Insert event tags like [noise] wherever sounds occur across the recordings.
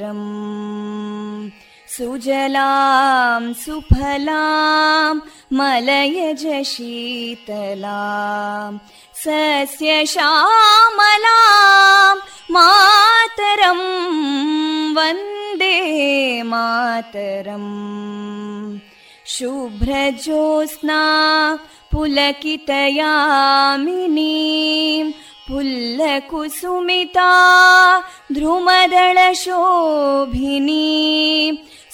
सुफलां मलयज शीतलां सस्यश्यामलां मातरं Vande Mataram. शुभ्रज्योत्स्ना पुलकितयामिनीं पुल्लकुसुमिता ध्रुमदळशोभिनीं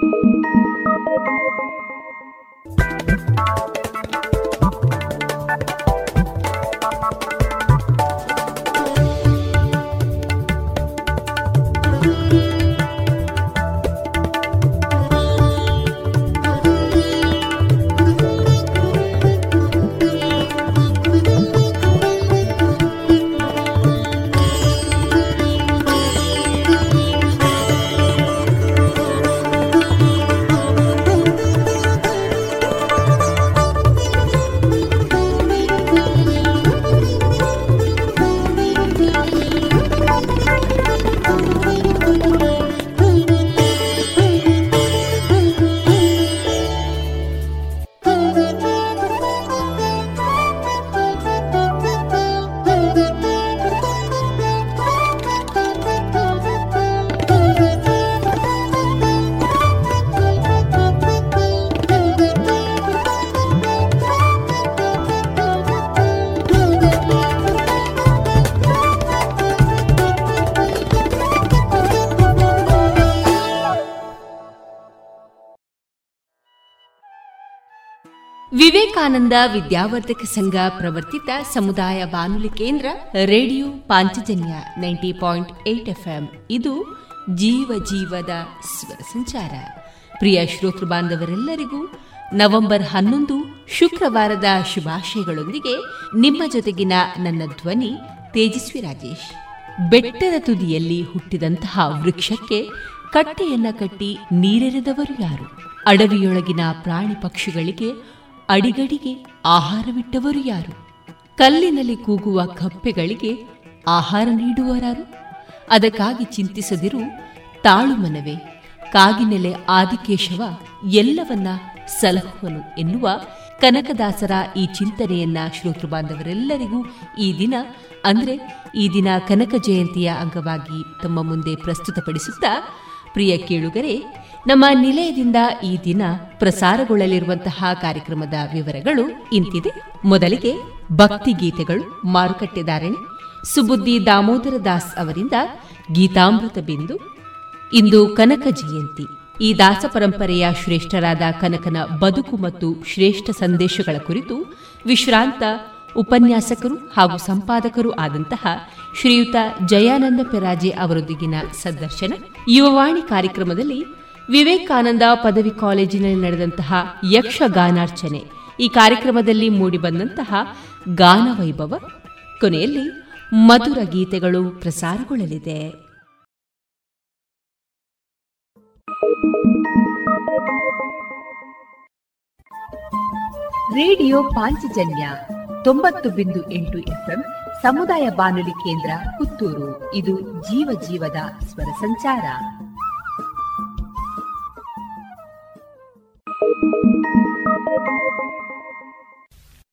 Thank you. Vivekananda ವಿದ್ಯಾವರ್ಧಕ ಸಂಘ ಪ್ರವರ್ತಿತ ಸಮುದಾಯ ಬಾನುಲಿ ಕೇಂದ್ರ radio Panchajanya ninety point eight FM. ಇದು ಜೀವ ಜೀವದ ಸ್ವರ ಸಂಚಾರ. ಪ್ರಿಯ ಶ್ರೋತೃ ಬಾಂಧವರೆಲ್ಲರಿಗೂ ನವೆಂಬರ್ ಹನ್ನೊಂದು ಶುಕ್ರವಾರದ ಶುಭಾಶಯಗಳೊಂದಿಗೆ ನಿಮ್ಮ ಜೊತೆಗಿನ ನನ್ನ ಧ್ವನಿ ತೇಜಸ್ವಿ ರಾಜೇಶ್. ಬೆಟ್ಟದ ತುದಿಯಲ್ಲಿ ಹುಟ್ಟಿದಂತಹ ವೃಕ್ಷಕ್ಕೆ ಕಟ್ಟೆಯನ್ನ ಕಟ್ಟಿ ನೀರೆರೆದವರು ಯಾರು? ಅಡವಿಯೊಳಗಿನ ಪ್ರಾಣಿ ಪಕ್ಷಿಗಳಿಗೆ ಅಡಿಗಡಿಗೆ ಆಹಾರವಿಟ್ಟವರು ಯಾರು? ಕಲ್ಲಿನಲ್ಲಿ ಕೂಗುವ ಕಪ್ಪೆಗಳಿಗೆ ಆಹಾರ ನೀಡುವರಾರು? ಅದಕ್ಕಾಗಿ ಚಿಂತಿಸದಿರು ತಾಳುಮನವೇ ಕಾಗಿನೆಲೆ ಆದಿಕೇಶವ ಎಲ್ಲವನ್ನ ಸಲಹುವನು ಎನ್ನುವ ಕನಕದಾಸರ ಈ ಚಿಂತನೆಯನ್ನ ಶ್ರೋತೃ ಬಾಂಧವರೆಲ್ಲರಿಗೂ ಈ ದಿನ, ಅಂದ್ರೆ ಈ ದಿನ ಕನಕ ಜಯಂತಿಯ ಅಂಗವಾಗಿ ತಮ್ಮ ಮುಂದೆ ಪ್ರಸ್ತುತಪಡಿಸುತ್ತಾ, ಪ್ರಿಯ ಕೇಳುಗರೆ ನಮ್ಮ ನಿಲಯದಿಂದ ಈ ದಿನ ಪ್ರಸಾರಗೊಳ್ಳಲಿರುವಂತಹ ಕಾರ್ಯಕ್ರಮದ ವಿವರಗಳು ಇಂತಿದೆ. ಮೊದಲಿಗೆ ಭಕ್ತಿ ಗೀತೆಗಳು ಮಾರುಕಟ್ಟೆದಾರಣಿ ಸುಬುದ್ದಿ ದಾಮೋದರ ದಾಸ್ ಅವರಿಂದ ಗೀತಾಮೃತ ಬಿಂದು, ಇಂದು ಕನಕ ಜಯಂತಿ. ಈ ದಾಸ ಪರಂಪರೆಯ ಶ್ರೇಷ್ಠರಾದ ಕನಕನ ಬದುಕು ಮತ್ತು ಶ್ರೇಷ್ಠ ಸಂದೇಶಗಳ ಕುರಿತು ವಿಶ್ರಾಂತ ಉಪನ್ಯಾಸಕರು ಹಾಗೂ ಸಂಪಾದಕರು ಆದಂತಹ ಶ್ರೀಯುತ ಜಯಾನಂದ ಪೆರಾಜೆ ಅವರೊಂದಿಗಿನ ಸಂದರ್ಶನ. ಯುವವಾಣಿ ಕಾರ್ಯಕ್ರಮದಲ್ಲಿ ವಿವೇಕಾನಂದ ಪದವಿ ಕಾಲೇಜಿನಲ್ಲಿ ನಡೆದಂತಹ ಯಕ್ಷಗಾನಾರ್ಚನೆ ಈ ಕಾರ್ಯಕ್ರಮದಲ್ಲಿ ಮೂಡಿಬಂದಂತಹ ಗಾನ ವೈಭವ ಕೊನೆಯಲ್ಲಿ ಮಧುರ ಗೀತೆಗಳು ಪ್ರಸಾರಗೊಳ್ಳಲಿದೆ. ರೇಡಿಯೋ ಪಾಂಚಜನ್ಯ ತೊಂಬತ್ತು ಬಿಂದು ಎಂಟು ಎಫ್ಎಂ ಸಮುದಾಯ ಬಾನುಲಿ ಕೇಂದ್ರ ಪುತ್ತೂರು. ಇದು ಜೀವ ಜೀವದ ಸ್ವರ ಸಂಚಾರ.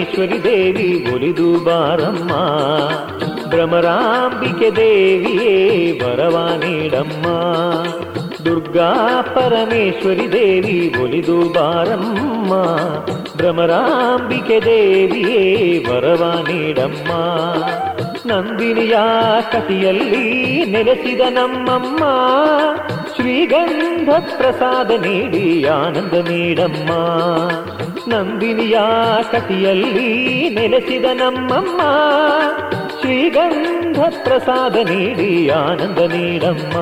ಪರಮೇಶ್ವರಿ ದೇವಿ ಒಲಿದು ಬಾರಮ್ಮ. ಭ್ರಮರಾಂಬಿಕೆ ದೇವಿಯೇ ವರವ ನೀಡಮ್ಮ. ದುರ್ಗಾ ಪರಮೇಶ್ವರಿ ದೇವಿ ಒಲಿದು ಬಾರಮ್ಮ. ಭ್ರಮರಾಂಬಿಕೆ ದೇವಿಯೇ ವರವ ನೀಡಮ್ಮ. ನಂದಿನಿಯ ಕಟಿಯಲ್ಲಿ ನೆಲೆಸಿದ ನಮ್ಮಮ್ಮ. ಶ್ರೀಗಂಧ ಪ್ರಸಾದ ನೀಡಿ ಆನಂದ ನೀಡಮ್ಮ. ನಂದಿನಿಯ ಕಟಿಯಲ್ಲಿ ನೆಲೆಸಿದ ನಮ್ಮಮ್ಮ ಶ್ರೀಗಂಧ ಪ್ರಸಾದ ನೀಡಿ ಆನಂದ ನೀಡಮ್ಮ.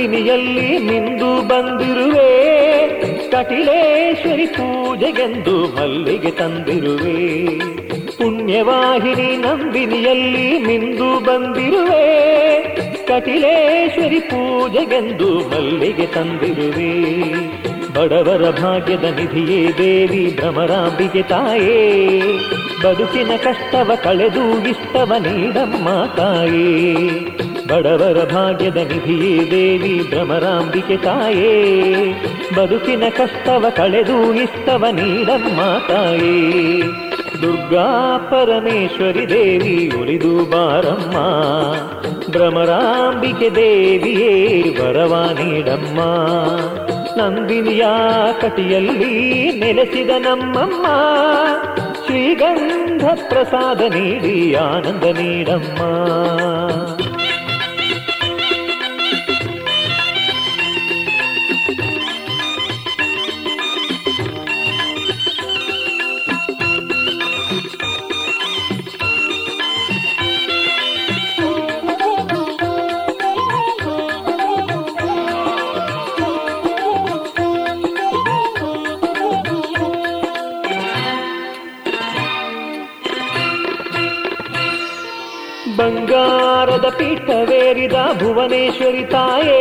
ನಂದಿನಿಯಲ್ಲಿ ನಿಂದು ಬಂದಿರುವೆ. ಕಟಿಲೇಶ್ವರಿ ಪೂಜೆಗೆಂದು ಮಲ್ಲಿಗೆ ತಂದಿರುವೆ. ಪುಣ್ಯವಾಹಿನಿ ನಂಬಿನಿಯಲ್ಲಿ ನಿಂದು ಬಂದಿರುವೆ. ಕಟಿಲೇಶ್ವರಿ ಪೂಜೆಗೆಂದು ಮಲ್ಲಿಗೆ ತಂದಿರುವೆ. ಬಡವರ ಭಾಗ್ಯದ ನಿಧಿಯೇ ದೇವಿ ಭ್ರಮರಾಂಬಿಗೆ ತಾಯೇ. ಬದುಕಿನ ಕಷ್ಟವ ಕಳೆದು ಇಷ್ಟವ ನೀಡಮ್ಮ ತಾಯೇ. ಬಡವರ ಭಾಗ್ಯದ ನಿಧಿಯೇ ದೇವಿ ಭ್ರಮರಾಂಬಿಕೆ ತಾಯೇ. ಬದುಕಿನ ಕಷ್ಟವ ಕಳೆದು ಇಸ್ತವ ನೀಡಮ್ಮ ತಾಯೇ ದುರ್ಗಾ ಪರಮೇಶ್ವರಿ ದೇವಿ ಉಳಿದು ಬಾರಮ್ಮ. ಭ್ರಮರಾಂಬಿಕೆ ದೇವಿಯೇ ವರವ ನೀಡಮ್ಮ. ನಂದಿನಿಯ ಕಟಿಯಲ್ಲಿ ನೆಲೆಸಿದ ನಮ್ಮಮ್ಮ. ಶ್ರೀಗಂಧ ಪ್ರಸಾದ ನೀಡಿ ಆನಂದ ನೀಡಮ್ಮ. ಪೀಠವೇರಿದ ಭುವನೇಶ್ವರಿ ತಾಯೇ,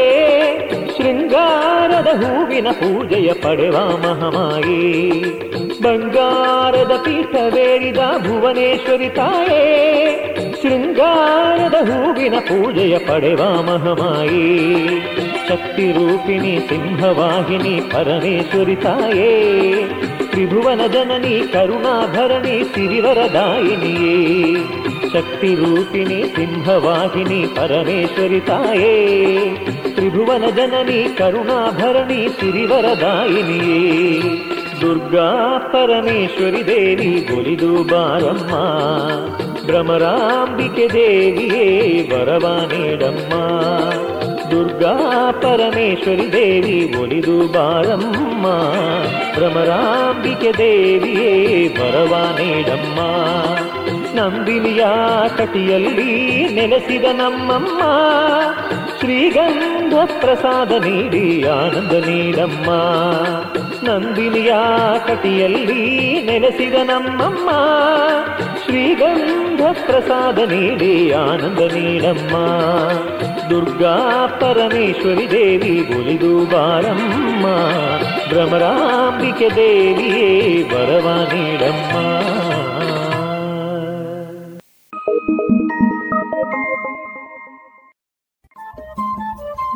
ಶೃಂಗಾರದ ಹೂವಿನ ಪೂಜೆಯ ಪಡೆವ ಮಹಮಾಯಿ. ಬಂಗಾರದ ಪೀಠವೇರಿದ ಭುವನೇಶ್ವರಿ ತಾಯೇ, ಶೃಂಗಾರದ ಹೂವಿನ ಪೂಜೆಯ ಪಡೆವ ಮಹಮಾಯಿ. ಶಕ್ತಿ ರೂಪಿಣಿ ಸಿಂಹವಾಹಿನಿ ಪರಮೇಶ್ವರಿ ತಾಯೇ, ತ್ರಿಭುವನ ಜನನಿ ಕರುಣಾಭರಣಿ ಸಿರಿವರದಾಯಿನಿಯೇ ಶಕ್ತಿ ರೂಪಿಣಿ ಸಿಂಹವಾಹಿನಿ ಪರಮೇಶ್ವರಿ ತಾಯೇ ತ್ರಿಭುವನ ಜನನಿ ಕರುಣಾಭರಣಿ ಸಿರಿವರದಾಯಿನಿಯೇ ದುರ್ಗಾ ಪರಮೇಶ್ವರಿ ದೇವಿ ಒಲಿದು ಬಾರಮ್ಮ ಭ್ರಮರಾಂಬಿಕೆ ದೇವಿಯೇ ವರವ ನೀಡಮ್ಮ ದುರ್ಗಾ ಪರಮೇಶ್ವರಿ ದೇವಿ ಒಲಿದು ಬಾರಮ್ಮ ಭ್ರಮರಾಂಬಿಕೆ ದೇವಿಯೇ ವರವ ನೀಡಮ್ಮ ನಂದಿನಿಯ ಕಟಿಯಲ್ಲಿ ನೆಲೆಸಿದ ನಮ್ಮಮ್ಮ, ಶ್ರೀಗಂಧ ಪ್ರಸಾದ ನೀಡಿ ಆನಂದ ನೀಡಮ್ಮ. ನಂದಿನಿಯ ಕಟಿಯಲ್ಲಿ ನೆಲೆಸಿದ ನಮ್ಮಮ್ಮ, ಶ್ರೀಗಂಧ ಪ್ರಸಾದ ನೀಡಿ ಆನಂದ ನೀಡಮ್ಮ. ದುರ್ಗಾ ಪರಮೇಶ್ವರಿ ದೇವಿ ಒಲಿದು ಬಾರಮ್ಮ, ಭ್ರಮರಾಂಬಿಕೆ ದೇವಿಯೇ ವರವ ನೀಡಮ್ಮ.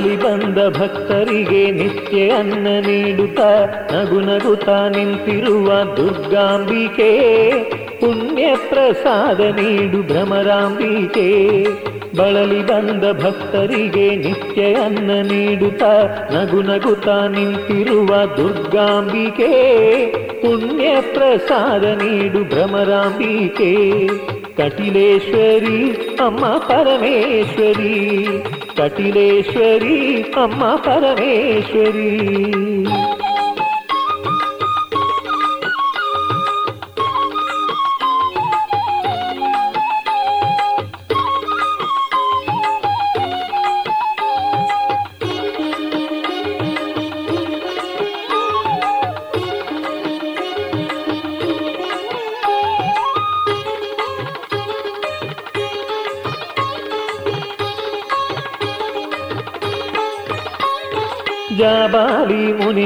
ಬಳಲಿ ಬಂದ ಭಕ್ತರಿಗೆ ನಿತ್ಯ ಅನ್ನ ನೀಡುತ್ತಾ ನಗು ನಗುತ್ತಾ ನಿಂತಿರುವ ದುರ್ಗಾಂಬಿಕೆ, ಪುಣ್ಯ ಪ್ರಸಾದ ನೀಡು ಭ್ರಮರಾಂಬಿಕೆ. ಬಳಲಿ ಬಂದ ಭಕ್ತರಿಗೆ ನಿತ್ಯ ಅನ್ನ ನೀಡುತ್ತಾ ನಗು ನಗುತ್ತಾ ನಿಂತಿರುವ ದುರ್ಗಾಂಬಿಕೆ, ಪುಣ್ಯ ಪ್ರಸಾದ ನೀಡು ಭ್ರಮರಾಂಬಿಕೆ. ಕಟಿಲೇಶ್ವರಿ, ಅಮ್ಮ ಪರಮೇಶ್ವರಿ ಕಟಿಲೇಶ್ವರಿ ಅಮ್ಮ ಪರಮೇಶ್ವರಿ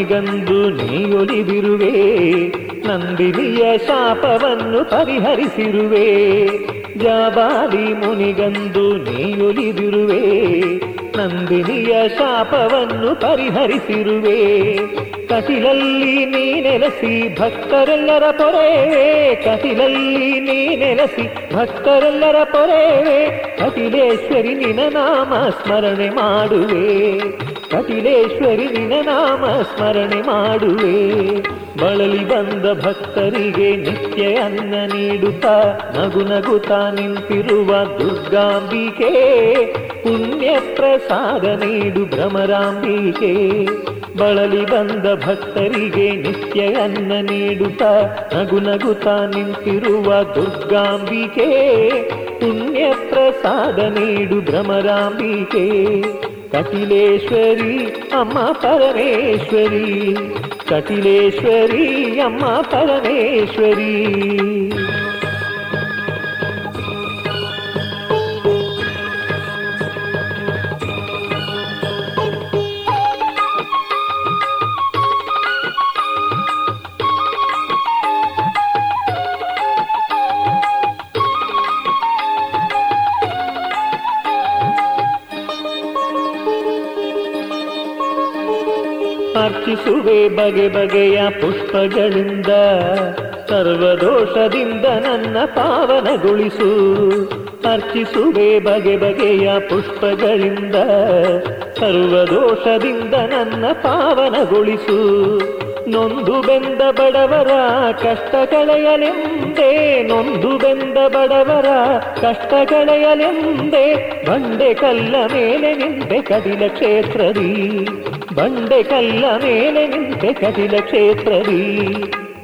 ಮುನಿಗಂದು ನೀಯೊಲಿದಿರುವೆ, ನಂದಿನಿಯ ಶಾಪವನ್ನು ಪರಿಹರಿಸಿರುವೆ. ಜಾಬಾಲಿ ಮುನಿಗಂದು ನೀಯೊಲಿದಿರುವೆ, ನಂದಿನಿಯ ಶಾಪವನ್ನು ಪರಿಹರಿಸಿರುವೆ. ಕಟಿಲಲ್ಲಿ ನೀ ನೆಲೆಸಿ ಭಕ್ತರೆಲ್ಲರ ಪೊರೆವೆ ಕಟಿಲಲ್ಲಿ ನೀ ನೆಲೆಸಿ ಭಕ್ತರೆಲ್ಲರ ಪೊರೆವೆ ಕಟಿಲೇಶ್ವರಿ ನಿನ ನಾಮ ಸ್ಮರಣೆ ಮಾಡುವೆ. ಕಟಿಲೇಶ್ವರಿ ನಿನ ನಾಮ ಸ್ಮರಣೆ ಮಾಡುವೆ. ಬಳಲಿ ಬಂದ ಭಕ್ತರಿಗೆ ನಿತ್ಯ ಅನ್ನ ನೀಡುತ್ತಾ ನಗು ನಗುತ್ತಾ ನಿಂತಿರುವ ದುರ್ಗಾಂಬಿಕೆ. ಪುಣ್ಯ ಪ್ರಸಾದ ನೀಡು ಭ್ರಮರಾಂಬಿಕೆ. ಬಳಲಿ ಬಂದ ಭಕ್ತರಿಗೆ ನಿತ್ಯ ಅನ್ನ ನೀಡುತ್ತಾ ನಗು ನಗುತ್ತಾ ನಿಂತಿರುವ ದುರ್ಗಾಂಬಿಕೆ. ಪುಣ್ಯ ಪ್ರಸಾದ ನೀಡು ಭ್ರಮರಾಂಬಿಕೆ. ಕಟಿಲೇಶ್ವರಿ ಅಮ್ಮ ಪರಮೇಶ್ವರಿ ಕಟಿಲೇಶ್ವರಿ ಅಮ್ಮ ಪರಮೇಶ್ವರಿ ಬಗೆ ಬಗೆಯ ಪುಷ್ಪಗಳಿಂದ ಸರ್ವದೋಷದಿಂದ ನನ್ನ ಪಾವನಗೊಳಿಸು. ಅರ್ಚಿಸುವೆ ಬಗೆ ಬಗೆಯ ಪುಷ್ಪಗಳಿಂದ ಸರ್ವದೋಷದಿಂದ ನನ್ನ ಪಾವನಗೊಳಿಸು. ನೊಂದು ಬೆಂದ ಬಡವರ ಕಷ್ಟ ಕಳೆಯಲೆಂದೇ, ನೊಂದು ಬೆಂದ ಬಡವರ ಕಷ್ಟ ಕಳೆಯಲೆಂದೇ, ಬಂಡೆ ಕಲ್ಲ ಮೇಲೆ ನಿಂದೆ ಕಡಿಲ ಕ್ಷೇತ್ರದಿ. ಬಂಡೆ ಕಲ್ಲ ಮೇಲೆ ನಿಂತೆ ಕದಿಲ ಕ್ಷೇತ್ರದಿ.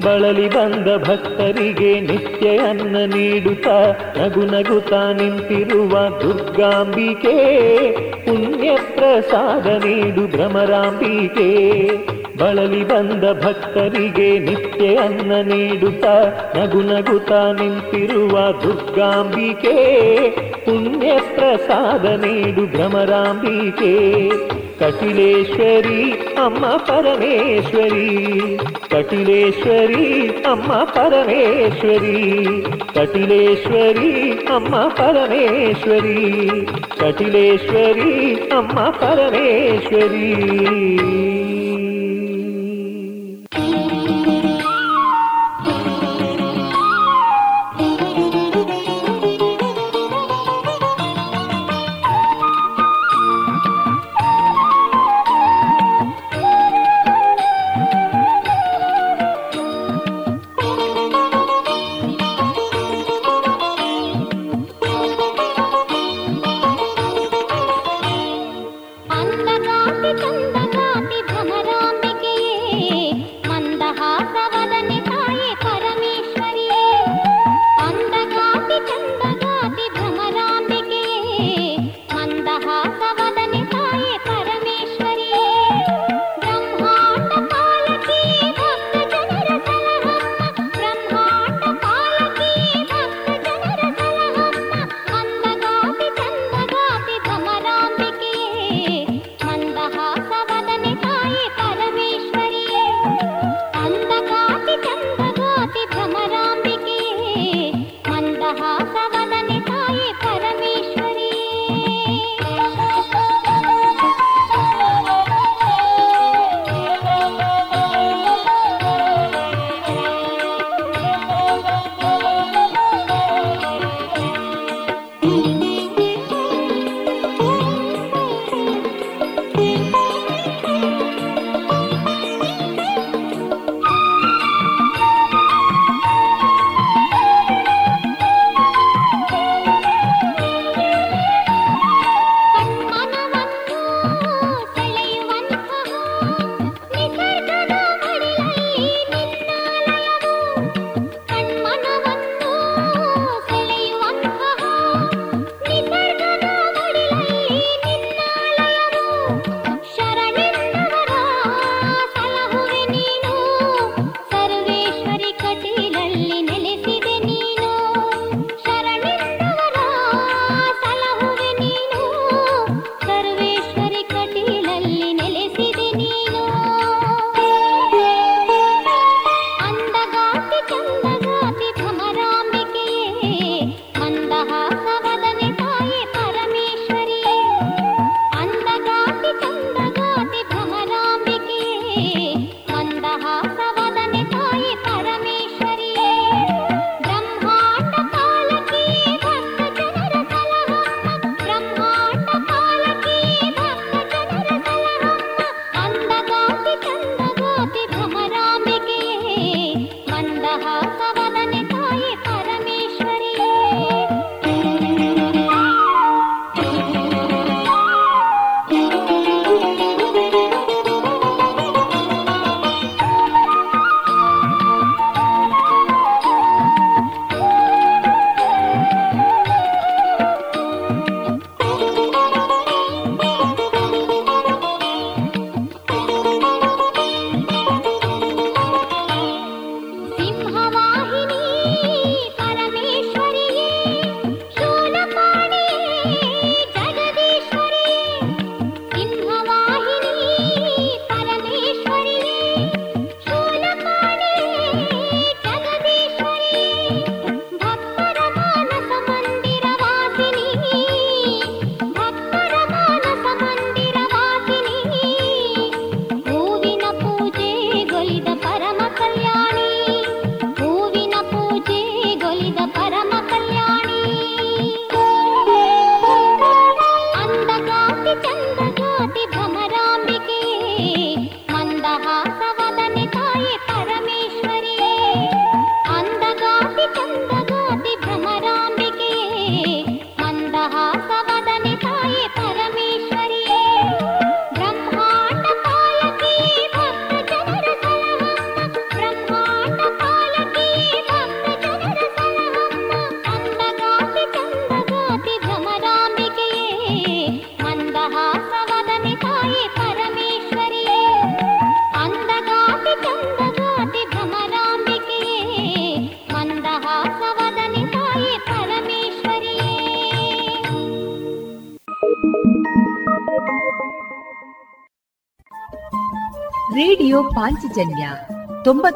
ಬಳಲಿ ಬಂದ ಭಕ್ತರಿಗೆ ನಿತ್ಯ ಅನ್ನ ನೀಡುತ್ತಾ ನಗು ನಗುತ್ತಾ ನಿಂತಿರುವ ದುರ್ಗಾಂಬಿಕೆ. ಪುಣ್ಯ ಪ್ರಸಾದ ನೀಡು ಭ್ರಮರಾಂಬಿಕೆ. ಬಳಲಿ ಬಂದ ಭಕ್ತರಿಗೆ ನಿತ್ಯ ಅನ್ನ ನೀಡುತ್ತಾ ನಗು ನಗುತ್ತಾ ನಿಂತಿರುವ ದುರ್ಗಾಂಬಿಕೆ. ಪುಣ್ಯ ಪ್ರಸಾದ ನೀಡು ಭ್ರಮರಾಂಬಿಕೆ. ಕಟಿಲೇಶ್ವರಿ ಅಮ್ಮ ಪರಮೇಶ್ವರಿ ಕಟಿಲೇಶ್ವರಿ ಅಮ್ಮ ಪರಮೇಶ್ವರಿ ಕಟಿಲೇಶ್ವರಿ ಅಮ್ಮ ಪರಮೇಶ್ವರಿ ಕಟಿಲೇಶ್ವರಿ ಅಮ್ಮ ಪರಮೇಶ್ವರಿ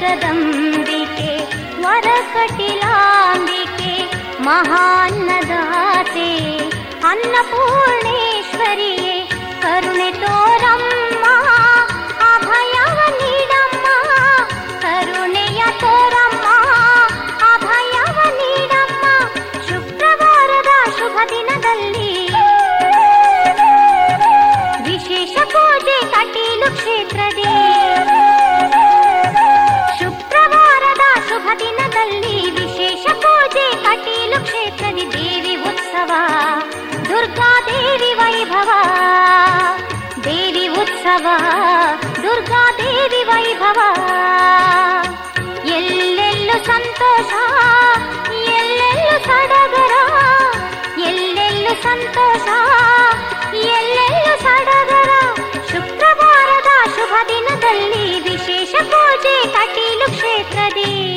जगदम्बिके वरकटिलाम्बिके महान्नदासे अन्नपूर्णेश्वरि करुणेतोरम् ಕ್ಷೇತ್ರದಲ್ಲಿ ವಿಶೇಷ ಪೂಜೆ, ಕಟೀಲು ಕ್ಷೇತ್ರದಿ ದೇವಿ ಉತ್ಸವ. ದುರ್ಗಾ ದೇವಿ ವೈಭವ. ದೇವಿ ಉತ್ಸವ, ದುರ್ಗಾ ದೇವಿ ವೈಭವ. ಎಲ್ಲೆಲ್ಲೂ ಸಂತೋಷ, ಎಲ್ಲೆಲ್ಲೂ ಸಡಗರ. ಎಲ್ಲೆಲ್ಲೂ ಸಂತೋಷ, ಎಲ್ಲೆಲ್ಲೂ ಸಡಗರ. ಶುಕ್ರವಾರದ ಶುಭ ದಿನದಲ್ಲಿ ವಿಶೇಷ ಪೂಜೆ, ಕಟೀಲು ಕ್ಷೇತ್ರದೇ.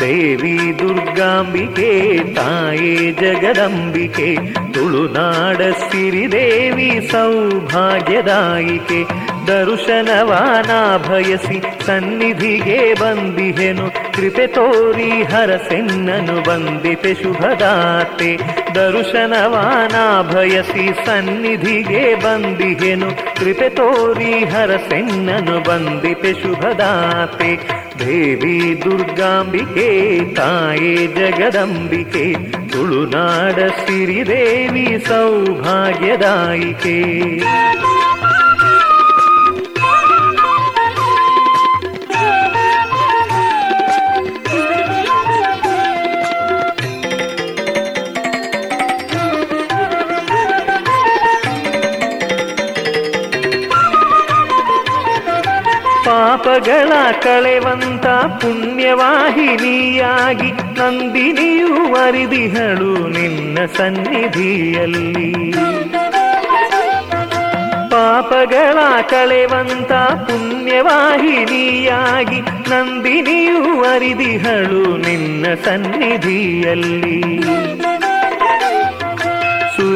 ದೇವಿ ದುರ್ಗಾಂಬಿಕೆ, ತಾಯೇ ಜಗದಂಬಿಕೆ, ತುಳುನಾಡ ಸಿರಿದೇವಿ ಸೌಭಾಗ್ಯದಾಯಿಕೆ. ದರ್ಶನವಾನ ಭಯಸಿ ಸನ್ನಿಧಿಗೆ ಬಂದಿಹೆನು, ಕೃಪೆ ತೋರಿ ಹರಸೆನ್ನನು ಬಂದಿತೆ ಶುಭದಾತೆ. ದರ್ಶನವಾನ ಭಯಸಿ ಸನ್ನಿಧಿಗೆ ಬಂದಿಹೆನು, ಕೃಪೆ ತೋರಿ ಹರಸೆನ್ನನು ಬಂದಿತೆ ಶುಭದಾತೆ. ದೇವಿ ದುರ್ಗಾಂಬಿಕೆ ತಾಯೇ ಜಗದಂಬಿಕೆ ತುಳುನಾಡ ಸಿರಿದೇವಿ ಸೌಭಾಗ್ಯದಾಯಿಕೆ. ಪಾಪಗಳ ಕಳೆವಂತ ಪುಣ್ಯವಾಹಿನಿಯಾಗಿ ನಂದಿನಿಯು ವರಿದಿಹಳು ನಿನ್ನ ಸನ್ನಿಧಿಯಲ್ಲಿ. ಪಾಪಗಳ ಕಳೆವಂತ ಪುಣ್ಯವಾಹಿನಿಯಾಗಿ ನಂದಿನಿಯು ವರಿದಿಹಳು ನಿನ್ನ ಸನ್ನಿಧಿಯಲ್ಲಿ.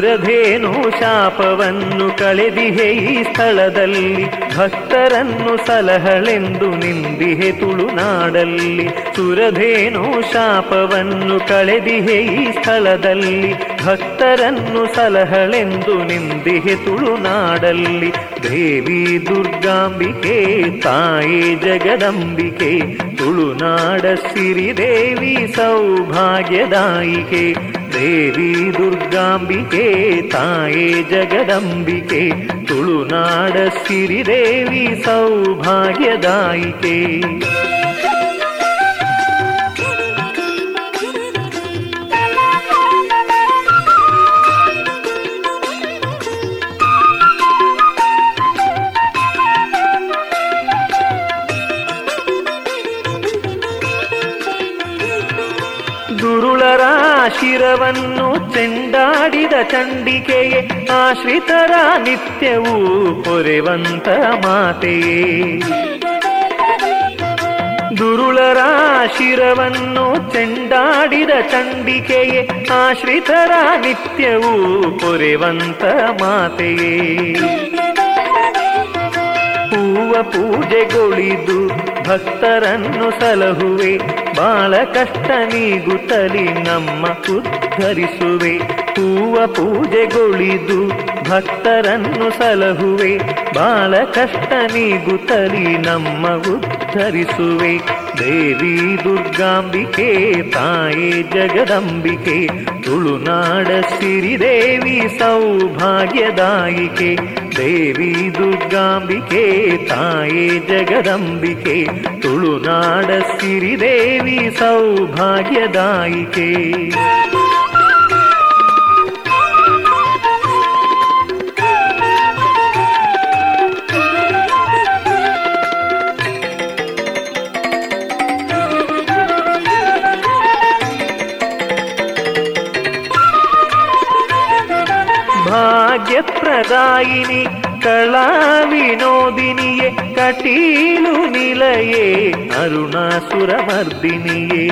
ಸುರಧೇನು ಶಾಪವನ್ನು ಕಳೆದಿಹೆ ಈ ಸ್ಥಳದಲ್ಲಿ ಭಕ್ತರನ್ನು ಸಲಹಳೆಂದು ನಿಂದಿಹೆ ತುಳುನಾಡಲ್ಲಿ ಸುರಧೇನು ಶಾಪವನ್ನು ಕಳೆದಿಹೆ ಈ ಸ್ಥಳದಲ್ಲಿ ಭಕ್ತರನ್ನು ಸಲಹಳೆಂದು ನಿಂದಿಹೆ ತುಳುನಾಡಲ್ಲಿ ದೇವಿ ದುರ್ಗಾಂಬಿಕೆ, ತಾಯಿ ಜಗದಂಬಿಕೆ ತುಳುನಾಡ ಸಿರಿದೇವಿ ಸೌಭಾಗ್ಯದಾಯಿಕೆ. ದೇವಿ ದುರ್ಗಾಂಬಿಕೆ ತಾಯೇ ಜಗದಂಬಿಕೆ ತುಳುನಾಡ ಸಿರಿದೇವಿ ಸೌಭಾಗ್ಯದಾಯಿಕೆ. ಶಿರವನ್ನು ಚೆಂಡಾಡಿದ ಚಂಡಿಕೆಯೇ, ಆಶ್ರಿತರ ನಿತ್ಯವೂ ಹೊರೆವಂತ ಮಾತೆಯೇ. ದುರುಳರ ಶಿರವನ್ನು ಚೆಂಡಾಡಿದ ಚಂಡಿಕೆಯೇ, ಆಶ್ರಿತರ ನಿತ್ಯವೂ ಹೊರೆವಂತ ಮಾತೆಯೇ. ಹೂವ ಪೂಜೆಗೊಳಿದು ಭಕ್ತರನ್ನು ಸಲಹುವೆ ಬಾಳ ಕಷ್ಟ ನೀಗುತ್ತಲಿ ನಮ್ಮ ಉದ್ಧರಿಸುವೆ. ಹೂವ ಪೂಜೆಗೊಳಿದು ಭಕ್ತರನ್ನು ಸಲಹುವೆ. ಬಾಳ ಕಷ್ಟ ನೀಗುತ್ತಲಿ ನಮ್ಮ ಉದ್ಧರಿಸುವೆ. ದೇವಿ ದುರ್ಗಾಂಬಿಕೆ, ತಾಯಿ ಜಗದಂಬಿಕೆ, ತುಳುನಾಡ ಸಿರಿದೇವಿ ಸೌಭಾಗ್ಯದಾಯಿಕೆ. ದೇವಿ ದುರ್ಗಾಂಬಿಕೆ ತಾಯೇ ಜಗದಂಬಿಕೆ ತುಳುನಾಡ ಸಿರಿದೇವಿ ಸೌಭಾಗ್ಯದಾಯಿಕೆ. ಭಾಗ್ಯಪ್ರದಾಯಿನಿ ಕಳಾ ವಿನೋದಿನಿಯೇ ಕಟೀಲು ನಿಲಯೇ ಅರುಣಾಸುರಮರ್ದಿನಿಯೇ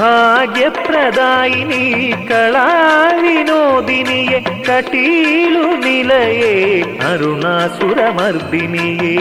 ಭಾಗ್ಯಪ್ರದಾಯಿನಿ ಕಳಾ ವಿನೋದಿನಿಯೇ ಕಟೀಲು ನಿಲಯೇ ಅರುಣಾಸುರಮರ್ದಿನಿಯೇ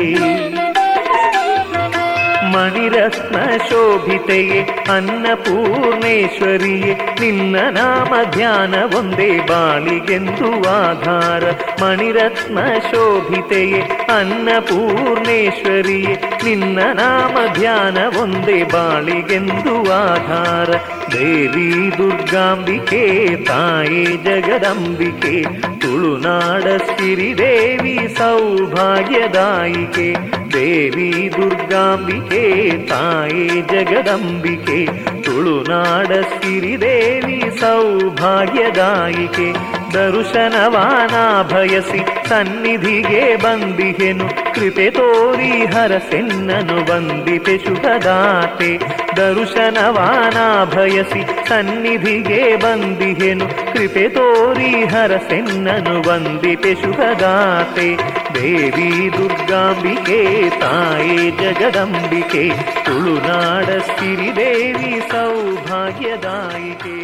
ಮಣಿರತ್ನ ಶೋಭಿತೆಯೇ ಅನ್ನಪೂರ್ಣೇಶ್ವರಿಯೇ, ನಿನ್ನ ನಾಮ ಧ್ಯಾನ ಒಂದೇ ಬಾಳಿಗೆಂದು ಆಧಾರ. ಮಣಿರತ್ನ ಶೋಭಿತೆಯೇ ಅನ್ನಪೂರ್ಣೇಶ್ವರಿಯೇ, ನಿನ್ನ ನಾಮ ಧ್ಯಾನ ಒಂದೇ ಬಾಳಿಗೆಂದು ಆಧಾರ. ದೇವಿ ದುರ್ಗಾಂಬಿಕೆ, ತಾಯಿ ಜಗದಂಬಿಕೆ, ತುಳುನಾಡ ಸಿರಿದೇವಿ ಸೌಭಾಗ್ಯದಾಯಿಕೆ. ದೇವಿ ದುರ್ಗಾಂಬಿಕೆ ತಾಯಿ ಜಗದಂಬಿಕೆ ತುಳುನಾಡ ಸಿರಿದೇವಿ ಸೌಭಾಗ್ಯದಾಯಿಕೆ. ದರುಶನವಾನ ಭಯಸಿ ಸನ್ನಿಧಿಗೆ ಬಂದಿಹೆನು. ಕೃಪೆ ತೋರಿ ಹರಸೆನ್ನನು ವಂದಿಪೆ ಶುಭದಾತೆ ದರುಶನವಾನ ಭಯಸಿ ಸನ್ನಿಧಿಗೆ ಬಂದಿಹೆನು. ಕೃಪೆ ತೋರಿ ಹರಸೆನ್ನನು ವಂದಿಪೆ ಶುಭದಾತೆ ದೇವಿ ದುರ್ಗಾಂಬಿಕೆ, ತಾಯೇ ಜಗದಂಬಿಕೆ. ತುಳುನಾಡ ಸಿರಿದೇವಿ ಸೌಭಾಗ್ಯದಾಯಿಕೆ.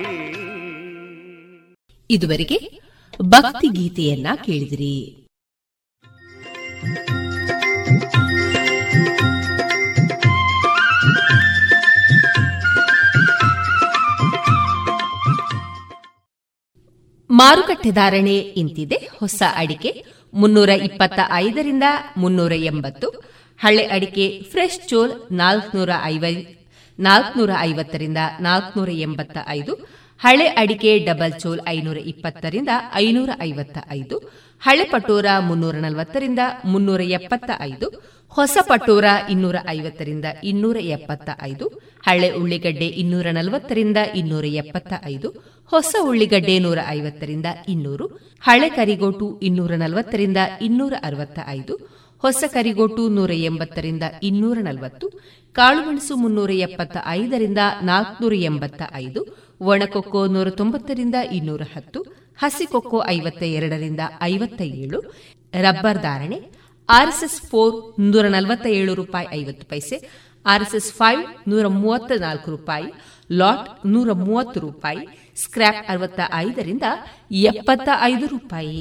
ಇದುವರೆಗೆ ಭಕ್ತಿ ಗೀತೆಯನ್ನ ಕೇಳಿದಿರಿ. ಮಾರುಕಟ್ಟೆ ಧಾರಣೆ ಇಂತಿದೆ. ಹೊಸ ಅಡಿಕೆ ಮುನ್ನೂರ ಇಪ್ಪತ್ತ ಐದರಿಂದ ಮುನ್ನೂರ ಎಂಬತ್ತು. ಹಳೆ ಅಡಿಕೆ ಫ್ರೆಶ್ ಚೋಲ್ ನಾಲ್ಕನೂರ ಐವೈ ನಾಲ್ಕನೂರ ಐವತ್ತರಿಂದ ನಾಲ್ಕನೂರ ಎಂಬತ್ತ ಐದು. ಹಳೆ ಅಡಿಕೆ ಡಬಲ್ ಚೋಲ್ ಐನೂರ ಇಪ್ಪತ್ತರಿಂದ ಐನೂರ ಐವತ್ತ ಐದು, ಹಳೆ ಪಟೋರ ಮುನ್ನೂರ ನಲವತ್ತರಿಂದ ಮುನ್ನೂರ ಎಪ್ಪತ್ತ ಐದು, ಹೊಸ ಪಟೋರ ಇನ್ನೂರ ಐವತ್ತರಿಂದ ಇನ್ನೂರ ಎಪ್ಪತ್ತ ಐದು, ಹಳೆ ಉಳ್ಳಿಗಡ್ಡೆ ಇನ್ನೂರ ನಲವತ್ತರಿಂದ ಇನ್ನೂರ ಎಪ್ಪತ್ತ ಐದು, ಹೊಸ ಉಳ್ಳಿಗಡ್ಡೆ ನೂರ ಐವತ್ತರಿಂದ ಇನ್ನೂರು, ಹಳೆ ಕರಿಗೋಟು ಇನ್ನೂರ ನಲವತ್ತರಿಂದ ಇನ್ನೂರ ಅರವತ್ತ ಐದು, ಹೊಸ ಕರಿಗೋಟು ನೂರ ಎಂಬತ್ತರಿಂದ ಇನ್ನೂರ ನಲವತ್ತು, ಕಾಳುಮೆಣಸು ಮುನ್ನೂರ ಎಪ್ಪತ್ತ ಐದರಿಂದ ನಾಲ್ಕುನೂರ ಎಂಬತ್ತ ಐದು ಒಣಕೊಕ್ಕೋ ನೂರ ತೊಂಬತ್ತರಿಂದ ಇನ್ನೂರ ಹತ್ತು ಹಸಿಕೊಕ್ಕೋ ಐವತ್ತ ಎರಡರಿಂದ ಐವತ್ತ ಏಳು ರಬ್ಬರ್ ಧಾರಣೆ, ಆರ್ಎಸ್ಎಸ್ ಫೋರ್ ನೂರ ನಲವತ್ತ ಏಳು ರೂಪಾಯಿ ಐವತ್ತು ಪೈಸೆ, ಆರ್ಎಸ್ಎಸ್ ಫೈವ್ ನೂರ ಮೂವತ್ತ ನಾಲ್ಕು ರೂಪಾಯಿ, ಲಾಟ್ ನೂರ ಮೂವತ್ತು ರೂಪಾಯಿ ಸ್ಕ್ರಾಪ್ ಅರವತ್ತ ಐದರಿಂದ ಎಪ್ಪತ್ತ ಐದು ರೂಪಾಯಿ.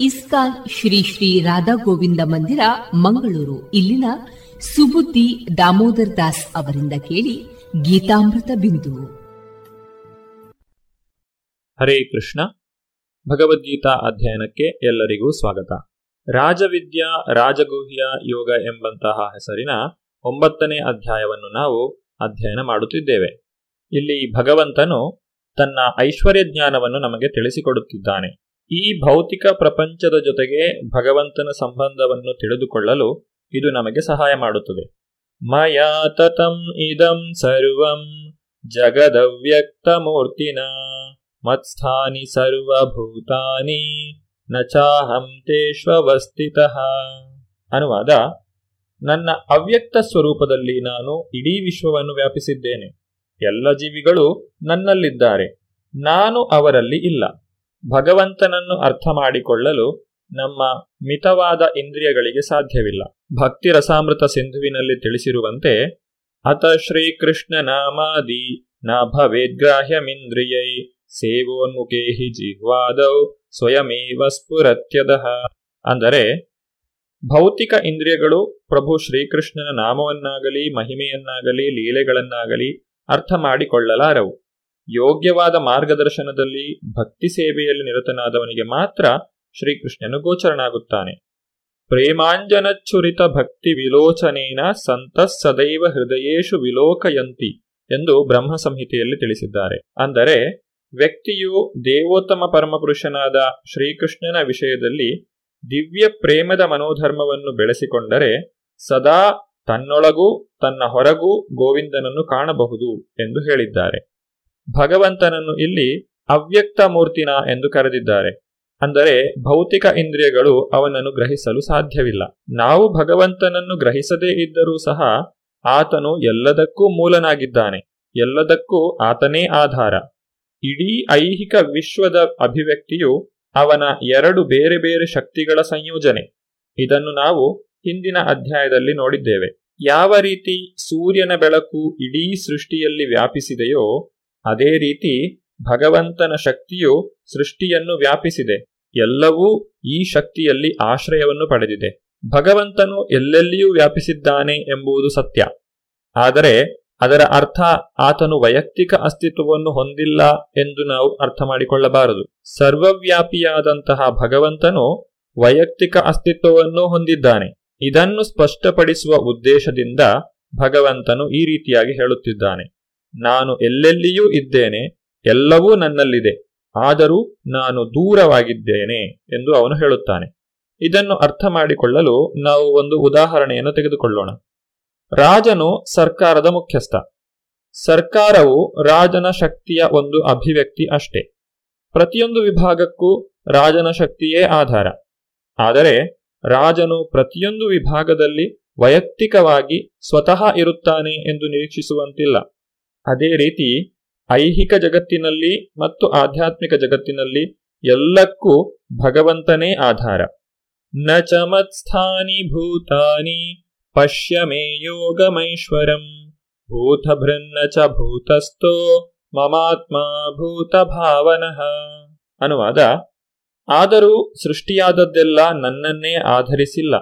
ಇಸ್ಕಾನ್ ಶ್ರೀ ಶ್ರೀ ರಾಧಾ ಗೋವಿಂದ ಮಂದಿರ, ಮಂಗಳೂರು. ಇಲ್ಲಿನ ಸುಬುದ್ದಿ ದಾಮೋದರ್ ದಾಸ್ ಅವರಿಂದ ಕೇಳಿ ಗೀತಾಮೃತ ಬಿಂದು. ಹರೇ ಕೃಷ್ಣ. ಭಗವದ್ಗೀತಾ ಅಧ್ಯಯನಕ್ಕೆ ಎಲ್ಲರಿಗೂ ಸ್ವಾಗತ. ರಾಜವಿದ್ಯಾ, ರಾಜಗುಹ್ಯ ಯೋಗ ಎಂಬಂತಹ ಹೆಸರಿನ ಒಂಬತ್ತನೇ ಅಧ್ಯಾಯವನ್ನು ನಾವು ಅಧ್ಯಯನ ಮಾಡುತ್ತಿದ್ದೇವೆ. ಇಲ್ಲಿ ಭಗವಂತನು ತನ್ನ ಐಶ್ವರ್ಯ ಜ್ಞಾನವನ್ನು ನಮಗೆ ತಿಳಿಸಿಕೊಡುತ್ತಿದ್ದಾನೆ. ಈ ಭೌತಿಕ ಪ್ರಪಂಚದ ಜೊತೆಗೆ ಭಗವಂತನ ಸಂಬಂಧವನ್ನು ತಿಳಿದುಕೊಳ್ಳಲು ಇದು ನಮಗೆ ಸಹಾಯ ಮಾಡುತ್ತದೆ. ಮಯಾ ತತಂ ಇದಂ ಸರ್ವಂ ಜಗದವ್ಯಕ್ತಮೂರ್ತಿನ ಮತ್ಸ್ಥಾನಿ ಸರ್ವಭೂತಾನಿ ನಚಾಹಂ ಚಾಹಂ ತೇಷ್ವಸ್ಥಿತಃ ಅನುವಾದ, ನನ್ನ ಅವ್ಯಕ್ತ ಸ್ವರೂಪದಲ್ಲಿ ನಾನು ಇಡೀ ವಿಶ್ವವನ್ನು ವ್ಯಾಪಿಸಿದ್ದೇನೆ. ಎಲ್ಲ ಜೀವಿಗಳು ನನ್ನಲ್ಲಿದ್ದಾರೆ. ನಾನು ಅವರಲ್ಲಿ ಇಲ್ಲ. ಭಗವಂತನನ್ನು ಅರ್ಥ ಮಾಡಿಕೊಳ್ಳಲು ನಮ್ಮ ಮಿತವಾದ ಇಂದ್ರಿಯಗಳಿಗೆ ಸಾಧ್ಯವಿಲ್ಲ. ಭಕ್ತಿ ರಸಾಮೃತ ಸಿಂಧುವಿನಲ್ಲಿ ತಿಳಿಸಿರುವಂತೆ ಅತ ಶ್ರೀಕೃಷ್ಣ ನಾಮಾದಿ ನ ಭವೇದ್ಗ್ರಾಹ್ಯಮಿಂದ್ರಿಯೈ ಸೇವೋನ್ಮುಖೇ ಹಿ ಜಿಹ್ವಾದೌ ಸ್ವಯಮೇವ ಸ್ಫುರತ್ಯದಃ. ಅಂದರೆ, ಭೌತಿಕ ಇಂದ್ರಿಯಗಳು ಪ್ರಭು ಶ್ರೀಕೃಷ್ಣನ ನಾಮವನ್ನಾಗಲಿ, ಮಹಿಮೆಯನ್ನಾಗಲಿ, ಲೀಲೆಗಳನ್ನಾಗಲಿ ಅರ್ಥ ಮಾಡಿಕೊಳ್ಳಲಾರವು ಯೋಗ್ಯವಾದ ಮಾರ್ಗದರ್ಶನದಲ್ಲಿ ಭಕ್ತಿ ಸೇವೆಯಲ್ಲಿ ನಿರತನಾದವನಿಗೆ ಮಾತ್ರ ಶ್ರೀಕೃಷ್ಣನು ಗೋಚರನಾಗುತ್ತಾನೆ ಪ್ರೇಮಾಂಜನಚುರಿತ ಭಕ್ತಿ ವಿಲೋಚನೇನ ಸಂತ ಸದೈವ ಹೃದಯೇಶು ವಿಲೋಕಯಂತಿ ಎಂದು ಬ್ರಹ್ಮ ಸಂಹಿತೆಯಲ್ಲಿ ತಿಳಿಸಿದ್ದಾರೆ. ಅಂದರೆ ವ್ಯಕ್ತಿಯು ದೇವೋತ್ತಮ ಪರಮಪುರುಷನಾದ ಶ್ರೀಕೃಷ್ಣನ ವಿಷಯದಲ್ಲಿ ದಿವ್ಯ ಪ್ರೇಮದ ಮನೋಧರ್ಮವನ್ನು ಬೆಳೆಸಿಕೊಂಡರೆ ಸದಾ ತನ್ನೊಳಗೂ ತನ್ನ ಹೊರಗೂ ಗೋವಿಂದನನ್ನು ಕಾಣಬಹುದು ಎಂದು ಹೇಳಿದ್ದಾರೆ. ಭಗವಂತನನ್ನು ಇಲ್ಲಿ ಅವ್ಯಕ್ತ ಮೂರ್ತಿನ ಎಂದು ಕರೆದಿದ್ದಾರೆ. ಅಂದರೆ ಭೌತಿಕ ಇಂದ್ರಿಯಗಳು ಅವನನ್ನು ಗ್ರಹಿಸಲು ಸಾಧ್ಯವಿಲ್ಲ. ನಾವು ಭಗವಂತನನ್ನು ಗ್ರಹಿಸದೇ ಇದ್ದರೂ ಸಹ ಆತನು ಎಲ್ಲದಕ್ಕೂ ಮೂಲನಾಗಿದ್ದಾನೆ. ಎಲ್ಲದಕ್ಕೂ ಆತನೇ ಆಧಾರ. ಇಡೀ ಐಹಿಕ ವಿಶ್ವದ ಅಭಿವ್ಯಕ್ತಿಯು ಅವನ ಎರಡು ಬೇರೆ ಬೇರೆ ಶಕ್ತಿಗಳ ಸಂಯೋಜನೆ. ಇದನ್ನು ನಾವು ಹಿಂದಿನ ಅಧ್ಯಾಯದಲ್ಲಿ ನೋಡಿದ್ದೇವೆ. ಯಾವ ರೀತಿ ಸೂರ್ಯನ ಬೆಳಕು ಇಡೀ ಸೃಷ್ಟಿಯಲ್ಲಿ ವ್ಯಾಪಿಸಿದೆಯೋ ಅದೇ ರೀತಿ ಭಗವಂತನ ಶಕ್ತಿಯು ಸೃಷ್ಟಿಯನ್ನು ವ್ಯಾಪಿಸಿದೆ. ಎಲ್ಲವೂ ಈ ಶಕ್ತಿಯಲ್ಲಿ ಆಶ್ರಯವನ್ನು ಪಡೆದಿದೆ. ಭಗವಂತನು ಎಲ್ಲೆಲ್ಲಿಯೂ ವ್ಯಾಪಿಸಿದ್ದಾನೆ ಎಂಬುದು ಸತ್ಯ. ಆದರೆ ಅದರ ಅರ್ಥ ಆತನು ವೈಯಕ್ತಿಕ ಅಸ್ತಿತ್ವವನ್ನು ಹೊಂದಿಲ್ಲ ಎಂದು ನಾವು ಅರ್ಥ ಮಾಡಿಕೊಳ್ಳಬಾರದು. ಸರ್ವವ್ಯಾಪಿಯಾದಂತಹ ಭಗವಂತನು ವೈಯಕ್ತಿಕ ಅಸ್ತಿತ್ವವನ್ನು ಹೊಂದಿದ್ದಾನೆ. ಇದನ್ನು ಸ್ಪಷ್ಟಪಡಿಸುವ ಉದ್ದೇಶದಿಂದ ಭಗವಂತನು ಈ ರೀತಿಯಾಗಿ ಹೇಳುತ್ತಿದ್ದಾನೆ. ನಾನು ಎಲ್ಲೆಲ್ಲಿಯೂ ಇದ್ದೇನೆ, ಎಲ್ಲವೂ ನನ್ನಲ್ಲಿದೆ. ಆದರೂ ನಾನು ದೂರವಾಗಿದ್ದೇನೆ ಎಂದು ಅವನು ಹೇಳುತ್ತಾನೆ. ಇದನ್ನು ಅರ್ಥ ಮಾಡಿಕೊಳ್ಳಲು ನಾವು ಒಂದು ಉದಾಹರಣೆಯನ್ನು ತೆಗೆದುಕೊಳ್ಳೋಣ. ರಾಜನು ಸರ್ಕಾರದ ಮುಖ್ಯಸ್ಥ. ಸರ್ಕಾರವು ರಾಜನ ಶಕ್ತಿಯ ಒಂದು ಅಭಿವ್ಯಕ್ತಿ ಅಷ್ಟೇ. ಪ್ರತಿಯೊಂದು ವಿಭಾಗಕ್ಕೂ ರಾಜನ ಶಕ್ತಿಯೇ ಆಧಾರ. ಆದರೆ ರಾಜನು ಪ್ರತಿಯೊಂದು ವಿಭಾಗದಲ್ಲಿ ವೈಯಕ್ತಿಕವಾಗಿ ಸ್ವತಃ ಇರುತ್ತಾನೆ ಎಂದು ನಿರೀಕ್ಷಿಸುವಂತಿಲ್ಲ. ಅದೇ ರೀತಿ ಐಹಿಕ ಜಗತ್ತಿನಲ್ಲಿ ಮತ್ತು ಆಧ್ಯಾತ್ಮಿಕ ಜಗತ್ತಿನಲ್ಲಿ ಎಲ್ಲಕ್ಕೂ ಭಗವಂತನೇ ಆಧಾರ. ನ ಚಮತ್ಸ್ಥಾನಿ ಭೂತಾನಿ ಪಶ್ಯ ಮೇ ಯೋಗಮೈಶ್ವರಂ. ಭೂತಭೃನ್ನ ಚ ಭೂತಸ್ಥೋ ಮಮಾತ್ಮ ಭೂತ ಭಾವನಃ. ಅನುವಾದ, ಆದರೂ ಸೃಷ್ಟಿಯಾದದ್ದೆಲ್ಲ ನನ್ನನ್ನೇ ಆಧರಿಸಿಲ್ಲ.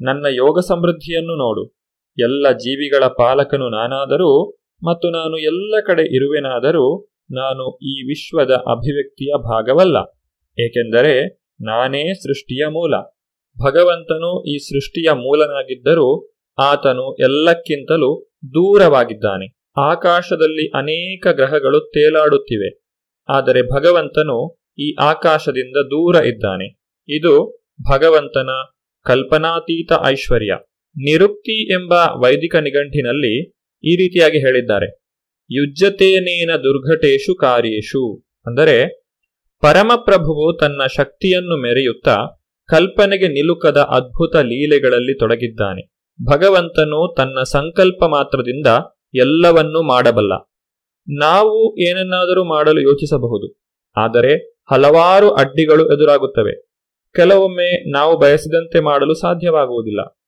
ನನ್ನ ಯೋಗ ಸಮೃದ್ಧಿಯನ್ನು ನೋಡು. ಎಲ್ಲ ಜೀವಿಗಳ ಪಾಲಕನು ನಾನಾದರೂ ಮತ್ತು ನಾನು ಎಲ್ಲ ಕಡೆ ಇರುವೆನಾದರೂ ನಾನು ಈ ವಿಶ್ವದ ಅಭಿವ್ಯಕ್ತಿಯ ಭಾಗವಲ್ಲ. ಏಕೆಂದರೆ ನಾನೇ ಸೃಷ್ಟಿಯ ಮೂಲ. ಭಗವಂತನು ಈ ಸೃಷ್ಟಿಯ ಮೂಲನಾಗಿದ್ದರೂ ಆತನು ಎಲ್ಲಕ್ಕಿಂತಲೂ ದೂರವಾಗಿದ್ದಾನೆ. ಆಕಾಶದಲ್ಲಿ ಅನೇಕ ಗ್ರಹಗಳು ತೇಲಾಡುತ್ತಿವೆ. ಆದರೆ ಭಗವಂತನು ಈ ಆಕಾಶದಿಂದ ದೂರ ಇದ್ದಾನೆ. ಇದು ಭಗವಂತನ ಕಲ್ಪನಾತೀತ ಐಶ್ವರ್ಯ. ನಿರುಕ್ತಿ ಎಂಬ ವೈದಿಕ ನಿಘಂಟಿನಲ್ಲಿ ಈ ರೀತಿಯಾಗಿ ಹೇಳಿದ್ದಾರೆ. ಯುಜ್ಜತೇನೇನ ದುರ್ಘಟೇಶು ಕಾರ್ಯೇಶು. ಅಂದರೆ, ಪರಮಪ್ರಭುವು ತನ್ನ ಶಕ್ತಿಯನ್ನು ಮೆರೆಯುತ್ತಾ ಕಲ್ಪನೆಗೆ ನಿಲುಕದ ಅದ್ಭುತ ಲೀಲೆಗಳಲ್ಲಿ ತೊಡಗಿದ್ದಾನೆ. ಭಗವಂತನು ತನ್ನ ಸಂಕಲ್ಪ ಮಾತ್ರದಿಂದ ಎಲ್ಲವನ್ನೂ ಮಾಡಬಲ್ಲ. ನಾವು ಏನನ್ನಾದರೂ ಮಾಡಲು ಯೋಚಿಸಬಹುದು. ಆದರೆ, ಹಲವಾರು ಅಡ್ಡಿಗಳು ಎದುರಾಗುತ್ತವೆ. ಕೆಲವೊಮ್ಮೆ ನಾವು ಬಯಸಿದಂತೆ ಮಾಡಲು ಸಾಧ್ಯವಾಗುವುದಿಲ್ಲ.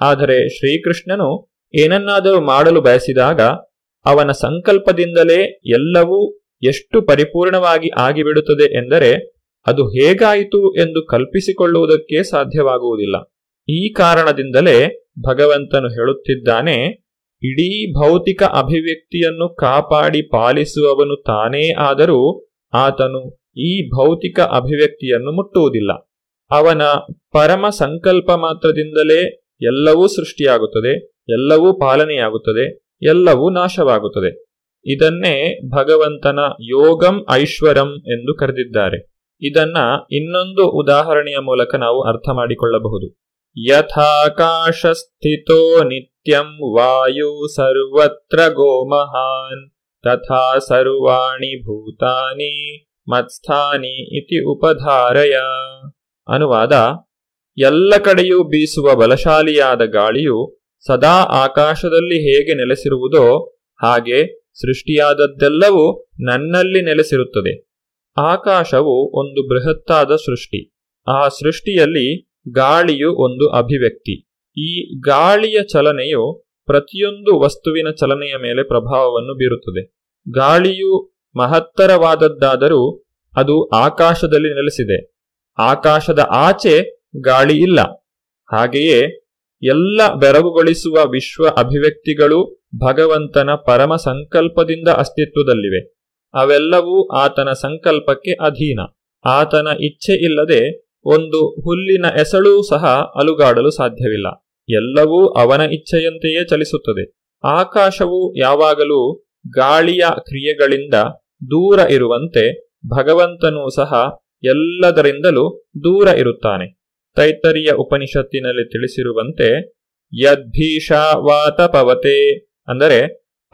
ಆದರೆ, ಶ್ರೀಕೃಷ್ಣನು ಏನನ್ನಾದರೂ ಮಾಡಲು ಬಯಸಿದಾಗ ಅವನ ಸಂಕಲ್ಪದಿಂದಲೇ ಎಲ್ಲವೂ ಎಷ್ಟು ಪರಿಪೂರ್ಣವಾಗಿ ಆಗಿಬಿಡುತ್ತದೆ ಎಂದರೆ ಅದು ಹೇಗಾಯಿತು ಎಂದು ಕಲ್ಪಿಸಿಕೊಳ್ಳುವುದಕ್ಕೆ ಸಾಧ್ಯವಾಗುವುದಿಲ್ಲ. ಈ ಕಾರಣದಿಂದಲೇ ಭಗವಂತನು ಹೇಳುತ್ತಿದ್ದಾನೆ, ಇಡೀ ಭೌತಿಕ ಅಭಿವ್ಯಕ್ತಿಯನ್ನು ಕಾಪಾಡಿ ಪಾಲಿಸುವವನು ತಾನೇ ಆದರೂ ಆತನು ಈ ಭೌತಿಕ ಅಭಿವ್ಯಕ್ತಿಯನ್ನು ಮುಟ್ಟುವುದಿಲ್ಲ. ಅವನ ಪರಮ ಸಂಕಲ್ಪ ಮಾತ್ರದಿಂದಲೇ ಎಲ್ಲವೂ ಸೃಷ್ಟಿಯಾಗುತ್ತದೆ. ಎಲ್ಲವೂ ಪಾಲನೆಯಾಗುತ್ತದೆ, ಎಲ್ಲವೂ ನಾಶವಾಗುತ್ತದೆ. ಇದನ್ನೇ ಭಗವಂತನ ಯೋಗಂ ಐಶ್ವರಂ ಎಂದು ಕರೆದಿದ್ದಾರೆ. ಇದನ್ನ ಇನ್ನೊಂದು ಉದಾಹರಣೆಯ ಮೂಲಕ ನಾವು ಅರ್ಥ ಮಾಡಿಕೊಳ್ಳಬಹುದು. ಯಥಾಕಾಶ ಸ್ಥಿತೋ ನಿತ್ಯಂ ವಾಯು ಸರ್ವತ್ರ ಗೋಮಹಾನ್, ತಥಾ ಸರ್ವಾಣಿ ಭೂತಾನಿ, ಮತ್ಸ್ಥಾನಿ ಇತಿ ಉಪಧಾರಯ. ಅನುವಾದ, ಎಲ್ಲ ಕಡೆಯೂ ಬೀಸುವ ಬಲಶಾಲಿಯಾದ ಗಾಳಿಯು ಸದಾ ಆಕಾಶದಲ್ಲಿ ಹೇಗೆ ನೆಲೆಸಿರುವುದೋ ಹಾಗೆ ಸೃಷ್ಟಿಯಾದದ್ದೆಲ್ಲವೂ ನನ್ನಲ್ಲಿ ನೆಲೆಸಿರುತ್ತದೆ. ಆಕಾಶವು ಒಂದು ಬೃಹತ್ತಾದ ಸೃಷ್ಟಿ. ಆ ಸೃಷ್ಟಿಯಲ್ಲಿ ಗಾಳಿಯು ಒಂದು ಅಭಿವ್ಯಕ್ತಿ. ಈ ಗಾಳಿಯ ಚಲನೆಯು ಪ್ರತಿಯೊಂದು ವಸ್ತುವಿನ ಚಲನೆಯ ಮೇಲೆ ಪ್ರಭಾವವನ್ನು ಬೀರುತ್ತದೆ. ಗಾಳಿಯು ಮಹತ್ತರವಾದದ್ದಾದರೂ ಅದು ಆಕಾಶದಲ್ಲಿ ನೆಲೆಸಿದೆ. ಆಕಾಶದ ಆಚೆ ಗಾಳಿ ಇಲ್ಲ. ಹಾಗೆಯೇ ಎಲ್ಲ ಬೆರಗುಗೊಳಿಸುವ ವಿಶ್ವ ಅಭಿವ್ಯಕ್ತಿಗಳು ಭಗವಂತನ ಪರಮ ಸಂಕಲ್ಪದಿಂದ ಅಸ್ತಿತ್ವದಲ್ಲಿವೆ. ಅವೆಲ್ಲವೂ ಆತನ ಸಂಕಲ್ಪಕ್ಕೆ ಅಧೀನ. ಆತನ ಇಚ್ಛೆ ಇಲ್ಲದೆ ಒಂದು ಹುಲ್ಲಿನ ಎಸಳೂ ಸಹ ಅಲುಗಾಡಲು ಸಾಧ್ಯವಿಲ್ಲ. ಎಲ್ಲವೂ ಅವನ ಇಚ್ಛೆಯಂತೆಯೇ ಚಲಿಸುತ್ತದೆ. ಆಕಾಶವು ಯಾವಾಗಲೂ ಗಾಳಿಯ ಕ್ರಿಯೆಗಳಿಂದ ದೂರ ಇರುವಂತೆ ಭಗವಂತನೂ ಸಹ ಎಲ್ಲದರಿಂದಲೂ ದೂರ ಇರುತ್ತಾನೆ. ತೈತರಿಯ ಉಪನಿಷತ್ತಿನಲ್ಲಿ ತಿಳಿಸಿರುವಂತೆ ಯದ್ಭೀಷಾವಾತ ಪವತೆ, ಅಂದರೆ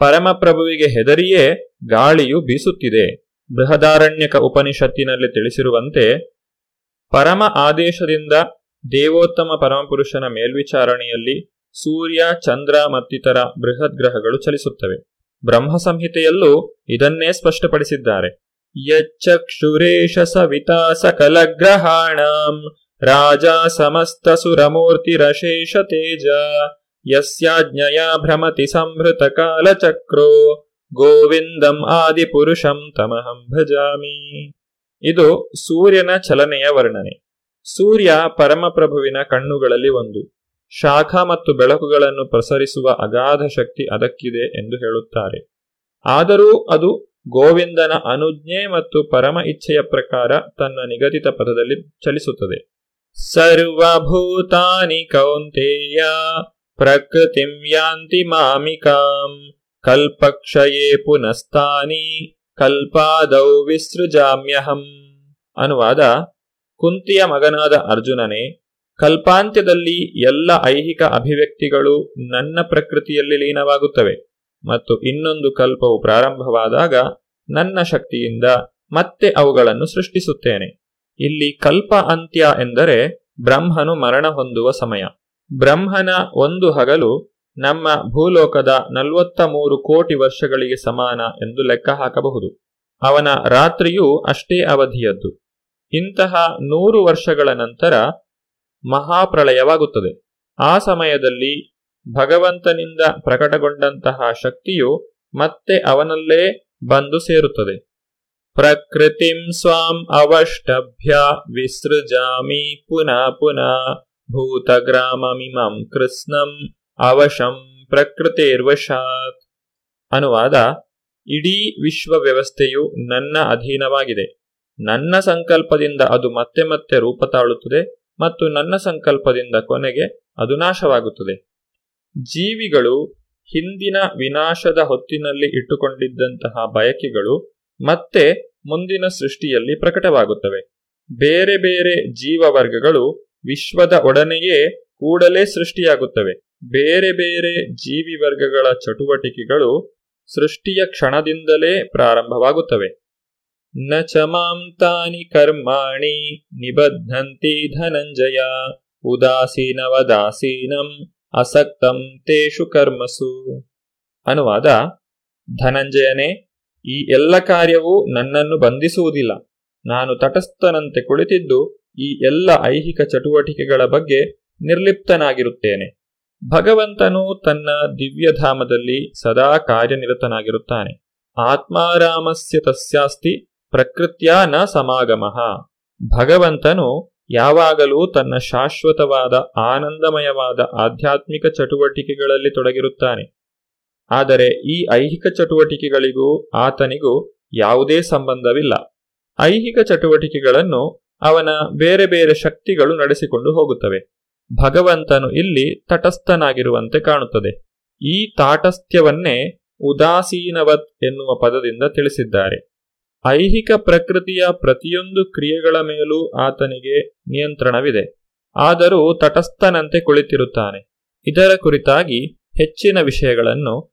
ಪರಮಪ್ರಭುವಿಗೆ ಹೆದರಿಯೇ ಗಾಳಿಯು ಬೀಸುತ್ತಿದೆ. ಬೃಹದಾರಣ್ಯಕ ಉಪನಿಷತ್ತಿನಲ್ಲಿ ತಿಳಿಸಿರುವಂತೆ, ಪರಮ ಆದೇಶದಿಂದ ದೇವೋತ್ತಮ ಪರಮಪುರುಷನ ಮೇಲ್ವಿಚಾರಣೆಯಲ್ಲಿ ಸೂರ್ಯ, ಚಂದ್ರ ಮತ್ತಿತರ ಬೃಹತ್ ಗ್ರಹಗಳು ಚಲಿಸುತ್ತವೆ. ಬ್ರಹ್ಮ ಸಂಹಿತೆಯಲ್ಲೂ ಇದನ್ನೇ ಸ್ಪಷ್ಟಪಡಿಸಿದ್ದಾರೆ. ಯಚ್ಚಕ್ಷುರೇಶ ಸವಿತಾ ಸಕಲಗ್ರಹಾಣಂ ರಾಜ ಸಮಸ್ತ ಸುರಮೂರ್ತಿರಶೇಷ ತೇಜ, ಯಸ್ಯಾಜ್ಞಯ ಭ್ರಮತಿ ಸಂಭೃತ ಕಾಲಚಕ್ರೋ, ಗೋವಿಂದಂ ಆದಿಪುರುಷಂ ತಮಹಂ ಭಜಾಮಿ. ಇದು ಸೂರ್ಯನ ಚಲನೆಯ ವರ್ಣನೆ. ಸೂರ್ಯ ಪರಮಪ್ರಭುವಿನ ಕಣ್ಣುಗಳಲ್ಲಿ ಒಂದು. ಶಾಖ ಮತ್ತು ಬೆಳಕುಗಳನ್ನು ಪ್ರಸರಿಸುವ ಅಗಾಧ ಶಕ್ತಿ ಅದಕ್ಕಿದೆ ಎಂದು ಹೇಳುತ್ತಾರೆ. ಆದರೂ ಅದು ಗೋವಿಂದನ ಅನುಜ್ಞೆ ಮತ್ತು ಪರಮ ಇಚ್ಛೆಯ ಪ್ರಕಾರ ತನ್ನ ನಿಗದಿತ ಪದದಲ್ಲಿ ಚಲಿಸುತ್ತದೆ. ಸರ್ವಭೂತಾನಿ ಕೌಂತೇಯ ಪ್ರಕೃತಿಂ ಯಾಂತಿ ಮಾಮಿಕಾಂ ಕಲ್ಪಕ್ಷಯೇ ಪುನಸ್ತಾನಿ ಕಲ್ಪಾದೌ ವಿಸೃಜಾಮ್ಯಹಂ. ಅನುವಾದ ಕುಂತಿಯ ಮಗನಾದ ಅರ್ಜುನನೇ, ಕಲ್ಪಾಂತ್ಯದಲ್ಲಿ ಎಲ್ಲ ಐಹಿಕ ಅಭಿವ್ಯಕ್ತಿಗಳು ನನ್ನ ಪ್ರಕೃತಿಯಲ್ಲಿ ಲೀನವಾಗುತ್ತವೆ ಮತ್ತು ಇನ್ನೊಂದು ಕಲ್ಪವು ಪ್ರಾರಂಭವಾದಾಗ ನನ್ನ ಶಕ್ತಿಯಿಂದ ಮತ್ತೆ ಅವುಗಳನ್ನು ಸೃಷ್ಟಿಸುತ್ತೇನೆ. ಇಲ್ಲಿ ಕಲ್ಪ ಅಂತ್ಯ ಎಂದರೆ ಬ್ರಹ್ಮನು ಮರಣ ಹೊಂದುವ ಸಮಯ. ಬ್ರಹ್ಮನ ಒಂದು ಹಗಲು ನಮ್ಮ ಭೂಲೋಕದ ನಲವತ್ತ ಮೂರು ಕೋಟಿ ವರ್ಷಗಳಿಗೆ ಸಮಾನ ಎಂದು ಲೆಕ್ಕ ಹಾಕಬಹುದು. ಅವನ ರಾತ್ರಿಯೂ ಅಷ್ಟೇ ಅವಧಿಯದ್ದು. ಇಂತಹ ನೂರು ವರ್ಷಗಳ ನಂತರ ಮಹಾಪ್ರಳಯವಾಗುತ್ತದೆ. ಆ ಸಮಯದಲ್ಲಿ ಭಗವಂತನಿಂದ ಪ್ರಕಟಗೊಂಡಂತಹ ಶಕ್ತಿಯು ಮತ್ತೆ ಅವನಲ್ಲೇ ಬಂದು ಸೇರುತ್ತದೆ. ಪ್ರಕೃತಿಂ ಸ್ವಾಂ ಅವಷ್ಟಭ್ಯ ವಿಸೃಜಾಮಿ ಪುನಃ ಪುನಃ ಭೂತಗ್ರಾಮಮಿಮಂ ಕೃಷ್ಣಂ ಅವಶಂ ಪ್ರಕೃತಿರ್ವಶಾತ್ ಅನುವಾದ ಇಡೀ ವಿಶ್ವ ವ್ಯವಸ್ಥೆಯು ನನ್ನ ಅಧೀನವಾಗಿದೆ. ನನ್ನ ಸಂಕಲ್ಪದಿಂದ ಅದು ಮತ್ತೆ ಮತ್ತೆ ರೂಪ ತಾಳುತ್ತದೆ ಮತ್ತು ನನ್ನ ಸಂಕಲ್ಪದಿಂದ ಕೊನೆಗೆ ಅದು ನಾಶವಾಗುತ್ತದೆ. ಜೀವಿಗಳು ಹಿಂದಿನ ವಿನಾಶದ ಹೊತ್ತಿನಲ್ಲಿ ಇಟ್ಟುಕೊಂಡಿದ್ದಂತಹ ಬಯಕೆಗಳು ಮತ್ತೆ ಮುಂದಿನ ಸೃಷ್ಟಿಯಲ್ಲಿ ಪ್ರಕಟವಾಗುತ್ತವೆ. ಬೇರೆ ಬೇರೆ ಜೀವವರ್ಗಗಳು ವಿಶ್ವದ ಒಡನೆಯೇ ಕೂಡಲೇ ಸೃಷ್ಟಿಯಾಗುತ್ತವೆ. ಬೇರೆ ಬೇರೆ ಜೀವಿ ವರ್ಗಗಳ ಚಟುವಟಿಕೆಗಳು ಸೃಷ್ಟಿಯ ಕ್ಷಣದಿಂದಲೇ ಪ್ರಾರಂಭವಾಗುತ್ತವೆ. ನ ಚ ಮಾಂ ತಾನಿ ಕರ್ಮಾಣಿ ನಿಬದ್ಧಂತಿ ಧನಂಜಯ ಉದಾಸೀನವದಾಸೀನಂ ಅಸಕ್ತಂ ತೇಷು ಕರ್ಮಸು. ಅನುವಾದ ಧನಂಜಯನೇ ಈ ಎಲ್ಲ ಕಾರ್ಯವೂ ನನ್ನನ್ನು ಬಂಧಿಸುವುದಿಲ್ಲ. ನಾನು ತಟಸ್ಥನಂತೆ ಕುಳಿತಿದ್ದು ಈ ಎಲ್ಲ ಐಹಿಕ ಚಟುವಟಿಕೆಗಳ ಬಗ್ಗೆ ನಿರ್ಲಿಪ್ತನಾಗಿರುತ್ತೇನೆ. ಭಗವಂತನು ತನ್ನ ದಿವ್ಯಧಾಮದಲ್ಲಿ ಸದಾ ಕಾರ್ಯನಿರತನಾಗಿರುತ್ತಾನೆ. ಆತ್ಮಾರಾಮಸ್ಯ ತಸ್ಯಾಸ್ತಿ ಪ್ರಕೃತ್ಯಾ ನ ಸಮಾಗಮಃ. ಭಗವಂತನು ಯಾವಾಗಲೂ ತನ್ನ ಶಾಶ್ವತವಾದ, ಆನಂದಮಯವಾದ ಆಧ್ಯಾತ್ಮಿಕ ಚಟುವಟಿಕೆಗಳಲ್ಲಿ ತೊಡಗಿರುತ್ತಾನೆ. ಆದರೆ ಈ ಐಹಿಕ ಚಟುವಟಿಕೆಗಳಿಗೂ ಆತನಿಗೂ ಯಾವುದೇ ಸಂಬಂಧವಿಲ್ಲ. ಐಹಿಕ ಚಟುವಟಿಕೆಗಳನ್ನು ಅವನ ಬೇರೆ ಬೇರೆ ಶಕ್ತಿಗಳು ನಡೆಸಿಕೊಂಡು ಹೋಗುತ್ತವೆ. ಭಗವಂತನು ಇಲ್ಲಿ ತಟಸ್ಥನಾಗಿರುವಂತೆ ಕಾಣುತ್ತದೆ. ಈ ತಾಟಸ್ಥ್ಯವನ್ನೇ ಉದಾಸೀನವತ್ ಎನ್ನುವ ಪದದಿಂದ ತಿಳಿಸಿದ್ದಾರೆ. ಐಹಿಕ ಪ್ರಕೃತಿಯ ಪ್ರತಿಯೊಂದು ಕ್ರಿಯೆಗಳ ಮೇಲೂ ಆತನಿಗೆ ನಿಯಂತ್ರಣವಿದೆ. ಆದರೂ ತಟಸ್ಥನಂತೆ ಕುಳಿತಿರುತ್ತಾನೆ. ಇದರ ಕುರಿತಾಗಿ ಹೆಚ್ಚಿನ ವಿಷಯಗಳನ್ನು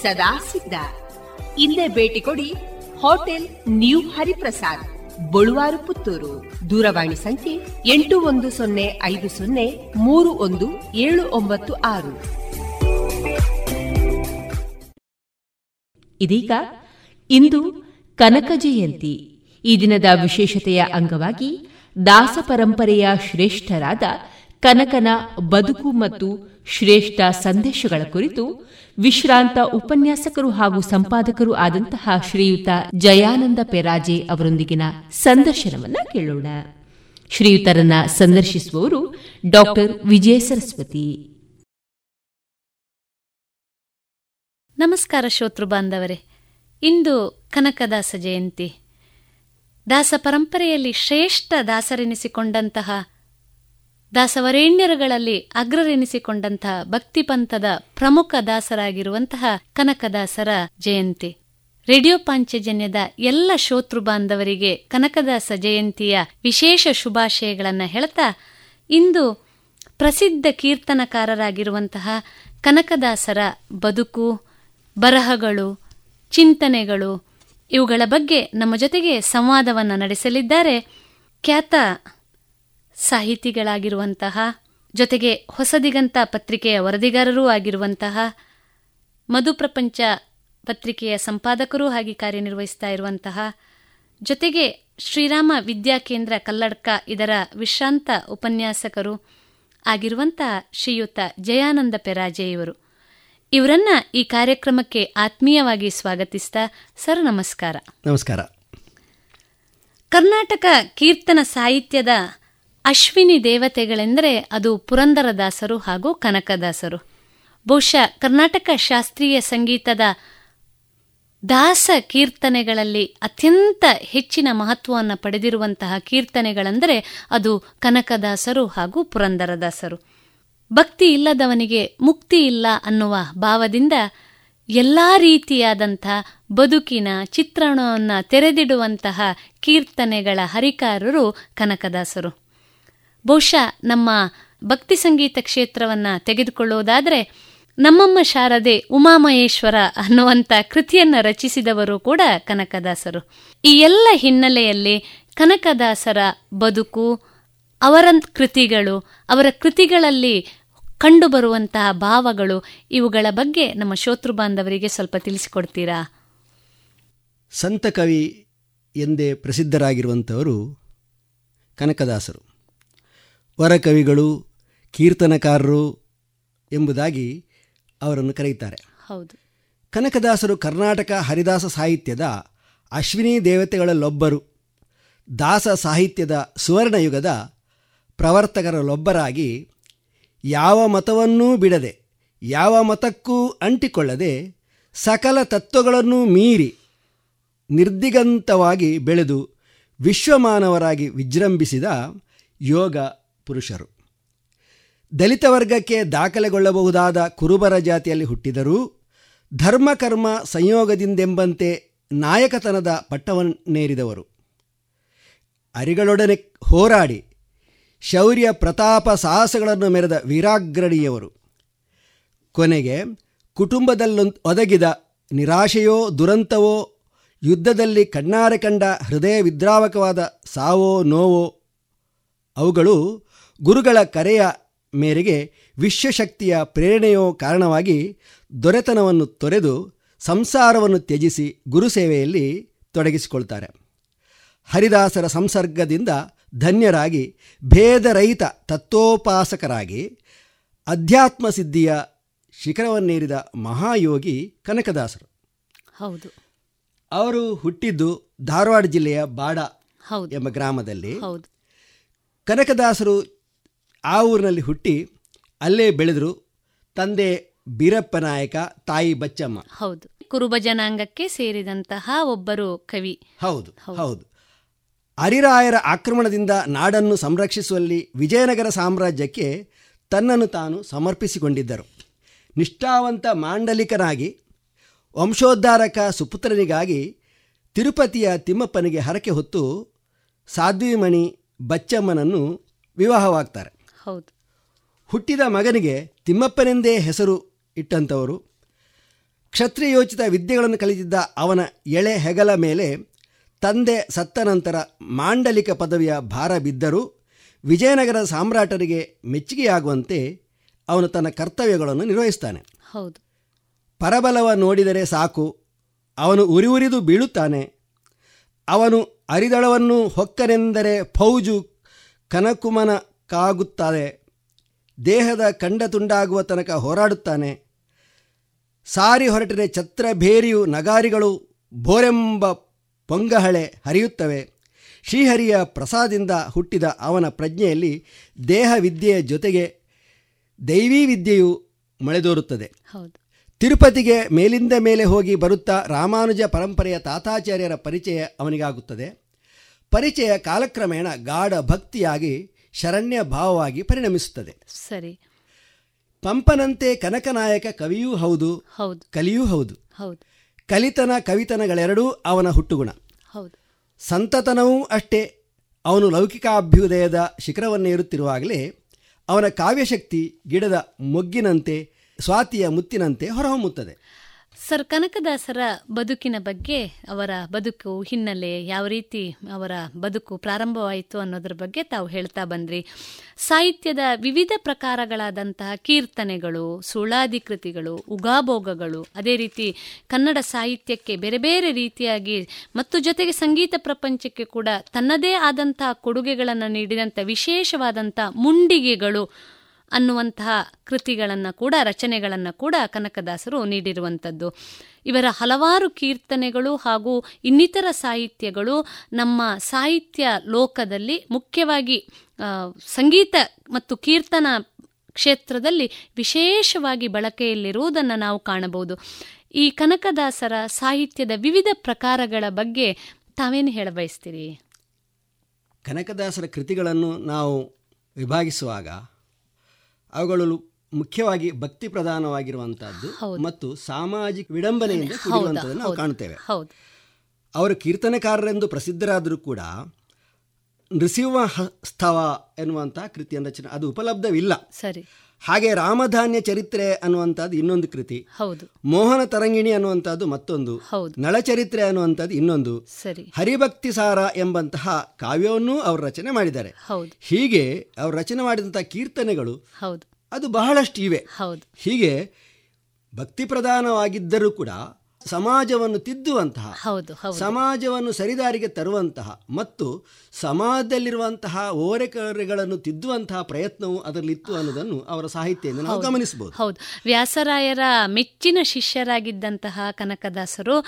ಸದಾ ಸಿದ್ಧ ಇಲ್ಲೇ ಭೇಟಿ ಕೊಡಿ ಹೋಟೆಲ್ ನ್ಯೂ ಹರಿಪ್ರಸಾದ್, ಬಳುವಾರು ಪುತ್ತೂರು. ದೂರವಾಣಿ ಸಂಖ್ಯೆ ಎಂಟು ಒಂದು ಸೊನ್ನೆ ಐದು ಸೊನ್ನೆ ಮೂರು ಒಂದು ಏಳು ಒಂಬತ್ತು ಆರು. ಇದೀಗ ಇಂದು ಕನಕ ಜಯಂತಿ. ಈ ದಿನದ ವಿಶೇಷತೆಯ ಅಂಗವಾಗಿ ದಾಸ ಪರಂಪರೆಯ ಶ್ರೇಷ್ಠರಾದ ಕನಕನ ಬದುಕು ಮತ್ತು ಶ್ರೇಷ್ಠ ಸಂದೇಶಗಳ ಕುರಿತು ವಿಶ್ರಾಂತ ಉಪನ್ಯಾಸಕರು ಹಾಗೂ ಸಂಪಾದಕರು ಆದಂತಹ ಶ್ರೀಯುತ ಜಯಾನಂದ ಪೆರಾಜೆ ಅವರೊಂದಿಗಿನ ಸಂದರ್ಶನವನ್ನ ಕೇಳೋಣ. ಶ್ರೀಯುತರನ್ನ ಸಂದರ್ಶಿಸುವವರು ಡಾಕ್ಟರ್ ವಿಜಯ ಸರಸ್ವತಿ. ನಮಸ್ಕಾರ ಶ್ರೋತೃ ಬಾಂಧವರೇ. ಇಂದು ಕನಕದಾಸ ಜಯಂತಿ. ದಾಸ ಪರಂಪರೆಯಲ್ಲಿ ಶ್ರೇಷ್ಠ ದಾಸರೆನಿಸಿಕೊಂಡಂತಹ ದಾಸವರೇಣ್ಯರುಗಳಲ್ಲಿ ಅಗ್ರರೆನಿಸಿಕೊಂಡಂತಹ ಭಕ್ತಿಪಂಥದ ಪ್ರಮುಖ ದಾಸರಾಗಿರುವಂತಹ ಕನಕದಾಸರ ಜಯಂತಿ. ರೇಡಿಯೋ ಪಾಂಚಜನ್ಯದ ಎಲ್ಲ ಶೋತೃ ಬಾಂಧವರಿಗೆ ಕನಕದಾಸ ಜಯಂತಿಯ ವಿಶೇಷ ಶುಭಾಶಯಗಳನ್ನು ಹೇಳ್ತಾ ಇಂದು ಪ್ರಸಿದ್ಧ ಕೀರ್ತನಕಾರರಾಗಿರುವಂತಹ ಕನಕದಾಸರ ಬದುಕು, ಬರಹಗಳು, ಚಿಂತನೆಗಳು ಇವುಗಳ ಬಗ್ಗೆ ನಮ್ಮ ಜೊತೆಗೆ ಸಂವಾದವನ್ನು ನಡೆಸಲಿದ್ದಾರೆ. ಖ್ಯಾತ ಸಾಹಿತಿಗಳಾಗಿರುವಂತಹ ಜೊತೆಗೆ ಹೊಸದಿಗಂತ ಪತ್ರಿಕೆಯ ವರದಿಗಾರರೂ ಆಗಿರುವಂತಹ ಮಧುಪ್ರಪಂಚ ಪತ್ರಿಕೆಯ ಸಂಪಾದಕರೂ ಆಗಿ ಕಾರ್ಯನಿರ್ವಹಿಸ್ತಾ ಇರುವಂತಹ ಜೊತೆಗೆ ಶ್ರೀರಾಮ ವಿದ್ಯಾಕೇಂದ್ರ ಕಲ್ಲಡ್ಕ ಇದರ ವಿಶ್ರಾಂತ ಉಪನ್ಯಾಸಕರು ಆಗಿರುವಂತಹ ಶ್ರೀಯುತ ಜಯಾನಂದ ಪೆರಾಜೆ ಇವರು. ಇವರನ್ನ ಈ ಕಾರ್ಯಕ್ರಮಕ್ಕೆ ಆತ್ಮೀಯವಾಗಿ ಸ್ವಾಗತಿಸ್ತಾ ಸರ್ ನಮಸ್ಕಾರ. ನಮಸ್ಕಾರ. ಕರ್ನಾಟಕ ಕೀರ್ತನ ಸಾಹಿತ್ಯದ ಅಶ್ವಿನಿ ದೇವತೆಗಳೆಂದರೆ ಅದು ಪುರಂದರದಾಸರು ಹಾಗೂ ಕನಕದಾಸರು. ಬಹುಶಃ ಕರ್ನಾಟಕ ಶಾಸ್ತ್ರೀಯ ಸಂಗೀತದ ದಾಸ ಕೀರ್ತನೆಗಳಲ್ಲಿ ಅತ್ಯಂತ ಹೆಚ್ಚಿನ ಮಹತ್ವವನ್ನು ಪಡೆದಿರುವಂತಹ ಕೀರ್ತನೆಗಳೆಂದರೆ ಅದು ಕನಕದಾಸರು ಹಾಗೂ ಪುರಂದರದಾಸರು. ಭಕ್ತಿ ಇಲ್ಲದವನಿಗೆ ಮುಕ್ತಿ ಇಲ್ಲ ಅನ್ನುವ ಭಾವದಿಂದ ಎಲ್ಲ ರೀತಿಯಾದಂಥ ಬದುಕಿನ ಚಿತ್ರಣವನ್ನು ತೆರೆದಿಡುವಂತಹ ಕೀರ್ತನೆಗಳ ಹರಿಕಾರರು ಕನಕದಾಸರು. ಬಹುಶಃ ನಮ್ಮ ಭಕ್ತಿ ಸಂಗೀತ ಕ್ಷೇತ್ರವನ್ನು ತೆಗೆದುಕೊಳ್ಳುವುದಾದರೆ ನಮ್ಮಮ್ಮ ಶಾರದೆ ಉಮಾಮಹೇಶ್ವರ ಅನ್ನುವಂಥ ಕೃತಿಯನ್ನ ರಚಿಸಿದವರು ಕೂಡ ಕನಕದಾಸರು. ಈ ಎಲ್ಲ ಹಿನ್ನೆಲೆಯಲ್ಲಿ ಕನಕದಾಸರ ಬದುಕು, ಅವರ ಕೃತಿಗಳು, ಅವರ ಕೃತಿಗಳಲ್ಲಿ ಕಂಡುಬರುವಂತಹ ಭಾವಗಳು ಇವುಗಳ ಬಗ್ಗೆ ನಮ್ಮ ಶೋತೃ ಬಾಂಧವರಿಗೆ ಸ್ವಲ್ಪ ತಿಳಿಸಿಕೊಡ್ತೀರಾ? ಸಂತ ಕವಿ ಎಂದೇ ಪ್ರಸಿದ್ಧರಾಗಿರುವಂಥವರು ಕನಕದಾಸರು. ವರಕವಿಗಳು ಕೀರ್ತನಕಾರರು ಎಂಬುದಾಗಿ ಅವರನ್ನು ಕರೆಯುತ್ತಾರೆ. ಹೌದು. ಕನಕದಾಸರು ಕರ್ನಾಟಕ ಹರಿದಾಸ ಸಾಹಿತ್ಯದ ಅಶ್ವಿನಿ ದೇವತೆಗಳಲ್ಲೊಬ್ಬರು ದಾಸ ಸಾಹಿತ್ಯದ ಸುವರ್ಣಯುಗದ ಪ್ರವರ್ತಕರಲ್ಲೊಬ್ಬರಾಗಿ ಯಾವ ಮತವನ್ನೂ ಬಿಡದೆ ಯಾವ ಮತಕ್ಕೂ ಅಂಟಿಕೊಳ್ಳದೆ ಸಕಲ ತತ್ವಗಳನ್ನು ಮೀರಿ ನಿರ್ದಿಗಂತವಾಗಿ ಬೆಳೆದು ವಿಶ್ವಮಾನವರಾಗಿ ವಿಜೃಂಭಿಸಿದ ಯೋಗ ಪುರುಷರು. ದಲಿತ ವರ್ಗಕ್ಕೆ ದಾಖಲೆಗೊಳ್ಳಬಹುದಾದ ಕುರುಬರ ಜಾತಿಯಲ್ಲಿ ಹುಟ್ಟಿದರೂ ಧರ್ಮಕರ್ಮ ಸಂಯೋಗದಿಂದೆಂಬಂತೆ ನಾಯಕತನದ ಪಟ್ಟವನ್ನೇರಿದವರು. ಅರಿಗಳೊಡನೆ ಹೋರಾಡಿ ಶೌರ್ಯ ಪ್ರತಾಪ ಸಾಹಸಗಳನ್ನು ಮೆರೆದ ವೀರಾಗ್ರಣಿಯವರು. ಕೊನೆಗೆ ಕುಟುಂಬದಲ್ಲೊಂದು ಒದಗಿದ ನಿರಾಶೆಯೋ ದುರಂತವೋ ಯುದ್ಧದಲ್ಲಿ ಕಣ್ಣಾರೆ ಕಂಡ ಹೃದಯ ವಿದ್ರಾವಕವಾದ ಸಾವೋ ನೋವೋ ಅವುಗಳು ಗುರುಗಳ ಕರೆಯ ಮೇರೆಗೆ ವಿಶ್ವಶಕ್ತಿಯ ಪ್ರೇರಣೆಯೋ ಕಾರಣವಾಗಿ ದೊರೆತನವನ್ನು ತೊರೆದು ಸಂಸಾರವನ್ನು ತ್ಯಜಿಸಿ ಗುರುಸೇವೆಯಲ್ಲಿ ತೊಡಗಿಸಿಕೊಳ್ತಾರೆ. ಹರಿದಾಸರ ಸಂಸರ್ಗದಿಂದ ಧನ್ಯರಾಗಿ ಭೇದರಹಿತ ತತ್ವೋಪಾಸಕರಾಗಿ ಅಧ್ಯಾತ್ಮ ಸಿದ್ಧಿಯ ಶಿಖರವನ್ನೇರಿದ ಮಹಾಯೋಗಿ ಕನಕದಾಸರು. ಹೌದು. ಅವರು ಹುಟ್ಟಿದ್ದು ಧಾರವಾಡ ಜಿಲ್ಲೆಯ ಬಾಡ ಎಂಬ ಗ್ರಾಮದಲ್ಲಿ. ಕನಕದಾಸರು ಆ ಊರಿನಲ್ಲಿ ಹುಟ್ಟಿ ಅಲ್ಲೇ ಬೆಳೆದರು ತಂದೆ ಬೀರಪ್ಪ ನಾಯಕ ತಾಯಿ ಬಚ್ಚಮ್ಮ. ಹೌದು. ಕುರುಬ ಜನಾಂಗಕ್ಕೆ ಸೇರಿದಂತಹ ಒಬ್ಬರು ಕವಿ. ಹೌದು ಹೌದು. ಅರಿರಾಯರ ಆಕ್ರಮಣದಿಂದ ನಾಡನ್ನು ಸಂರಕ್ಷಿಸುವಲ್ಲಿ ವಿಜಯನಗರ ಸಾಮ್ರಾಜ್ಯಕ್ಕೆ ತನ್ನನ್ನು ತಾನು ಸಮರ್ಪಿಸಿಕೊಂಡಿದ್ದರು. ನಿಷ್ಠಾವಂತ ಮಾಂಡಲಿಕನಾಗಿ ವಂಶೋದ್ಧಾರಕ ಸುಪುತ್ರನಿಗಾಗಿ ತಿರುಪತಿಯ ತಿಮ್ಮಪ್ಪನಿಗೆ ಹರಕೆ ಹೊತ್ತು ಸಾಧ್ವಿಮಣಿ ಬಚ್ಚಮ್ಮನನ್ನು ವಿವಾಹವಾಗ್ತಾರೆ. ಹೌದು. ಹುಟ್ಟಿದ ಮಗನಿಗೆ ತಿಮ್ಮಪ್ಪನೆಂದೇ ಹೆಸರು ಇಟ್ಟಂಥವರು ಕ್ಷತ್ರಿಯೋಚಿತ ವಿದ್ಯೆಗಳನ್ನು ಕಲಿತಿದ್ದ ಅವನ ಎಳೆ ಹೆಗಲ ಮೇಲೆ ತಂದೆ ಸತ್ತ ನಂತರ ಮಾಂಡಲಿಕ ಪದವಿಯ ಭಾರ ಬಿದ್ದರೂ ವಿಜಯನಗರ ಸಾಮ್ರಾಟರಿಗೆ ಮೆಚ್ಚುಗೆಯಾಗುವಂತೆ ಅವನು ತನ್ನ ಕರ್ತವ್ಯಗಳನ್ನು ನಿರ್ವಹಿಸ್ತಾನೆ. ಹೌದು. ಪರಬಲವ ನೋಡಿದರೆ ಸಾಕು ಅವನು ಉರಿ ಉರಿದು ಬೀಳುತ್ತಾನೆ ಅವನು ಅರಿದಳವನ್ನು ಹೊಕ್ಕನೆಂದರೆ ಫೌಜು ಕನಕುಮನ ಕಾಗುತ್ತದೆ ದೇಹದ ಕಂಡ ತುಂಡಾಗುವ ತನಕ ಹೋರಾಡುತ್ತಾನೆ. ಸಾರಿ ಹೊರಟರೆ ಛತ್ರಭೇರಿಯು ನಗಾರಿಗಳು ಬೋರೆಂಬ ಪೊಂಗಹಳೆ ಹರಿಯುತ್ತವೆ. ಶ್ರೀಹರಿಯ ಪ್ರಸಾದದಿಂದ ಹುಟ್ಟಿದ ಅವನ ಪ್ರಜ್ಞೆಯಲ್ಲಿ ದೇಹ ವಿದ್ಯೆಯ ಜೊತೆಗೆ ದೈವೀ ವಿದ್ಯೆಯು ಮಳೆದೋರುತ್ತದೆ. ತಿರುಪತಿಗೆ ಮೇಲಿಂದ ಮೇಲೆ ಹೋಗಿ ಬರುತ್ತಾ ರಾಮಾನುಜ ಪರಂಪರೆಯ ತಾತಾಚಾರ್ಯರ ಪರಿಚಯ ಅವನಿಗಾಗುತ್ತದೆ. ಪರಿಚಯ ಕಾಲಕ್ರಮೇಣ ಗಾಢ ಭಕ್ತಿಯಾಗಿ ಶರಣ್ಯ ಭಾವವಾಗಿ ಪರಿಣಮಿಸುತ್ತದೆ. ಸರಿ. ಪಂಪನಂತೆ ಕನಕನಾಯಕ ಕವಿಯೂ ಹೌದು ಹೌದು. ಕಲಿಯೂ ಹೌದು. ಹೌದು. ಕಲಿತನ ಕವಿತನಗಳೆರಡೂ ಅವನ ಹುಟ್ಟುಗುಣ. ಹೌದು. ಸಂತತನವೂ ಅಷ್ಟೇ ಅವನು ಲೌಕಿಕಾಭ್ಯುದಯದ ಶಿಖರವನ್ನೇರುತ್ತಿರುವಾಗಲೇ ಅವನ ಕಾವ್ಯಶಕ್ತಿ ಗಿಡದ ಮೊಗ್ಗಿನಂತೆ ಸ್ವಾತಿಯ ಮುತ್ತಿನಂತೆ ಹೊರಹೊಮ್ಮುತ್ತದೆ. ಸರ್ ಕನಕದಾಸರ ಬದುಕಿನ ಬಗ್ಗೆ, ಅವರ ಬದುಕು ಹಿನ್ನೆಲೆ ಯಾವ ರೀತಿ ಅವರ ಬದುಕು ಪ್ರಾರಂಭವಾಯಿತು ಅನ್ನೋದ್ರ ಬಗ್ಗೆ ತಾವು ಹೇಳ್ತಾ ಬಂದ್ರಿ. ಸಾಹಿತ್ಯದ ವಿವಿಧ ಪ್ರಕಾರಗಳಾದಂತಹ ಕೀರ್ತನೆಗಳು ಸುಳಾದಿ ಕೃತಿಗಳು ಉಗಾಭೋಗಗಳು, ಅದೇ ರೀತಿ ಕನ್ನಡ ಸಾಹಿತ್ಯಕ್ಕೆ ಬೇರೆ ಬೇರೆ ರೀತಿಯಾಗಿ ಮತ್ತು ಜೊತೆಗೆ ಸಂಗೀತ ಪ್ರಪಂಚಕ್ಕೆ ಕೂಡ ತನ್ನದೇ ಆದಂತಹ ಕೊಡುಗೆಗಳನ್ನು ನೀಡಿದಂಥ ವಿಶೇಷವಾದಂಥ ಮುಂಡಿಗೆಗಳು ಅನ್ನುವಂತಹ ಕೃತಿಗಳನ್ನು ಕೂಡ, ರಚನೆಗಳನ್ನು ಕೂಡ ಕನಕದಾಸರು ನೀಡಿರುವಂಥದ್ದು. ಇವರ ಹಲವಾರು ಕೀರ್ತನೆಗಳು ಹಾಗೂ ಇನ್ನಿತರ ಸಾಹಿತ್ಯಗಳು ನಮ್ಮ ಸಾಹಿತ್ಯ ಲೋಕದಲ್ಲಿ ಮುಖ್ಯವಾಗಿ ಸಂಗೀತ ಮತ್ತು ಕೀರ್ತನ ಕ್ಷೇತ್ರದಲ್ಲಿ ವಿಶೇಷವಾಗಿ ಬಳಕೆಯಲ್ಲಿರುವುದನ್ನು ನಾವು ಕಾಣಬಹುದು. ಈ ಕನಕದಾಸರ ಸಾಹಿತ್ಯದ ವಿವಿಧ ಪ್ರಕಾರಗಳ ಬಗ್ಗೆ ತಾವೇನು ಹೇಳಬಯಸ್ತೀರಿ ಕನಕದಾಸರ ಕೃತಿಗಳನ್ನು ನಾವು ವಿಭಾಗಿಸುವಾಗ ಅವುಗಳು ಮುಖ್ಯವಾಗಿ ಭಕ್ತಿ ಪ್ರಧಾನವಾಗಿರುವಂತಹದ್ದು ಮತ್ತು ಸಾಮಾಜಿಕ ವಿಡಂಬನೆಯಿಂದ ಕೂಡಿರುವಂಥದ್ದನ್ನು ನಾವು ಹೌದು ಅವರು ಕೀರ್ತನೆಕಾರರೆಂದು ಪ್ರಸಿದ್ಧರಾದರೂ ಕೂಡ ನೃಸಿಂಹ ಸ್ಥವ ಎನ್ನುವಂತಹ ಕೃತಿಯ ರಚನೆ ಅದು ಉಪಲಬ್ಧವಿಲ್ಲ. ಸರಿ. ಹಾಗೆ ರಾಮಧಾನ್ಯ ಚರಿತ್ರೆ ಅನ್ನುವಂಥದ್ದು ಇನ್ನೊಂದು ಕೃತಿ. ಹೌದು. ಮೋಹನ ತರಂಗಿಣಿ ಅನ್ನುವಂಥದ್ದು ಮತ್ತೊಂದು. ಹೌದು. ನಳಚರಿತ್ರೆ ಅನ್ನುವಂಥದ್ದು ಇನ್ನೊಂದು. ಸರಿ. ಹರಿಭಕ್ತಿ ಸಾರ ಎಂಬಂತಹ ಕಾವ್ಯವನ್ನೂ ಅವರು ರಚನೆ ಮಾಡಿದ್ದಾರೆ. ಹೌದು. ಹೀಗೆ ಅವರು ರಚನೆ ಮಾಡಿದಂತಹ ಕೀರ್ತನೆಗಳು ಹೌದು. ಅದು ಬಹಳಷ್ಟು ಇವೆ. ಹೌದು. ಹೀಗೆ ಭಕ್ತಿ ಪ್ರಧಾನವಾಗಿದ್ದರೂ ಕೂಡ ಸಮಾಜವನ್ನು ತಿದ್ದುವಂತಹ ಹೌದು ಹೌದು. ಸಮಾಜವನ್ನು ಸರಿದಾರಿಗೆ ತರುವಂತಹ ಮತ್ತು ಸಮಾಜದಲ್ಲಿರುವಂತಹ ಓರೆಕರೆಗಳನ್ನು ತಿದ್ದುವಂತಹ ಪ್ರಯತ್ನವು ಅದರಲ್ಲಿತ್ತು ಅನ್ನೋದನ್ನು ಅವರ ಸಾಹಿತ್ಯದಿಂದ ನಾವು ಗಮನಿಸಬಹುದು. ಹೌದು. ವ್ಯಾಸರಾಯರ ಮೆಚ್ಚಿನ ಶಿಷ್ಯರಾಗಿದ್ದಂತಹ ಕನಕದಾಸರು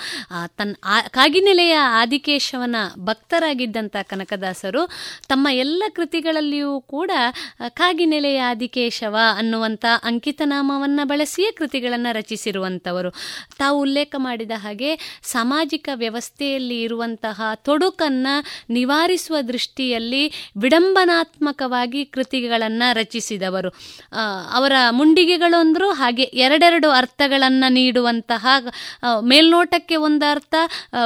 ತನ್ನ ಕಾಗಿನೆಲೆಯ ಆದಿಕೇಶವನ ಭಕ್ತರಾಗಿದ್ದಂತಹ ಕನಕದಾಸರು ತಮ್ಮ ಎಲ್ಲ ಕೃತಿಗಳಲ್ಲಿಯೂ ಕೂಡ ಕಾಗಿನೆಲೆಯ ಆದಿಕೇಶವ ಅನ್ನುವಂಥ ಅಂಕಿತನಾಮವನ್ನ ಬಳಸಿಯೇ ಕೃತಿಗಳನ್ನು ರಚಿಸಿರುವಂಥವರು. ತಾವು ಉಲ್ಲೇಖ ಮಾಡಿದ ಹಾಗೆ ಸಾಮಾಜಿಕ ವ್ಯವಸ್ಥೆಯಲ್ಲಿ ಇರುವಂತಹ ತೊಡಕನ್ನ ನಿವಾರಿಸುವ ದೃಷ್ಟಿಯಲ್ಲಿ ವಿಡಂಬನಾತ್ಮಕವಾಗಿ ಕೃತಿಗಳನ್ನು ರಚಿಸಿದವರು. ಅವರ ಮುಂಡಿಗೆಗಳು ಅಂದರೂ ಹಾಗೆ ಎರಡೆರಡು ಅರ್ಥಗಳನ್ನು ನೀಡುವಂತಹ ಮೇಲ್ನೋಟಕ್ಕೆ ಒಂದು ಅರ್ಥ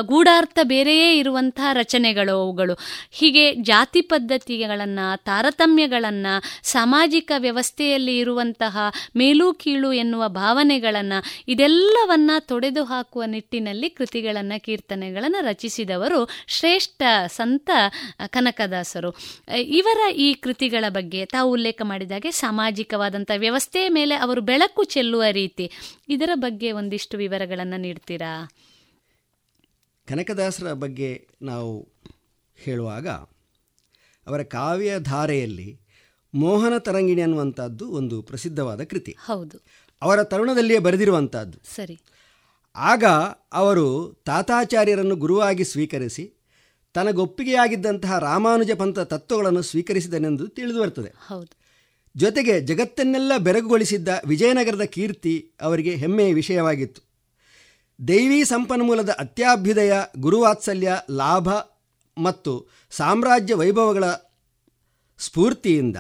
ಗೂಢಾರ್ಥ ಬೇರೆಯೇ ಇರುವಂತಹ ರಚನೆಗಳು ಅವುಗಳು. ಹೀಗೆ ಜಾತಿ ಪದ್ಧತಿಗಳನ್ನು, ತಾರತಮ್ಯಗಳನ್ನು, ಸಾಮಾಜಿಕ ವ್ಯವಸ್ಥೆಯಲ್ಲಿ ಇರುವಂತಹ ಮೇಲು ಕೀಳು ಎನ್ನುವ ಭಾವನೆಗಳನ್ನು ಇದೆಲ್ಲವನ್ನು ತೊಡೆದು ನಿಟ್ಟಿನಲ್ಲಿ ಕೃತಿಗಳನ್ನು ಕೀರ್ತನೆಗಳನ್ನು ರಚಿಸಿದವರು ಶ್ರೇಷ್ಠ ಸಂತ ಕನಕದಾಸರು. ಇವರ ಈ ಕೃತಿಗಳ ಬಗ್ಗೆ ತಾವು ಉಲ್ಲೇಖ ಮಾಡಿದಾಗೆ ಸಾಮಾಜಿಕವಾದಂಥ ವ್ಯವಸ್ಥೆಯ ಮೇಲೆ ಅವರು ಬೆಳಕು ಚೆಲ್ಲುವ ರೀತಿ. ಇದರ ಬಗ್ಗೆ ಒಂದಿಷ್ಟು ವಿವರಗಳನ್ನು ನೀಡ್ತೀರಾ? ಕನಕದಾಸರ ಬಗ್ಗೆ ನಾವು ಹೇಳುವಾಗ ಅವರ ಕಾವ್ಯ ಧಾರೆಯಲ್ಲಿ ಮೋಹನ ತರಂಗಿಣಿ ಅನ್ನುವಂಥದ್ದು ಒಂದು ಪ್ರಸಿದ್ಧವಾದ ಕೃತಿ. ಹೌದು. ಅವರ ತರುಣದಲ್ಲಿಯೇ ಬರೆದಿರುವಂಥದ್ದು ಸರಿ. ಆಗ ಅವರು ತಾತಾಚಾರ್ಯರನ್ನು ಗುರುವಾಗಿ ಸ್ವೀಕರಿಸಿ ತನಗೊಪ್ಪಿಗೆಯಾಗಿದ್ದಂತಹ ರಾಮಾನುಜ ಪಂಥ ತತ್ವಗಳನ್ನು ಸ್ವೀಕರಿಸಿದನೆಂದು ತಿಳಿದು ಬರ್ತದೆ. ಹೌದು. ಜೊತೆಗೆ ಜಗತ್ತನ್ನೆಲ್ಲ ಬೆರಗುಗೊಳಿಸಿದ್ದ ವಿಜಯನಗರದ ಕೀರ್ತಿ ಅವರಿಗೆ ಹೆಮ್ಮೆಯ ವಿಷಯವಾಗಿತ್ತು. ದೈವಿ ಸಂಪನ್ಮೂಲದ ಅತ್ಯಾಭ್ಯುದಯ ಗುರುವಾತ್ಸಲ್ಯ ಲಾಭ ಮತ್ತು ಸಾಮ್ರಾಜ್ಯ ವೈಭವಗಳ ಸ್ಫೂರ್ತಿಯಿಂದ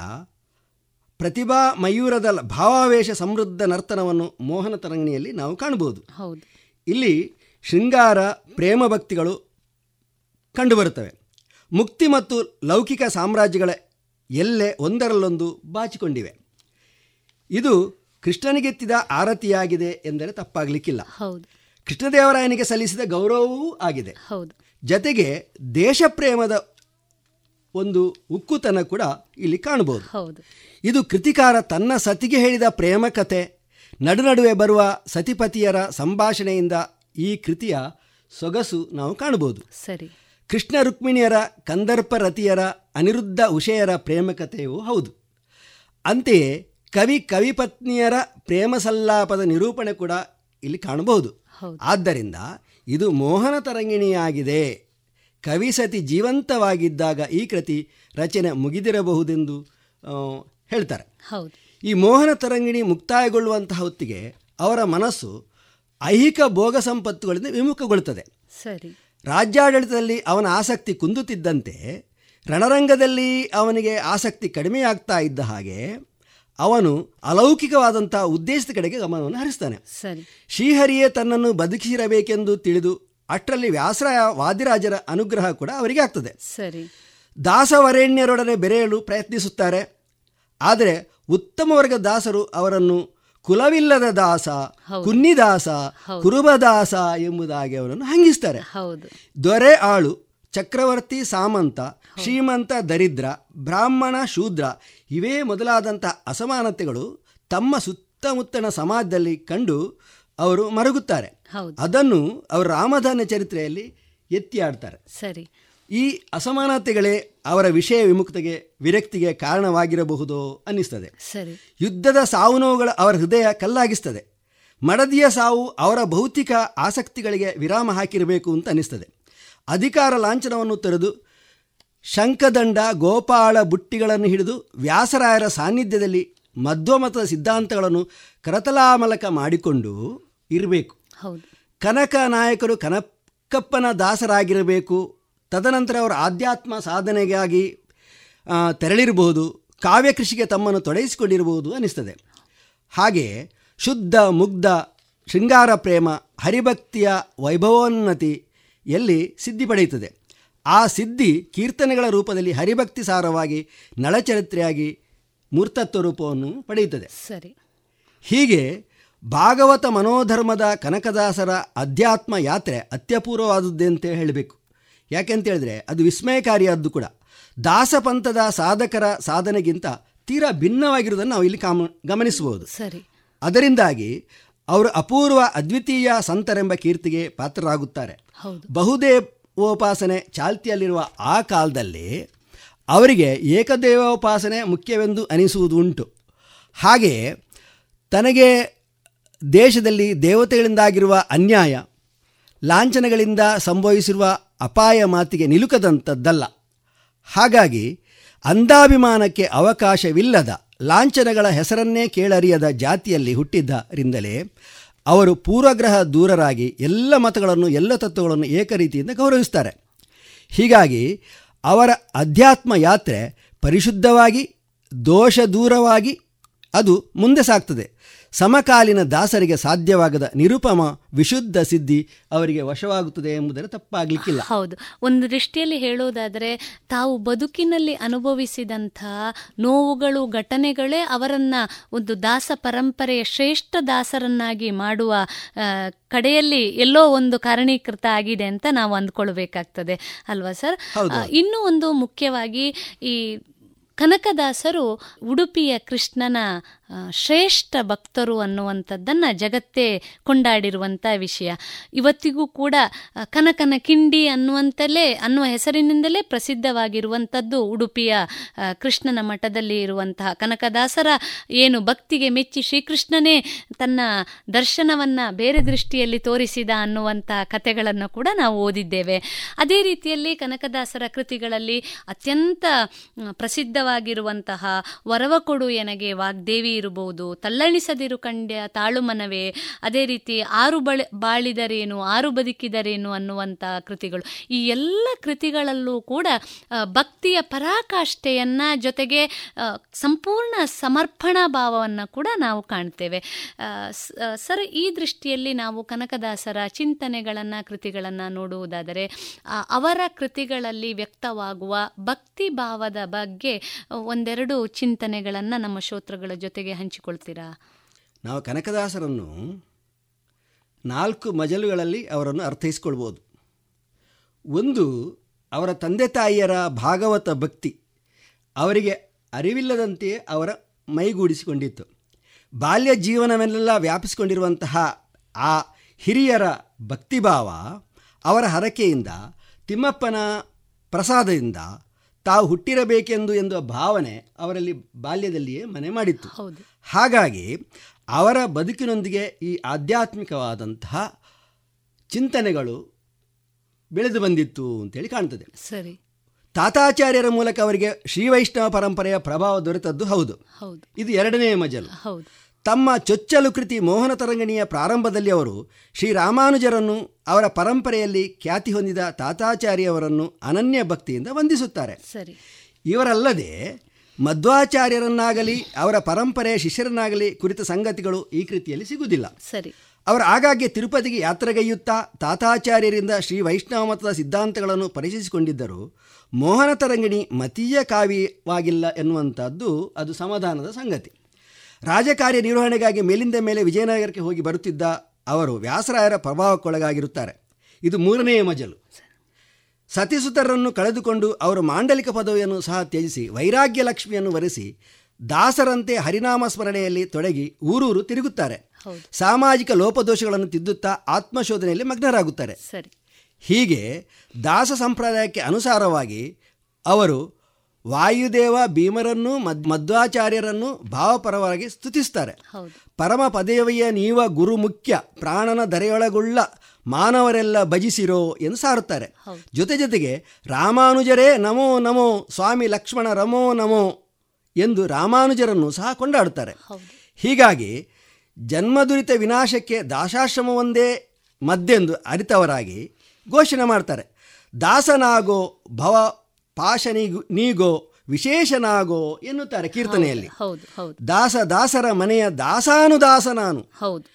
ಪ್ರತಿಭಾ ಮಯೂರದ ಭಾವಾವೇಶ ಸಮೃದ್ಧ ನರ್ತನವನ್ನು ಮೋಹನ ತರಂಗಿಣಿಯಲ್ಲಿ ನಾವು ಕಾಣಬಹುದು. ಹೌದು. ಇಲ್ಲಿ ಶೃಂಗಾರ ಪ್ರೇಮ ಭಕ್ತಿಗಳು ಕಂಡುಬರುತ್ತವೆ. ಮುಕ್ತಿ ಮತ್ತು ಲೌಕಿಕ ಸಾಮ್ರಾಜ್ಯಗಳ ಎಲ್ಲೆ ಒಂದರಲ್ಲೊಂದು ಬಾಚಿಕೊಂಡಿವೆ. ಇದು ಕೃಷ್ಣನಿಗೆತ್ತಿದ ಆರತಿಯಾಗಿದೆ ಎಂದರೆ ತಪ್ಪಾಗಲಿಕ್ಕಿಲ್ಲ. ಹೌದು. ಕೃಷ್ಣದೇವರಾಯನಿಗೆ ಸಲ್ಲಿಸಿದ ಗೌರವವೂ ಆಗಿದೆ. ಹೌದು. ಜತೆಗೆ ದೇಶಪ್ರೇಮದ ಒಂದು ಉಕ್ಕುತನ ಕೂಡ ಇಲ್ಲಿ ಕಾಣಬಹುದು. ಹೌದು. ಇದು ಕೃತಿಕಾರ ತನ್ನ ಸತಿಗೆ ಹೇಳಿದ ಪ್ರೇಮ ಕಥೆ ನಡುನಡುವೆ ಬರುವ ಸತಿಪತಿಯರ ಸಂಭಾಷಣೆಯಿಂದ ಈ ಕೃತಿಯ ಸೊಗಸು ನಾವು ಕಾಣಬಹುದು. ಸರಿ. ಕೃಷ್ಣ ರುಕ್ಮಿಣಿಯರ ಕಂದರ್ಪ ರತಿಯರ ಅನಿರುದ್ಧ ಉಷೆಯರ ಪ್ರೇಮಕತೆಯೂ ಹೌದು. ಅಂತೆಯೇ ಕವಿ ಕವಿಪತ್ನಿಯರ ಪ್ರೇಮ ಸಲ್ಲಾಪದ ನಿರೂಪಣೆ ಕೂಡ ಇಲ್ಲಿ ಕಾಣಬಹುದು. ಹೌದು. ಆದ್ದರಿಂದ ಇದು ಮೋಹನ ತರಂಗಿಣಿಯಾಗಿದೆ. ಕವಿಸತಿ ಜೀವಂತವಾಗಿದ್ದಾಗ ಈ ಕೃತಿ ರಚನೆ ಮುಗಿದಿರಬಹುದೆಂದು ಹೇಳ್ತಾರೆ. ಹೌದು. ಈ ಮೋಹನ ತರಂಗಿಣಿ ಮುಕ್ತಾಯಗೊಳ್ಳುವಂತಹ ಹೊತ್ತಿಗೆ ಅವರ ಮನಸ್ಸು ಐಹಿಕ ಭೋಗ ಸಂಪತ್ತುಗಳಿಂದ ವಿಮುಖಗೊಳ್ಳುತ್ತದೆ. ಸರಿ. ರಾಜ್ಯಾಡಳಿತದಲ್ಲಿ ಅವನ ಆಸಕ್ತಿ ಕುಂದುತ್ತಿದ್ದಂತೆ ರಣರಂಗದಲ್ಲಿ ಅವನಿಗೆ ಆಸಕ್ತಿ ಕಡಿಮೆಯಾಗ್ತಾ ಇದ್ದ ಹಾಗೆ ಅವನು ಅಲೌಕಿಕವಾದಂಥ ಉದ್ದೇಶದ ಕಡೆಗೆ ಗಮನವನ್ನು ಹರಿಸ್ತಾನೆ. ಸರಿ. ಶ್ರೀಹರಿಯೇ ತನ್ನನ್ನು ಬದುಕಿರಬೇಕೆಂದು ತಿಳಿದು ಅಷ್ಟರಲ್ಲಿ ವ್ಯಾಸರಾಯ ವಾದಿರಾಜರ ಅನುಗ್ರಹ ಕೂಡ ಅವರಿಗೆ ಆಗ್ತದೆ. ಸರಿ. ದಾಸವರೇಣ್ಯರೊಡನೆ ಬೆರೆಯಲು ಪ್ರಯತ್ನಿಸುತ್ತಾರೆ. ಆದರೆ ಉತ್ತಮ ವರ್ಗ ದಾಸರು ಅವರನ್ನು ಕುಲವಿಲ್ಲದ ದಾಸ ಕುನ್ನಿದಾಸ ಕುರುಬದಾಸ ಎಂಬುದಾಗಿ ಅವರನ್ನು ಹಂಗಿಸ್ತಾರೆ. ದೊರೆ ಆಳು ಚಕ್ರವರ್ತಿ ಸಾಮಂತ ಶ್ರೀಮಂತ ದರಿದ್ರ ಬ್ರಾಹ್ಮಣ ಶೂದ್ರ ಇವೇ ಮೊದಲಾದಂಥ ಅಸಮಾನತೆಗಳು ತಮ್ಮ ಸುತ್ತಮುತ್ತಣ ಸಮಾಜದಲ್ಲಿ ಕಂಡು ಅವರು ಮರಗುತ್ತಾರೆ. ಅದನ್ನು ಅವರು ರಾಮಧಾನ್ಯ ಚರಿತ್ರೆಯಲ್ಲಿ ಎತ್ತಿ ಆಡ್ತಾರೆ. ಸರಿ. ಈ ಅಸಮಾನತೆಗಳೇ ಅವರ ವಿಷಯ ವಿಮುಕ್ತಿಗೆ ವಿರಕ್ತಿಗೆ ಕಾರಣವಾಗಿರಬಹುದು ಅನ್ನಿಸ್ತದೆ. ಸರಿ. ಯುದ್ಧದ ಸಾವು ನೋವುಗಳ ಅವರ ಹೃದಯ ಕಲ್ಲಾಗಿಸ್ತದೆ. ಮಡದಿಯ ಸಾವು ಅವರ ಭೌತಿಕ ಆಸಕ್ತಿಗಳಿಗೆ ವಿರಾಮ ಹಾಕಿರಬೇಕು ಅಂತ ಅನ್ನಿಸ್ತದೆ. ಅಧಿಕಾರ ಲಾಂಛನವನ್ನು ತೆರೆದು ಶಂಖದಂಡ ಗೋಪಾಳ ಬುಟ್ಟಿಗಳನ್ನು ಹಿಡಿದು ವ್ಯಾಸರಾಯರ ಸಾನ್ನಿಧ್ಯದಲ್ಲಿ ಮಧ್ವಮತದ ಸಿದ್ಧಾಂತಗಳನ್ನು ಕರತಲಾಮಲಕ ಮಾಡಿಕೊಂಡು ಇರಬೇಕು. ಕನಕ ನಾಯಕರು ಕನಕಪ್ಪನ ದಾಸರಾಗಿರಬೇಕು ತದನಂತರ ಅವರ ಆಧ್ಯಾತ್ಮ ಸಾಧನೆಗಾಗಿ ತೆರಳಿರಬಹುದು ಕಾವ್ಯ ಕೃಷಿಗೆ ತಮ್ಮನ್ನು ತೊಡಗಿಸಿಕೊಂಡಿರಬಹುದು ಅನ್ನಿಸ್ತದೆ. ಹಾಗೆಯೇ ಶುದ್ಧ ಮುಗ್ಧ ಶೃಂಗಾರ ಪ್ರೇಮ ಹರಿಭಕ್ತಿಯ ವೈಭವೋನ್ನತಿ ಎಲ್ಲಿ ಸಿದ್ಧಿ ಪಡೆಯುತ್ತದೆ. ಆ ಸಿದ್ಧಿ ಕೀರ್ತನೆಗಳ ರೂಪದಲ್ಲಿ ಹರಿಭಕ್ತಿ ಸಾರವಾಗಿ ನಳಚರಿತ್ರೆಯಾಗಿ ಮೂರ್ತತ್ವ ರೂಪವನ್ನು ಪಡೆಯುತ್ತದೆ. ಸರಿ. ಹೀಗೆ ಭಾಗವತ ಮನೋಧರ್ಮದ ಕನಕದಾಸರ ಅಧ್ಯಾತ್ಮ ಯಾತ್ರೆ ಅತ್ಯಪೂರ್ವವಾದದ್ದೇ ಅಂತ ಹೇಳಬೇಕು. ಯಾಕೆಂತ ಹೇಳಿದ್ರೆ ಅದು ವಿಸ್ಮಯಕಾರಿಯಾದ್ದು ಕೂಡ. ದಾಸಪಂಥದ ಸಾಧಕರ ಸಾಧನೆಗಿಂತ ತೀರಾ ಭಿನ್ನವಾಗಿರುವುದನ್ನು ನಾವು ಇಲ್ಲಿ ಕಾಮ ಗಮನಿಸಬಹುದು. ಸರಿ. ಅದರಿಂದಾಗಿ ಅವರು ಅಪೂರ್ವ ಅದ್ವಿತೀಯ ಸಂತರೆಂಬ ಕೀರ್ತಿಗೆ ಪಾತ್ರರಾಗುತ್ತಾರೆ. ಹೌದು. ಬಹುದೇವೋಪಾಸನೆ ಚಾಲ್ತಿಯಲ್ಲಿರುವ ಆ ಕಾಲದಲ್ಲಿ ಅವರಿಗೆ ಏಕದೇವೋಪಾಸನೆ ಮುಖ್ಯವೆಂದು ಅನಿಸುವುದು ಉಂಟು ಹಾಗೆ ತನಗೆ ದೇಶದಲ್ಲಿ ದೇವತೆಗಳಿಂದಾಗಿರುವ ಅನ್ಯಾಯ ಲಾಂಛನಗಳಿಂದ ಸಂಭವಿಸಿರುವ ಅಪಾಯ ಮಾತಿಗೆ ನಿಲುಕದಂಥದ್ದಲ್ಲ. ಹಾಗಾಗಿ ಅಂಧಾಭಿಮಾನಕ್ಕೆ ಅವಕಾಶವಿಲ್ಲದ ಲಾಂಛನಗಳ ಹೆಸರನ್ನೇ ಕೇಳರಿಯದ ಜಾತಿಯಲ್ಲಿ ಹುಟ್ಟಿದ್ದರಿಂದಲೇ ಅವರು ಪೂರ್ವಗ್ರಹ ದೂರರಾಗಿ ಎಲ್ಲ ಮತಗಳನ್ನು, ಎಲ್ಲ ತತ್ವಗಳನ್ನು ಏಕರೀತಿಯಿಂದ ಗೌರವಿಸ್ತಾರೆ ಹೀಗಾಗಿ ಅವರ ಅಧ್ಯಾತ್ಮ ಯಾತ್ರೆ ಪರಿಶುದ್ಧವಾಗಿ, ದೋಷ ದೂರವಾಗಿ ಅದು ಮುಂದೆ ಸಾಗ್ತದೆ. ಸಮಕಾಲೀನ ದಾಸರಿಗೆ ಸಾಧ್ಯವಾಗದ ನಿರುಪಮ ವಿಶುದ್ಧ ಸಿದ್ಧಿ ಅವರಿಗೆ ವಶವಾಗುತ್ತದೆ ಎಂಬುದರ ತಪ್ಪಾಗಲಿಕ್ಕಿಲ್ಲ. ಹೌದು. ಒಂದು ದೃಷ್ಟಿಯಲ್ಲಿ ಹೇಳೋದಾದರೆ ತಾವು ಬದುಕಿನಲ್ಲಿ ಅನುಭವಿಸಿದಂಥ ನೋವುಗಳು ಘಟನೆಗಳೇ ಅವರನ್ನ ಒಂದು ದಾಸ ಪರಂಪರೆಯ ಶ್ರೇಷ್ಠ ದಾಸರನ್ನಾಗಿ ಮಾಡುವ ಕಡೆಯಲ್ಲಿ ಎಲ್ಲೋ ಒಂದು ಕಾರಣೀಕೃತ ಆಗಿದೆ ಅಂತ ನಾವು ಅಂದ್ಕೊಳ್ಬೇಕಾಗ್ತದೆ. ಅಲ್ವಾ ಸರ್? ಇನ್ನೂ ಒಂದು ಮುಖ್ಯವಾಗಿ ಈ ಕನಕದಾಸರು ಉಡುಪಿಯ ಕೃಷ್ಣನ ಶ್ರೇಷ್ಠ ಭಕ್ತರು ಅನ್ನುವಂಥದ್ದನ್ನು ಜಗತ್ತೇ ಕೊಂಡಾಡಿರುವಂಥ ವಿಷಯ. ಇವತ್ತಿಗೂ ಕೂಡ ಕನಕನ ಕಿಂಡಿ ಅನ್ನುವಂತಲೇ, ಅನ್ನುವ ಹೆಸರಿನಿಂದಲೇ ಪ್ರಸಿದ್ಧವಾಗಿರುವಂಥದ್ದು ಉಡುಪಿಯ ಕೃಷ್ಣನ ಮಠದಲ್ಲಿ ಇರುವಂತಹ ಕನಕದಾಸರ ಏನು ಭಕ್ತಿಗೆ ಮೆಚ್ಚಿ ಶ್ರೀಕೃಷ್ಣನೇ ತನ್ನ ದರ್ಶನವನ್ನು ಬೇರೆ ದೃಷ್ಟಿಯಲ್ಲಿ ತೋರಿಸಿದ ಅನ್ನುವಂಥ ಕಥೆಗಳನ್ನು ಕೂಡ ನಾವು ಓದಿದ್ದೇವೆ. ಅದೇ ರೀತಿಯಲ್ಲಿ ಕನಕದಾಸರ ಕೃತಿಗಳಲ್ಲಿ ಅತ್ಯಂತ ಪ್ರಸಿದ್ಧವಾಗಿರುವಂತಹ ವರವ ಕೊಡು ಎನಗೆ ವಾಗ್ದೇವಿ ಇರಬಹುದು, ತಲ್ಲಣಿಸದಿರು ಕಂಡ್ಯ ತಾಳು ಮನವೇ, ಅದೇ ರೀತಿ ಆರು ಬಳ, ಬಾಳಿದರೇನು, ಆರು ಬದುಕಿದರೇನು ಅನ್ನುವಂಥ ಕೃತಿಗಳು. ಈ ಎಲ್ಲ ಕೃತಿಗಳಲ್ಲೂ ಕೂಡ ಭಕ್ತಿಯ ಪರಾಕಾಷ್ಠೆಯನ್ನು ಜೊತೆಗೆ ಸಂಪೂರ್ಣ ಸಮರ್ಪಣಾ ಭಾವವನ್ನು ಕೂಡ ನಾವು ಕಾಣ್ತೇವೆ. ಸರ್, ಈ ದೃಷ್ಟಿಯಲ್ಲಿ ನಾವು ಕನಕದಾಸರ ಚಿಂತನೆಗಳನ್ನು, ಕೃತಿಗಳನ್ನು ನೋಡುವುದಾದರೆ ಅವರ ಕೃತಿಗಳಲ್ಲಿ ವ್ಯಕ್ತವಾಗುವ ಭಕ್ತಿ ಭಾವದ ಬಗ್ಗೆ ಒಂದೆರಡು ಚಿಂತನೆಗಳನ್ನು ನಮ್ಮ ಶ್ರೋತೃಗಳ ಜೊತೆಗೆ ಹಂಚಿಕೊಳ್ತೀರಾ? ನಾವು ಕನಕದಾಸರನ್ನು ನಾಲ್ಕು ಮಜಲುಗಳಲ್ಲಿ ಅವರನ್ನು ಅರ್ಥೈಸ್ಕೊಳ್ಬೋದು. ಒಂದು, ಅವರ ತಂದೆ ತಾಯಿಯರ ಭಾಗವತ ಭಕ್ತಿ. ಅವರಿಗೆ ಅರಿವಿಲ್ಲದಂತೆಯೇ ಅವರ ಮೈಗೂಡಿಸಿಕೊಂಡಿತ್ತು. ಬಾಲ್ಯ ಜೀವನವೆಲ್ಲ ವ್ಯಾಪಿಸಿಕೊಂಡಿರುವಂತಹ ಆ ಹಿರಿಯರ ಭಕ್ತಿಭಾವ ಅವರ ಹರಕೆಯಿಂದ ತಿಮ್ಮಪ್ಪನ ಪ್ರಸಾದದಿಂದ ತಾವು ಹುಟ್ಟಿರಬೇಕೆಂದು ಎಂದು ಭಾವನೆ ಅವರಲ್ಲಿ ಬಾಲ್ಯದಲ್ಲಿಯೇ ಮನೆ ಮಾಡಿತ್ತು. ಹಾಗಾಗಿ ಅವರ ಬದುಕಿನೊಂದಿಗೆ ಈ ಆಧ್ಯಾತ್ಮಿಕವಾದಂತಹ ಚಿಂತನೆಗಳು ಬೆಳೆದು ಬಂದಿತ್ತು ಅಂತೇಳಿ ಕಾಣ್ತದೆ. ಸರಿ. ತಾತಾಚಾರ್ಯರ ಮೂಲಕ ಅವರಿಗೆ ಶ್ರೀ ವೈಷ್ಣವ ಪರಂಪರೆಯ ಪ್ರಭಾವ ದೊರೆತದ್ದು ಹೌದು. ಹೌದು. ಇದು ಎರಡನೇ ಮಜಲು. ಹೌದು. ತಮ್ಮ ಚೊಚ್ಚಲು ಕೃತಿ ಮೋಹನ ತರಂಗಣಿಯ ಪ್ರಾರಂಭದಲ್ಲಿ ಅವರು ಶ್ರೀರಾಮಾನುಜರನ್ನು ಅವರ ಪರಂಪರೆಯಲ್ಲಿ ಖ್ಯಾತಿ ಹೊಂದಿದ ತಾತಾಚಾರ್ಯವರನ್ನು ಅನನ್ಯ ಭಕ್ತಿಯಿಂದ ವಂದಿಸುತ್ತಾರೆ. ಸರಿ. ಇವರಲ್ಲದೆ ಮಧ್ವಾಚಾರ್ಯರನ್ನಾಗಲಿ ಅವರ ಪರಂಪರೆಯ ಶಿಷ್ಯರನ್ನಾಗಲಿ ಕುರಿತ ಸಂಗತಿಗಳು ಈ ಕೃತಿಯಲ್ಲಿ ಸಿಗುವುದಿಲ್ಲ. ಸರಿ. ಅವರು ಆಗಾಗ್ಗೆ ತಿರುಪತಿಗೆ ಯಾತ್ರೆಗೈಯುತ್ತಾ ತಾತಾಚಾರ್ಯರಿಂದ ಶ್ರೀ ವೈಷ್ಣವ ಮತದ ಸಿದ್ಧಾಂತಗಳನ್ನು ಪರಿಚಯಿಸಿಕೊಂಡಿದ್ದರು. ಮೋಹನ ತರಂಗಿಣಿ ಮತೀಯ ಕಾವ್ಯವಾಗಿಲ್ಲ ಎನ್ನುವಂಥದ್ದು ಅದು ಸಮಾಧಾನದ ಸಂಗತಿ. ರಾಜಕಾರ್ಯ ನಿರ್ವಹಣೆಗಾಗಿ ಮೇಲಿಂದ ಮೇಲೆ ವಿಜಯನಗರಕ್ಕೆ ಹೋಗಿ ಬರುತ್ತಿದ್ದ ಅವರು ವ್ಯಾಸರಾಯರ ಪ್ರಭಾವಕ್ಕೊಳಗಾಗಿರುತ್ತಾರೆ. ಇದು ಮೂರನೆಯ ಮಜಲು. ಸತಿಸುತರನ್ನು ಕಳೆದುಕೊಂಡು ಅವರು ಮಾಂಡಲಿಕ ಪದವಿಯನ್ನು ಸಹ ತ್ಯಜಿಸಿ ವೈರಾಗ್ಯ ಲಕ್ಷ್ಮಿಯನ್ನು ವರೆಸಿ ದಾಸರಂತೆ ಹರಿನಾಮ ಸ್ಮರಣೆಯಲ್ಲಿ ತೊಡಗಿ ಊರೂರು ತಿರುಗುತ್ತಾರೆ. ಸಾಮಾಜಿಕ ಲೋಪದೋಷಗಳನ್ನು ತಿದ್ದುತ್ತಾ ಆತ್ಮಶೋಧನೆಯಲ್ಲಿ ಮಗ್ನರಾಗುತ್ತಾರೆ. ಸರಿ. ಹೀಗೆ ದಾಸ ಸಂಪ್ರದಾಯಕ್ಕೆ ಅನುಸಾರವಾಗಿ ಅವರು ವಾಯುದೇವ ಭೀಮರನ್ನು ಮದ್ ಮಧ್ವಾಚಾರ್ಯರನ್ನು ಭಾವಪರವಾಗಿ ಸ್ತುತಿಸ್ತಾರೆ. ಪರಮ ಪದೇವಯ್ಯ ನೀವ ಗುರು ಮುಖ್ಯ ಪ್ರಾಣನ ದರೆಯೊಳಗುಳ್ಳ ಮಾನವರೆಲ್ಲ ಭಜಿಸಿರೋ ಎಂದು ಸಾರುತ್ತಾರೆ. ಜೊತೆ ಜೊತೆಗೆ ರಾಮಾನುಜರೇ ನಮೋ ನಮೋ ಸ್ವಾಮಿ ಲಕ್ಷ್ಮಣ ರಮೋ ನಮೋ ಎಂದು ರಾಮಾನುಜರನ್ನು ಸಹ ಕೊಂಡಾಡುತ್ತಾರೆ. ಹೀಗಾಗಿ ಜನ್ಮದುರಿತ ವಿನಾಶಕ್ಕೆ ದಾಸಾಶ್ರಮವೊಂದೇ ಮದ್ದೆಂದು ಅರಿತವರಾಗಿ ಘೋಷಣೆ ಮಾಡ್ತಾರೆ. ದಾಸನಾಗೋ ಭವ ಪಾಶ ನೀಗು ನೀಗೋ ವಿಶೇಷನಾಗೋ ಎನ್ನುತ್ತಾರೆ ಕೀರ್ತನೆಯಲ್ಲಿ. ದಾಸ ದಾಸರ ಮನೆಯ ದಾಸಾನುದಾಸ ನಾನು. ಹೌದು.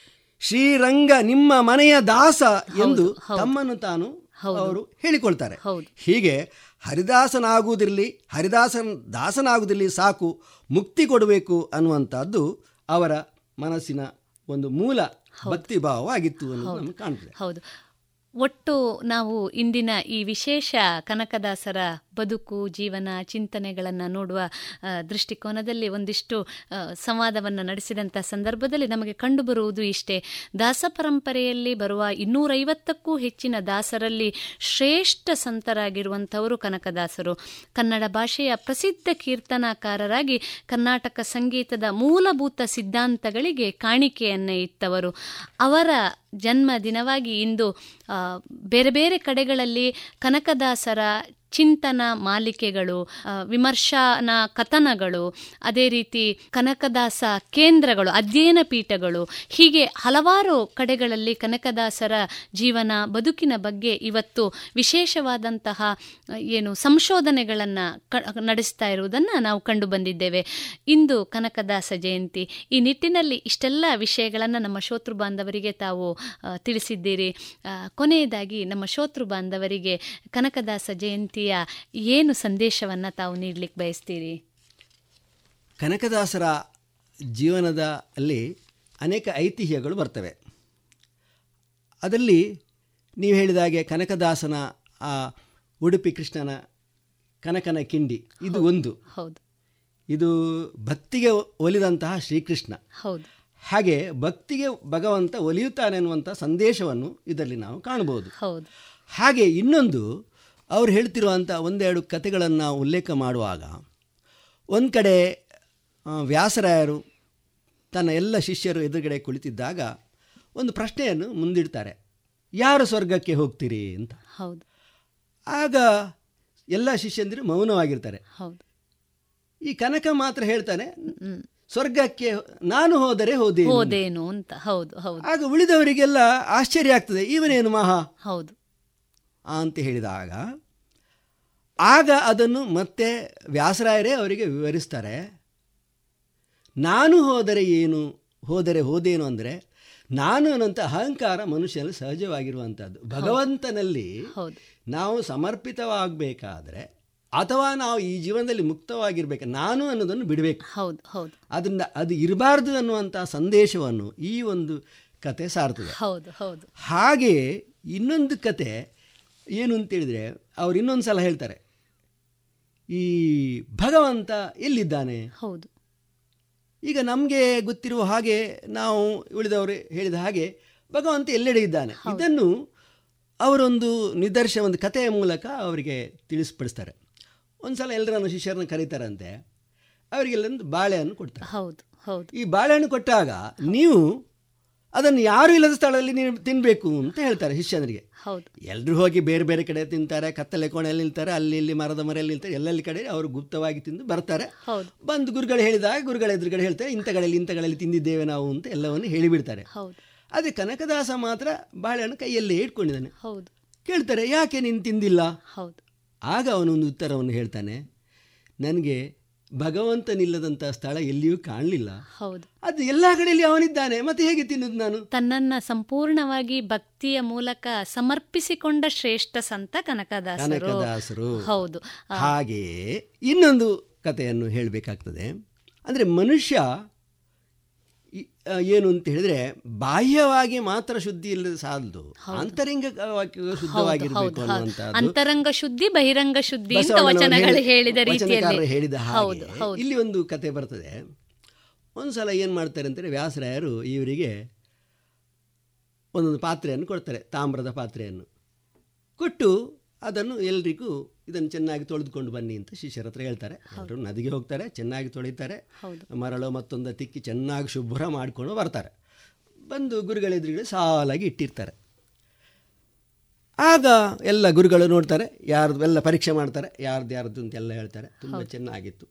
ಶ್ರೀರಂಗ ನಿಮ್ಮ ಮನೆಯ ದಾಸ ಎಂದು ತಮ್ಮನ್ನು ತಾನು ಅವರು ಹೇಳಿಕೊಳ್ತಾರೆ. ಹೌದು. ಹೀಗೆ ಹರಿದಾಸನಾಗುವುದಿರಲಿ ಹರಿದಾಸನ ದಾಸನಾಗುವುದಿರಲಿ ಸಾಕು ಮುಕ್ತಿ ಕೊಡಬೇಕು ಅನ್ನುವಂಥದ್ದು ಅವರ ಮನಸ್ಸಿನ ಒಂದು ಮೂಲ ಭಕ್ತಿಭಾವವಾಗಿತ್ತು ಅನ್ನೋದು ಕಾಣ್ತದೆ. ಹೌದು. ಒಟ್ಟು ನಾವು ಇಂದಿನ ಈ ವಿಶೇಷ ಕನಕದಾಸರ ಬದುಕು, ಜೀವನ, ಚಿಂತನೆಗಳನ್ನು ನೋಡುವ ದೃಷ್ಟಿಕೋನದಲ್ಲಿ ಒಂದಿಷ್ಟು ಸಂವಾದವನ್ನು ನಡೆಸಿದಂಥ ಸಂದರ್ಭದಲ್ಲಿ ನಮಗೆ ಕಂಡುಬರುವುದು ಇಷ್ಟೇ. ದಾಸ ಪರಂಪರೆಯಲ್ಲಿ ಬರುವ ಇನ್ನೂರೈವತ್ತಕ್ಕೂ ಹೆಚ್ಚಿನ ದಾಸರಲ್ಲಿ ಶ್ರೇಷ್ಠ ಸಂತರಾಗಿರುವಂಥವರು ಕನಕದಾಸರು. ಕನ್ನಡ ಭಾಷೆಯ ಪ್ರಸಿದ್ಧ ಕೀರ್ತನಾಕಾರರಾಗಿ ಕರ್ನಾಟಕ ಸಂಗೀತದ ಮೂಲಭೂತ ಸಿದ್ಧಾಂತಗಳಿಗೆ ಕಾಣಿಕೆಯನ್ನೇ ಇತ್ತವರು. ಅವರ ಜನ್ಮ ದಿನವಾಗಿ ಇಂದು ಬೇರೆ ಬೇರೆ ಕಡೆಗಳಲ್ಲಿ ಕನಕದಾಸರ ಚಿಂತನ ಮಾಲಿಕೆಗಳು ವಿಮರ್ಶನಾ ಕಥನಗಳು, ಅದೇ ರೀತಿ ಕನಕದಾಸ ಕೇಂದ್ರಗಳು, ಅಧ್ಯಯನ ಪೀಠಗಳು, ಹೀಗೆ ಹಲವಾರು ಕಡೆಗಳಲ್ಲಿ ಕನಕದಾಸರ ಜೀವನ ಬದುಕಿನ ಬಗ್ಗೆ ಇವತ್ತು ವಿಶೇಷವಾದಂತಹ ಏನು ಸಂಶೋಧನೆಗಳನ್ನು ನಡೆಸ್ತಾ ಇರುವುದನ್ನು ನಾವು ಕಂಡು ಬಂದಿದ್ದೇವೆ. ಇಂದು ಕನಕದಾಸ ಜಯಂತಿ. ಈ ನಿಟ್ಟಿನಲ್ಲಿ ಇಷ್ಟೆಲ್ಲ ವಿಷಯಗಳನ್ನು ನಮ್ಮ ಶೋತೃ ಬಾಂಧವರಿಗೆ ತಾವು ತಿಳಿಸಿದ್ದೀರಿ. ಕೊನೆಯದಾಗಿ ನಮ್ಮ ಶೋತೃ ಬಾಂಧವರಿಗೆ ಕನಕದಾಸ ಜಯಂತಿಯ ಏನು ಸಂದೇಶವನ್ನು ತಾವು ನೀಡಲಿಕ್ಕೆ ಬಯಸ್ತೀರಿ? ಕನಕದಾಸರ ಜೀವನದ ಅಲ್ಲಿ ಅನೇಕ ಐತಿಹ್ಯಗಳು ಬರ್ತವೆ. ಅದರಲ್ಲಿ ನೀವು ಹೇಳಿದ ಹಾಗೆ ಕನಕದಾಸನ ಆ ಉಡುಪಿ ಕೃಷ್ಣನ ಕನಕನ ಕಿಂಡಿ ಇದು ಒಂದು. ಹೌದು. ಇದು ಭಕ್ತಿಗೆ ಒಲಿದಂತಹ ಶ್ರೀಕೃಷ್ಣ. ಹೌದು. ಹಾಗೆ ಭಕ್ತಿಗೆ ಭಗವಂತ ಒಲಿಯುತ್ತಾನೆ ಅನ್ನುವಂಥ ಸಂದೇಶವನ್ನು ಇದರಲ್ಲಿ ನಾವು ಕಾಣಬಹುದು. ಹೌದು. ಹಾಗೆ ಇನ್ನೊಂದು ಅವ್ರು ಹೇಳ್ತಿರುವಂಥ ಒಂದೆರಡು ಕಥೆಗಳನ್ನು ಉಲ್ಲೇಖ ಮಾಡುವಾಗ ಒಂದು ಕಡೆ ವ್ಯಾಸರಾಯರು ತನ್ನ ಎಲ್ಲ ಶಿಷ್ಯರು ಎದುರುಗಡೆ ಕುಳಿತಿದ್ದಾಗ ಒಂದು ಪ್ರಶ್ನೆಯನ್ನು ಮುಂದಿಡ್ತಾರೆ. ಯಾರು ಸ್ವರ್ಗಕ್ಕೆ ಹೋಗ್ತೀರಿ ಅಂತ. ಹೌದು. ಆಗ ಎಲ್ಲ ಶಿಷ್ಯಂದಿರು ಮೌನವಾಗಿರ್ತಾರೆ. ಹೌದು. ಈ ಕನಕ ಮಾತ್ರ ಹೇಳ್ತಾನೆ ಸ್ವರ್ಗಕ್ಕೆ ನಾನು ಹೋದರೆ ಹೋದೆ ಹೋದೇನು ಅಂತ. ಹೌದು ಹೌದು. ಆಗ ಉಳಿದವರಿಗೆಲ್ಲ ಆಶ್ಚರ್ಯ ಆಗ್ತದೆ ಇವನೇನು ಮಹಾ? ಹೌದು. ಅಂತ ಹೇಳಿದಾಗ ಆಗ ಅದನ್ನು ಮತ್ತೆ ವ್ಯಾಸರಾಯರೇ ಅವರಿಗೆ ವಿವರಿಸ್ತಾರೆ. ನಾನು ಹೋದರೆ ಏನು? ಹೋದರೆ ಹೋದೇನು ಅಂದರೆ ನಾನು ಅನ್ನೋಂಥ ಅಹಂಕಾರ ಮನುಷ್ಯನಲ್ಲಿ ಸಹಜವಾಗಿರುವಂಥದ್ದು ಭಗವಂತನಲ್ಲಿ ನಾವು ಸಮರ್ಪಿತವಾಗಬೇಕಾದ್ರೆ ಅಥವಾ ನಾವು ಈ ಜೀವನದಲ್ಲಿ ಮುಕ್ತವಾಗಿರ್ಬೇಕು ನಾನು ಅನ್ನೋದನ್ನು ಬಿಡಬೇಕು. ಹೌದು ಹೌದು. ಅದರಿಂದ ಅದು ಇರಬಾರ್ದು ಅನ್ನುವಂಥ ಸಂದೇಶವನ್ನು ಈ ಒಂದು ಕತೆ ಸಾರ್ತದೆ ಹೌದು ಹೌದು. ಹಾಗೆ ಇನ್ನೊಂದು ಕತೆ ಏನು ಅಂತೇಳಿದರೆ ಅವ್ರು ಇನ್ನೊಂದು ಸಲ ಹೇಳ್ತಾರೆ. ಈ ಭಗವಂತ ಎಲ್ಲಿದ್ದಾನೆ? ಹೌದು. ಈಗ ನಮಗೆ ಗೊತ್ತಿರುವ ಹಾಗೆ ನಾವು ಉಳಿದವರು ಹೇಳಿದ ಹಾಗೆ ಭಗವಂತ ಎಲ್ಲೆಡೆ ಇದ್ದಾನೆ. ಇದನ್ನು ಅವರೊಂದು ನಿದರ್ಶ ಒಂದು ಕಥೆಯ ಮೂಲಕ ಅವರಿಗೆ ತಿಳಿಸ್ಪಡಿಸ್ತಾರೆ. ಒಂದು ಸಲ ಎಲ್ಲರನ್ನು ಶಿಷ್ಯರನ್ನು ಕರೀತಾರಂತೆ. ಅವರಿಗೆಲ್ಲೊಂದು ಬಾಳೆಹಣ್ಣು ಕೊಡ್ತಾರೆ. ಹೌದು ಹೌದು. ಈ ಬಾಳೆಹಣ್ಣು ಕೊಟ್ಟಾಗ ನೀವು ಅದನ್ನು ಯಾರು ಇಲ್ಲದ ಸ್ಥಳದಲ್ಲಿ ನೀನು ತಿನ್ನಬೇಕು ಅಂತ ಹೇಳ್ತಾರೆ ಶಿಷ್ಯನಿಗೆ ಹೌದು. ಎಲ್ಲರೂ ಹೋಗಿ ಬೇರೆ ಬೇರೆ ಕಡೆ ತಿಂತಾರೆ ಕತ್ತಲೆ ಕೋಣೆಯಲ್ಲಿ ನಿಲ್ತಾರೆ ಅಲ್ಲಿ ಇಲ್ಲಿ ಮರದ ಮರೆಯಲ್ಲಿ ನಿಲ್ತಾರೆ ಎಲ್ಲೆಲ್ಲಿ ಕಡೆ ಅವರು ಗುಪ್ತವಾಗಿ ತಿಂದು ಬರ್ತಾರೆ. ಹೌದು. ಬಂದು ಗುರುಗಳು ಹೇಳಿದಾಗ ಗುರುಗಳ ಎದುರುಗಡೆ ಹೇಳ್ತಾರೆ ಇಂಥಗಳಲ್ಲಿ ಇಂಥಗಳಲ್ಲಿ ಇಂಥ ಕಡೆಯಲ್ಲಿ ತಿಂದಿದ್ದೇವೆ ನಾವು ಅಂತ ಎಲ್ಲವನ್ನು ಹೇಳಿಬಿಡ್ತಾರೆ. ಹೌದು. ಅದೇ ಕನಕದಾಸ ಮಾತ್ರ ಬಾಳೆಹಣ್ಣು ಕೈಯಲ್ಲೇ ಇಟ್ಕೊಂಡಿದ್ದಾನೆ. ಹೌದು. ಕೇಳ್ತಾರೆ ಯಾಕೆ ನೀನು ತಿಂದಿಲ್ಲ? ಹೌದು. ಆಗ ಅವನೊಂದು ಉತ್ತರವನ್ನು ಹೇಳ್ತಾನೆ ನನಗೆ ಭಗವಂತನಿಲ್ಲದಂಥ ಸ್ಥಳ ಎಲ್ಲಿಯೂ ಕಾಣಲಿಲ್ಲ. ಹೌದು. ಅದು ಎಲ್ಲಾ ಕಡೆಯಲ್ಲಿ ಅವನಿದ್ದಾನೆ. ಮತ್ತೆ ಹೇಗೆ ತಿನ್ನುದು ನಾನು? ತನ್ನನ್ನ ಸಂಪೂರ್ಣವಾಗಿ ಭಕ್ತಿಯ ಮೂಲಕ ಸಮರ್ಪಿಸಿಕೊಂಡ ಶ್ರೇಷ್ಠ ಸಂತ ಕನಕದಾಸರು. ಕನಕದಾಸರು. ಹೌದು. ಹಾಗೆಯೇ ಇನ್ನೊಂದು ಕಥೆಯನ್ನು ಹೇಳಬೇಕಾಗ್ತದೆ. ಅಂದರೆ ಮನುಷ್ಯ ಏನು ಅಂತ ಹೇಳಿದ್ರೆ ಬಾಹ್ಯವಾಗಿ ಮಾತ್ರ ಶುದ್ಧಿ ಇಲ್ಲದೆ ಸಾಲದು. ಅಂತರಂಗ ಶುದ್ಧವಾಗಿರಬೇಕು. ಅಂತರಂಗ ಶುದ್ಧಿ ಬಹಿರಂಗ ಶುದ್ಧಿ ವಚನಗಳು ಹೇಳಿದ ವಚನಕಾರರು ರೀತಿಯಲ್ಲಿ ಹೇಳಿದ ಹೌದು ಹಾಗೆ ಇಲ್ಲಿ ಒಂದು ಕತೆ ಬರ್ತದೆ. ಒಂದ್ಸಲ ಏನು ಮಾಡ್ತಾರೆ ಅಂತಾರೆ ವ್ಯಾಸರಾಯರು ಇವರಿಗೆ ಒಂದೊಂದು ಪಾತ್ರೆಯನ್ನು ಕೊಡ್ತಾರೆ ತಾಮ್ರದ ಪಾತ್ರೆಯನ್ನು. ಕೊಟ್ಟು ಅದನ್ನು ಎಲ್ರಿಗೂ ಇದನ್ನು ಚೆನ್ನಾಗಿ ತೊಳೆದುಕೊಂಡು ಬನ್ನಿ ಅಂತ ಶಿಷ್ಯರ ಹತ್ರ ಹೇಳ್ತಾರೆ. ಅವರು ನದಿಗೆ ಹೋಗ್ತಾರೆ ಚೆನ್ನಾಗಿ ತೊಳಿತಾರೆ ಮರಳು ಮತ್ತೊಂದು ತಿಕ್ಕಿ ಚೆನ್ನಾಗಿ ಶುಭ್ರ ಮಾಡಿಕೊಂಡು ಬರ್ತಾರೆ. ಬಂದು ಗುರುಗಳ ಎದುರುಗಡೆ ಸಾಲಾಗಿ ಇಟ್ಟಿರ್ತಾರೆ. ಆಗ ಎಲ್ಲ ಗುರುಗಳು ನೋಡ್ತಾರೆ ಯಾರ್ದು ಎಲ್ಲ ಪರೀಕ್ಷೆ ಮಾಡ್ತಾರೆ ಯಾರ್ದು ಯಾರ್ದು ಅಂತ ಎಲ್ಲ ಹೇಳ್ತಾರೆ. ತುಂಬ ಚೆನ್ನಾಗಿತ್ತು.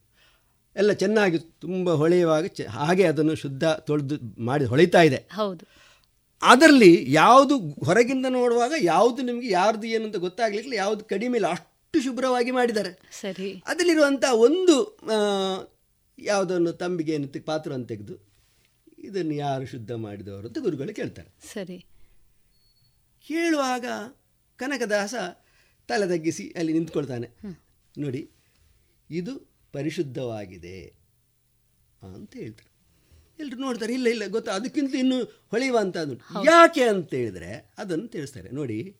ಎಲ್ಲ ಚೆನ್ನಾಗಿ ತುಂಬ ಹೊಳೆಯುವಾಗ ಚ ಹಾಗೆ ಅದನ್ನು ಶುದ್ಧ ತೊಳೆದು ಮಾಡಿ ಹೊಳಿತಾ ಇದೆ. ಹೌದು. ಅದರಲ್ಲಿ ಯಾವುದು ಹೊರಗಿಂದ ನೋಡುವಾಗ ಯಾವುದು ನಿಮಗೆ ಯಾರ್ದು ಏನು ಅಂತ ಗೊತ್ತಾಗ್ಲಿಕ್ಕೆ ಯಾವುದು ಕಡಿಮೆ ಇಲ್ಲ ಅಷ್ಟು ಶುಭ್ರವಾಗಿ ಮಾಡಿದ್ದಾರೆ. ಸರಿ. ಅದರಲ್ಲಿರುವಂಥ ಒಂದು ಯಾವುದನ್ನು ತಂಬಿಗೆ ಏನು ಪಾತ್ರವನ್ನು ತೆಗೆದು ಇದನ್ನು ಯಾರು ಶುದ್ಧ ಮಾಡಿದವರು ಅಂತ ಗುರುಗಳು ಕೇಳ್ತಾರೆ. ಸರಿ. ಕೇಳುವಾಗ ಕನಕದಾಸ ತಲೆ ತಗ್ಗಿಸಿ ಅಲ್ಲಿ ನಿಂತ್ಕೊಳ್ತಾನೆ. ನೋಡಿ ಇದು ಪರಿಶುದ್ಧವಾಗಿದೆ ಅಂತ ಹೇಳ್ತಾರೆ. ಎಲ್ಲರೂ ನೋಡ್ತಾರೆ ಇಲ್ಲ ಇಲ್ಲ ಗೊತ್ತಾ ಅದಕ್ಕಿಂತ ಇನ್ನು ಹೊಳೆಯುವಂಥದ್ದು. ಯಾಕೆ ಅಂತ ಹೇಳಿದ್ರೆ ಅದನ್ನು ತಿಳಿಸ್ತಾರೆ. ನೋಡಿ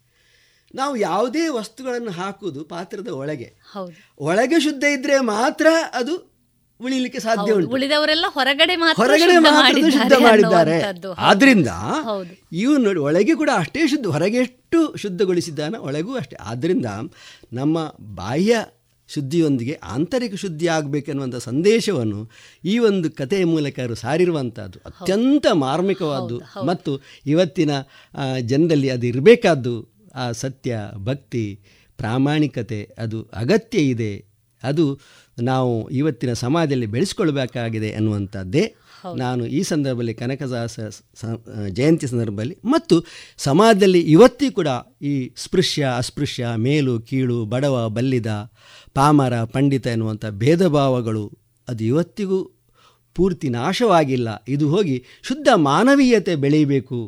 ನಾವು ಯಾವುದೇ ವಸ್ತುಗಳನ್ನು ಹಾಕುವುದು ಪಾತ್ರದ ಒಳಗೆ. ಒಳಗೆ ಶುದ್ಧ ಇದ್ರೆ ಮಾತ್ರ ಅದು ಉಳಿಲಿಕ್ಕೆ ಸಾಧ್ಯ. ಉಂಟು. ಉಳಿದವರೆಲ್ಲ ಹೊರಗಡೆ ಹೊರಗಡೆ ಶುದ್ಧ ಮಾತ್ರ ಶುದ್ಧ ಮಾಡಿದ್ದಾರೆ. ಆದ್ರಿಂದ. ಇವು ನೋಡಿ ಒಳಗೆ ಕೂಡ ಅಷ್ಟೇ ಶುದ್ಧ ಹೊರಗೆ ಎಷ್ಟು ಶುದ್ಧಗೊಳಿಸಿದ್ದಾನೆ ಒಳಗೂ ಅಷ್ಟೇ. ಆದ್ರಿಂದ ನಮ್ಮ ಬಾಹ್ಯ ಶುದ್ಧಿಯೊಂದಿಗೆ ಆಂತರಿಕ ಶುದ್ಧಿ ಆಗಬೇಕೆನ್ನುವಂಥ ಸಂದೇಶವನ್ನು ಈ ಒಂದು ಕಥೆಯ ಮೂಲಕ ಅವರು ಸಾರಿರುವಂಥದ್ದು. ಅತ್ಯಂತ ಮಾರ್ಮಿಕವಾದ್ದು. ಮತ್ತು ಇವತ್ತಿನ ಜನರಲ್ಲಿ ಅದು ಇರಬೇಕಾದ್ದು ಆ ಸತ್ಯ ಭಕ್ತಿ ಪ್ರಾಮಾಣಿಕತೆ ಅದು ಅಗತ್ಯ ಇದೆ. ಅದು ನಾವು ಇವತ್ತಿನ ಸಮಾಜದಲ್ಲಿ ಬೆಳೆಸ್ಕೊಳ್ಬೇಕಾಗಿದೆ ಅನ್ನುವಂಥದ್ದೇ ನಾನು ಈ ಸಂದರ್ಭದಲ್ಲಿ ಕನಕದಾಸ ಜಯಂತಿ ಸಂದರ್ಭದಲ್ಲಿ ಮತ್ತು ಸಮಾಜದಲ್ಲಿ ಇವತ್ತಿ ಕೂಡ ಈ ಸ್ಪೃಶ್ಯ ಅಸ್ಪೃಶ್ಯ ಮೇಲು ಕೀಳು ಬಡವ ಬಲ್ಲಿದ ಪಾಮರ ಪಂಡಿತ ಎನ್ನುವಂಥ ಭೇದ ಭಾವಗಳು ಅದು ಇವತ್ತಿಗೂ ಪೂರ್ತಿ ನಾಶವಾಗಿಲ್ಲ. ಇದು ಹೋಗಿ ಶುದ್ಧ ಮಾನವೀಯತೆ ಬೆಳೀಬೇಕು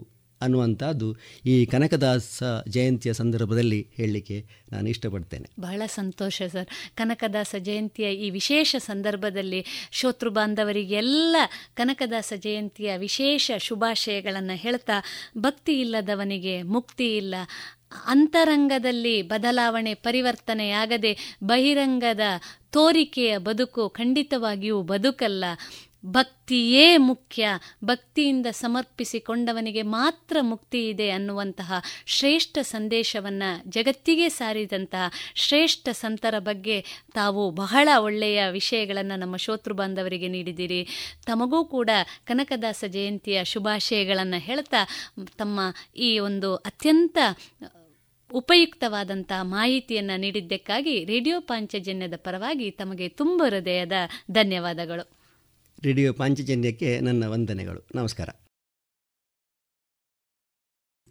ಅನ್ನುವಂಥದ್ದು ಈ ಕನಕದಾಸ ಜಯಂತಿಯ ಸಂದರ್ಭದಲ್ಲಿ ಹೇಳಲಿಕ್ಕೆ ನಾನು ಇಷ್ಟಪಡ್ತೇನೆ. ಬಹಳ ಸಂತೋಷ ಸರ್. ಕನಕದಾಸ ಜಯಂತಿಯ ಈ ವಿಶೇಷ ಸಂದರ್ಭದಲ್ಲಿ ಶೋತೃ ಬಾಂಧವರಿಗೆಲ್ಲ ಕನಕದಾಸ ಜಯಂತಿಯ ವಿಶೇಷ ಶುಭಾಶಯಗಳನ್ನು ಹೇಳ್ತಾ ಭಕ್ತಿ ಇಲ್ಲದವನಿಗೆ ಮುಕ್ತಿ ಇಲ್ಲ. ಅಂತರಂಗದಲ್ಲಿ ಬದಲಾವಣೆ ಪರಿವರ್ತನೆಯಾಗದೆ ಬಹಿರಂಗದ ತೋರಿಕೆಯ ಬದುಕು ಖಂಡಿತವಾಗಿಯೂ ಬದುಕಲ್ಲ. ಭಕ್ತಿಯೇ ಮುಖ್ಯ. ಭಕ್ತಿಯಿಂದ ಸಮರ್ಪಿಸಿಕೊಂಡವನಿಗೆ ಮಾತ್ರ ಮುಕ್ತಿ ಇದೆ ಅನ್ನುವಂತಹ ಶ್ರೇಷ್ಠ ಸಂದೇಶವನ್ನು ಜಗತ್ತಿಗೆ ಸಾರಿದಂತಹ ಶ್ರೇಷ್ಠ ಸಂತರ ಬಗ್ಗೆ ತಾವು ಬಹಳ ಒಳ್ಳೆಯ ವಿಷಯಗಳನ್ನು ನಮ್ಮ ಶೋತೃ ಬಾಂಧವರಿಗೆ ನೀಡಿದ್ದೀರಿ. ತಮಗೂ ಕೂಡ ಕನಕದಾಸ ಜಯಂತಿಯ ಶುಭಾಶಯಗಳನ್ನು ಹೇಳ್ತಾ ತಮ್ಮ ಈ ಒಂದು ಅತ್ಯಂತ ಉಪಯುಕ್ತವಾದಂತಹ ಮಾಹಿತಿಯನ್ನು ನೀಡಿದ್ದಕ್ಕಾಗಿ ರೇಡಿಯೋ ಪಾಂಚಜನ್ಯದ ಪರವಾಗಿ ತಮಗೆ ತುಂಬ ಹೃದಯದ ಧನ್ಯವಾದಗಳು. ರೇಡಿಯೋ ಪಾಂಚಜನ್ಯಕ್ಕೆ ನನ್ನ ವಂದನೆಗಳು. ನಮಸ್ಕಾರ.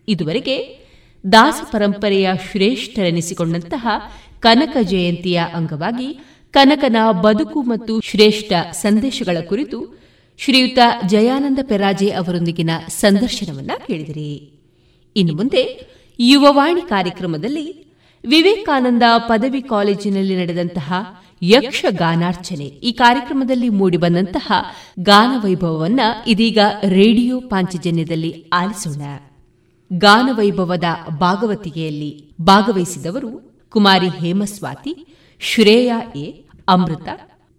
ಇದುವರೆಗೆ ದಾಸ ಪರಂಪರೆಯ ಶ್ರೇಷ್ಠರೆನಿಸಿಕೊಂಡಂತಹ ಕನಕ ಜಯಂತಿಯ ಅಂಗವಾಗಿ ಕನಕನ ಬದುಕು ಮತ್ತು ಶ್ರೇಷ್ಠ ಸಂದೇಶಗಳ ಕುರಿತು ಶ್ರೀಯುತ ಜಯಾನಂದ ಪೆರಾಜೆ ಅವರೊಂದಿಗಿನ ಸಂದರ್ಶನವನ್ನ ಕೇಳಿದಿರಿ. ಇನ್ನು ಮುಂದೆ ಯುವವಾಣಿ ಕಾರ್ಯಕ್ರಮದಲ್ಲಿ ವಿವೇಕಾನಂದ ಪದವಿ ಕಾಲೇಜಿನಲ್ಲಿ ನಡೆದಂತಹ ಯಕ್ಷ ಗಾನಾರ್ಚನೆ ಈ ಕಾರ್ಯಕ್ರಮದಲ್ಲಿ ಮೂಡಿಬಂದಂತಹ ಗಾನವೈಭವವನ್ನ ಇದೀಗ ರೇಡಿಯೋ ಪಾಂಚಜನ್ಯದಲ್ಲಿ ಆಲಿಸೋಣ. ಗಾನವೈಭವದ ಭಾಗವತಿಗೆಯಲ್ಲಿ ಭಾಗವಹಿಸಿದವರು ಕುಮಾರಿ Hemaswathi, Shreya A, Amrutha,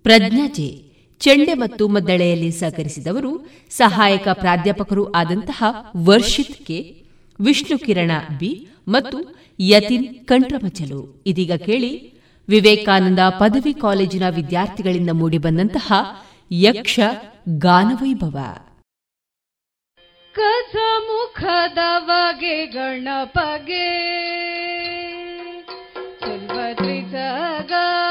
Prajna J, ಚೆಂಡೆ ಮತ್ತು ಮದ್ದಳೆಯಲ್ಲಿ ಸಹಕರಿಸಿದವರು ಸಹಾಯಕ ಪ್ರಾಧ್ಯಾಪಕರು ಆದಂತಹ ವರ್ಷಿತ್ ಕೆ, ವಿಷ್ಣು ಕಿರಣ ಬಿ ಮತ್ತು ಯತಿನ್ ಕಂಟ್ರಮಚಲು ಇದೀಗ ಕೇಳಿ ವಿವೇಕಾನಂದ ಪದವಿ ಕಾಲೇಜಿನ ವಿದ್ಯಾರ್ಥಿಗಳಿಂದ ಮೂಡಿಬಂದಂತಹ ಯಕ್ಷ ಗಾನವೈಭವ. ಕಸ ಮುಖದವಗೆ ಗಣಪಗೆ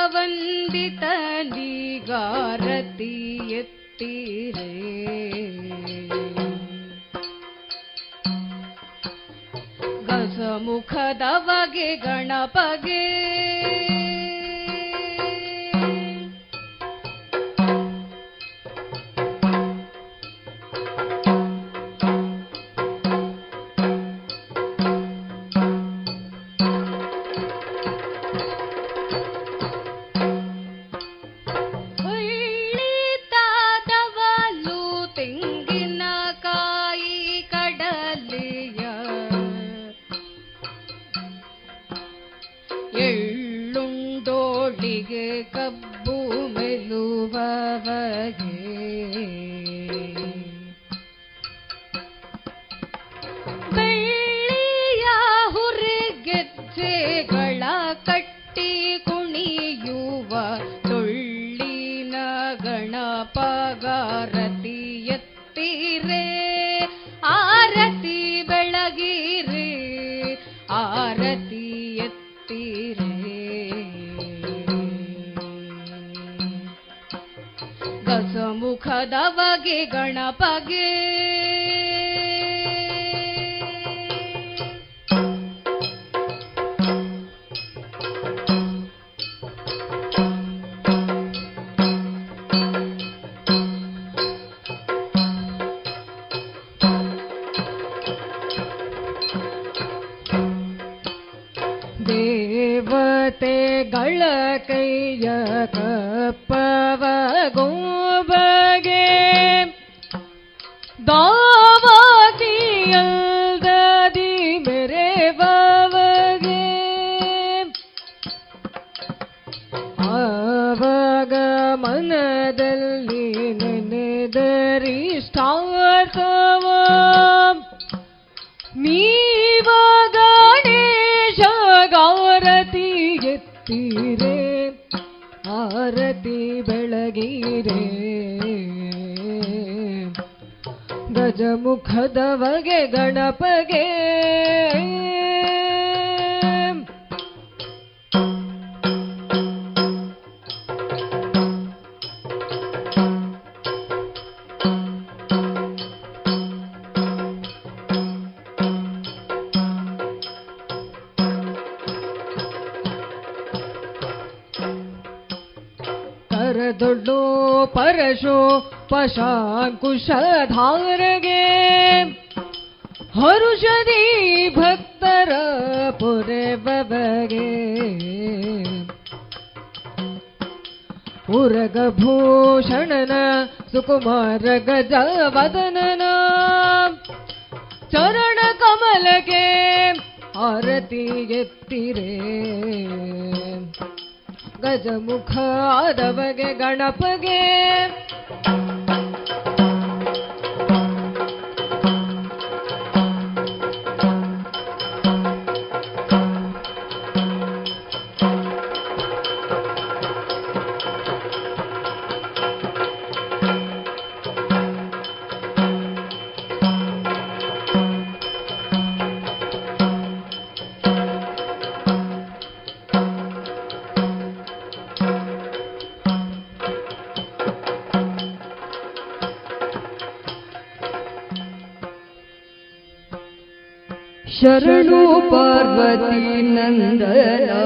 ವಂದಿತ ನೀಗಾರತಿ ಎತ್ತೀರೇ. ಗಸಮುಖದವಗೆ ಗಣಪಗೆ ಗಸಮುಖದವಗೆ ಗಣಪಗೆ. ದೇವತೆಗಳ ಕೈಯ ಕಪ್ಪವ ಗಜಮುಖದವಗೆ ಗಣಪಗೆ ಪಶಾಂಕುಶಧಾರಗೆ ಹರುಷದಿ ಭಕ್ತರ ಪುರೆ ಬಬಗೆ ಉರಗಭೂಷಣನ ಸುಕುಮಾರ ಗಜ ವದನನ ಚರಣ ಕಮಲಗೆ ಆರತಿ ಎತ್ತಿರೆ. ಗಜಮುಖ ಆದವಗೆ ಗಣಪಗೆ. शरणो पार्वती नन्दया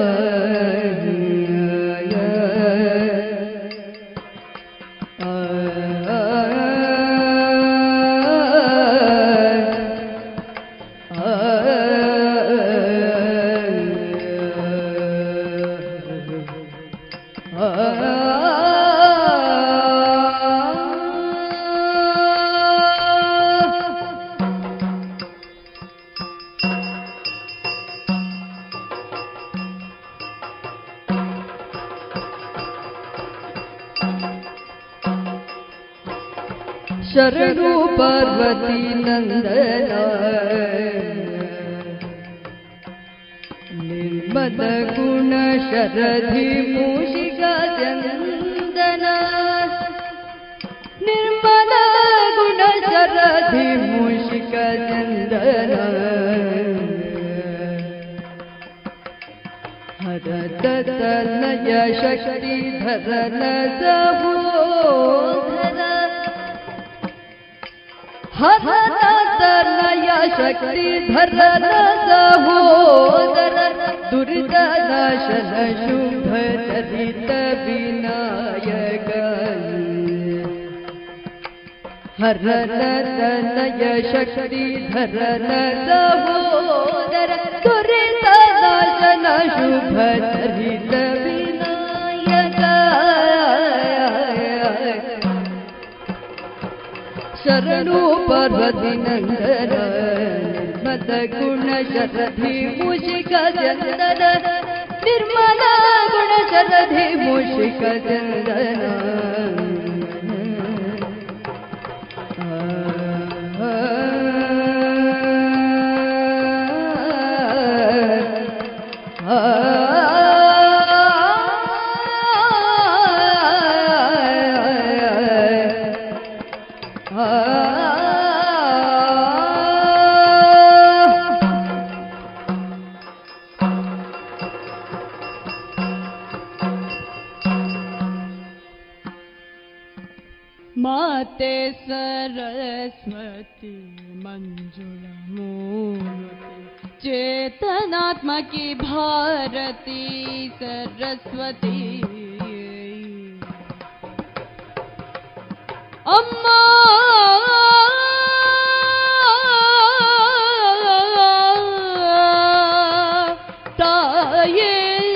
的音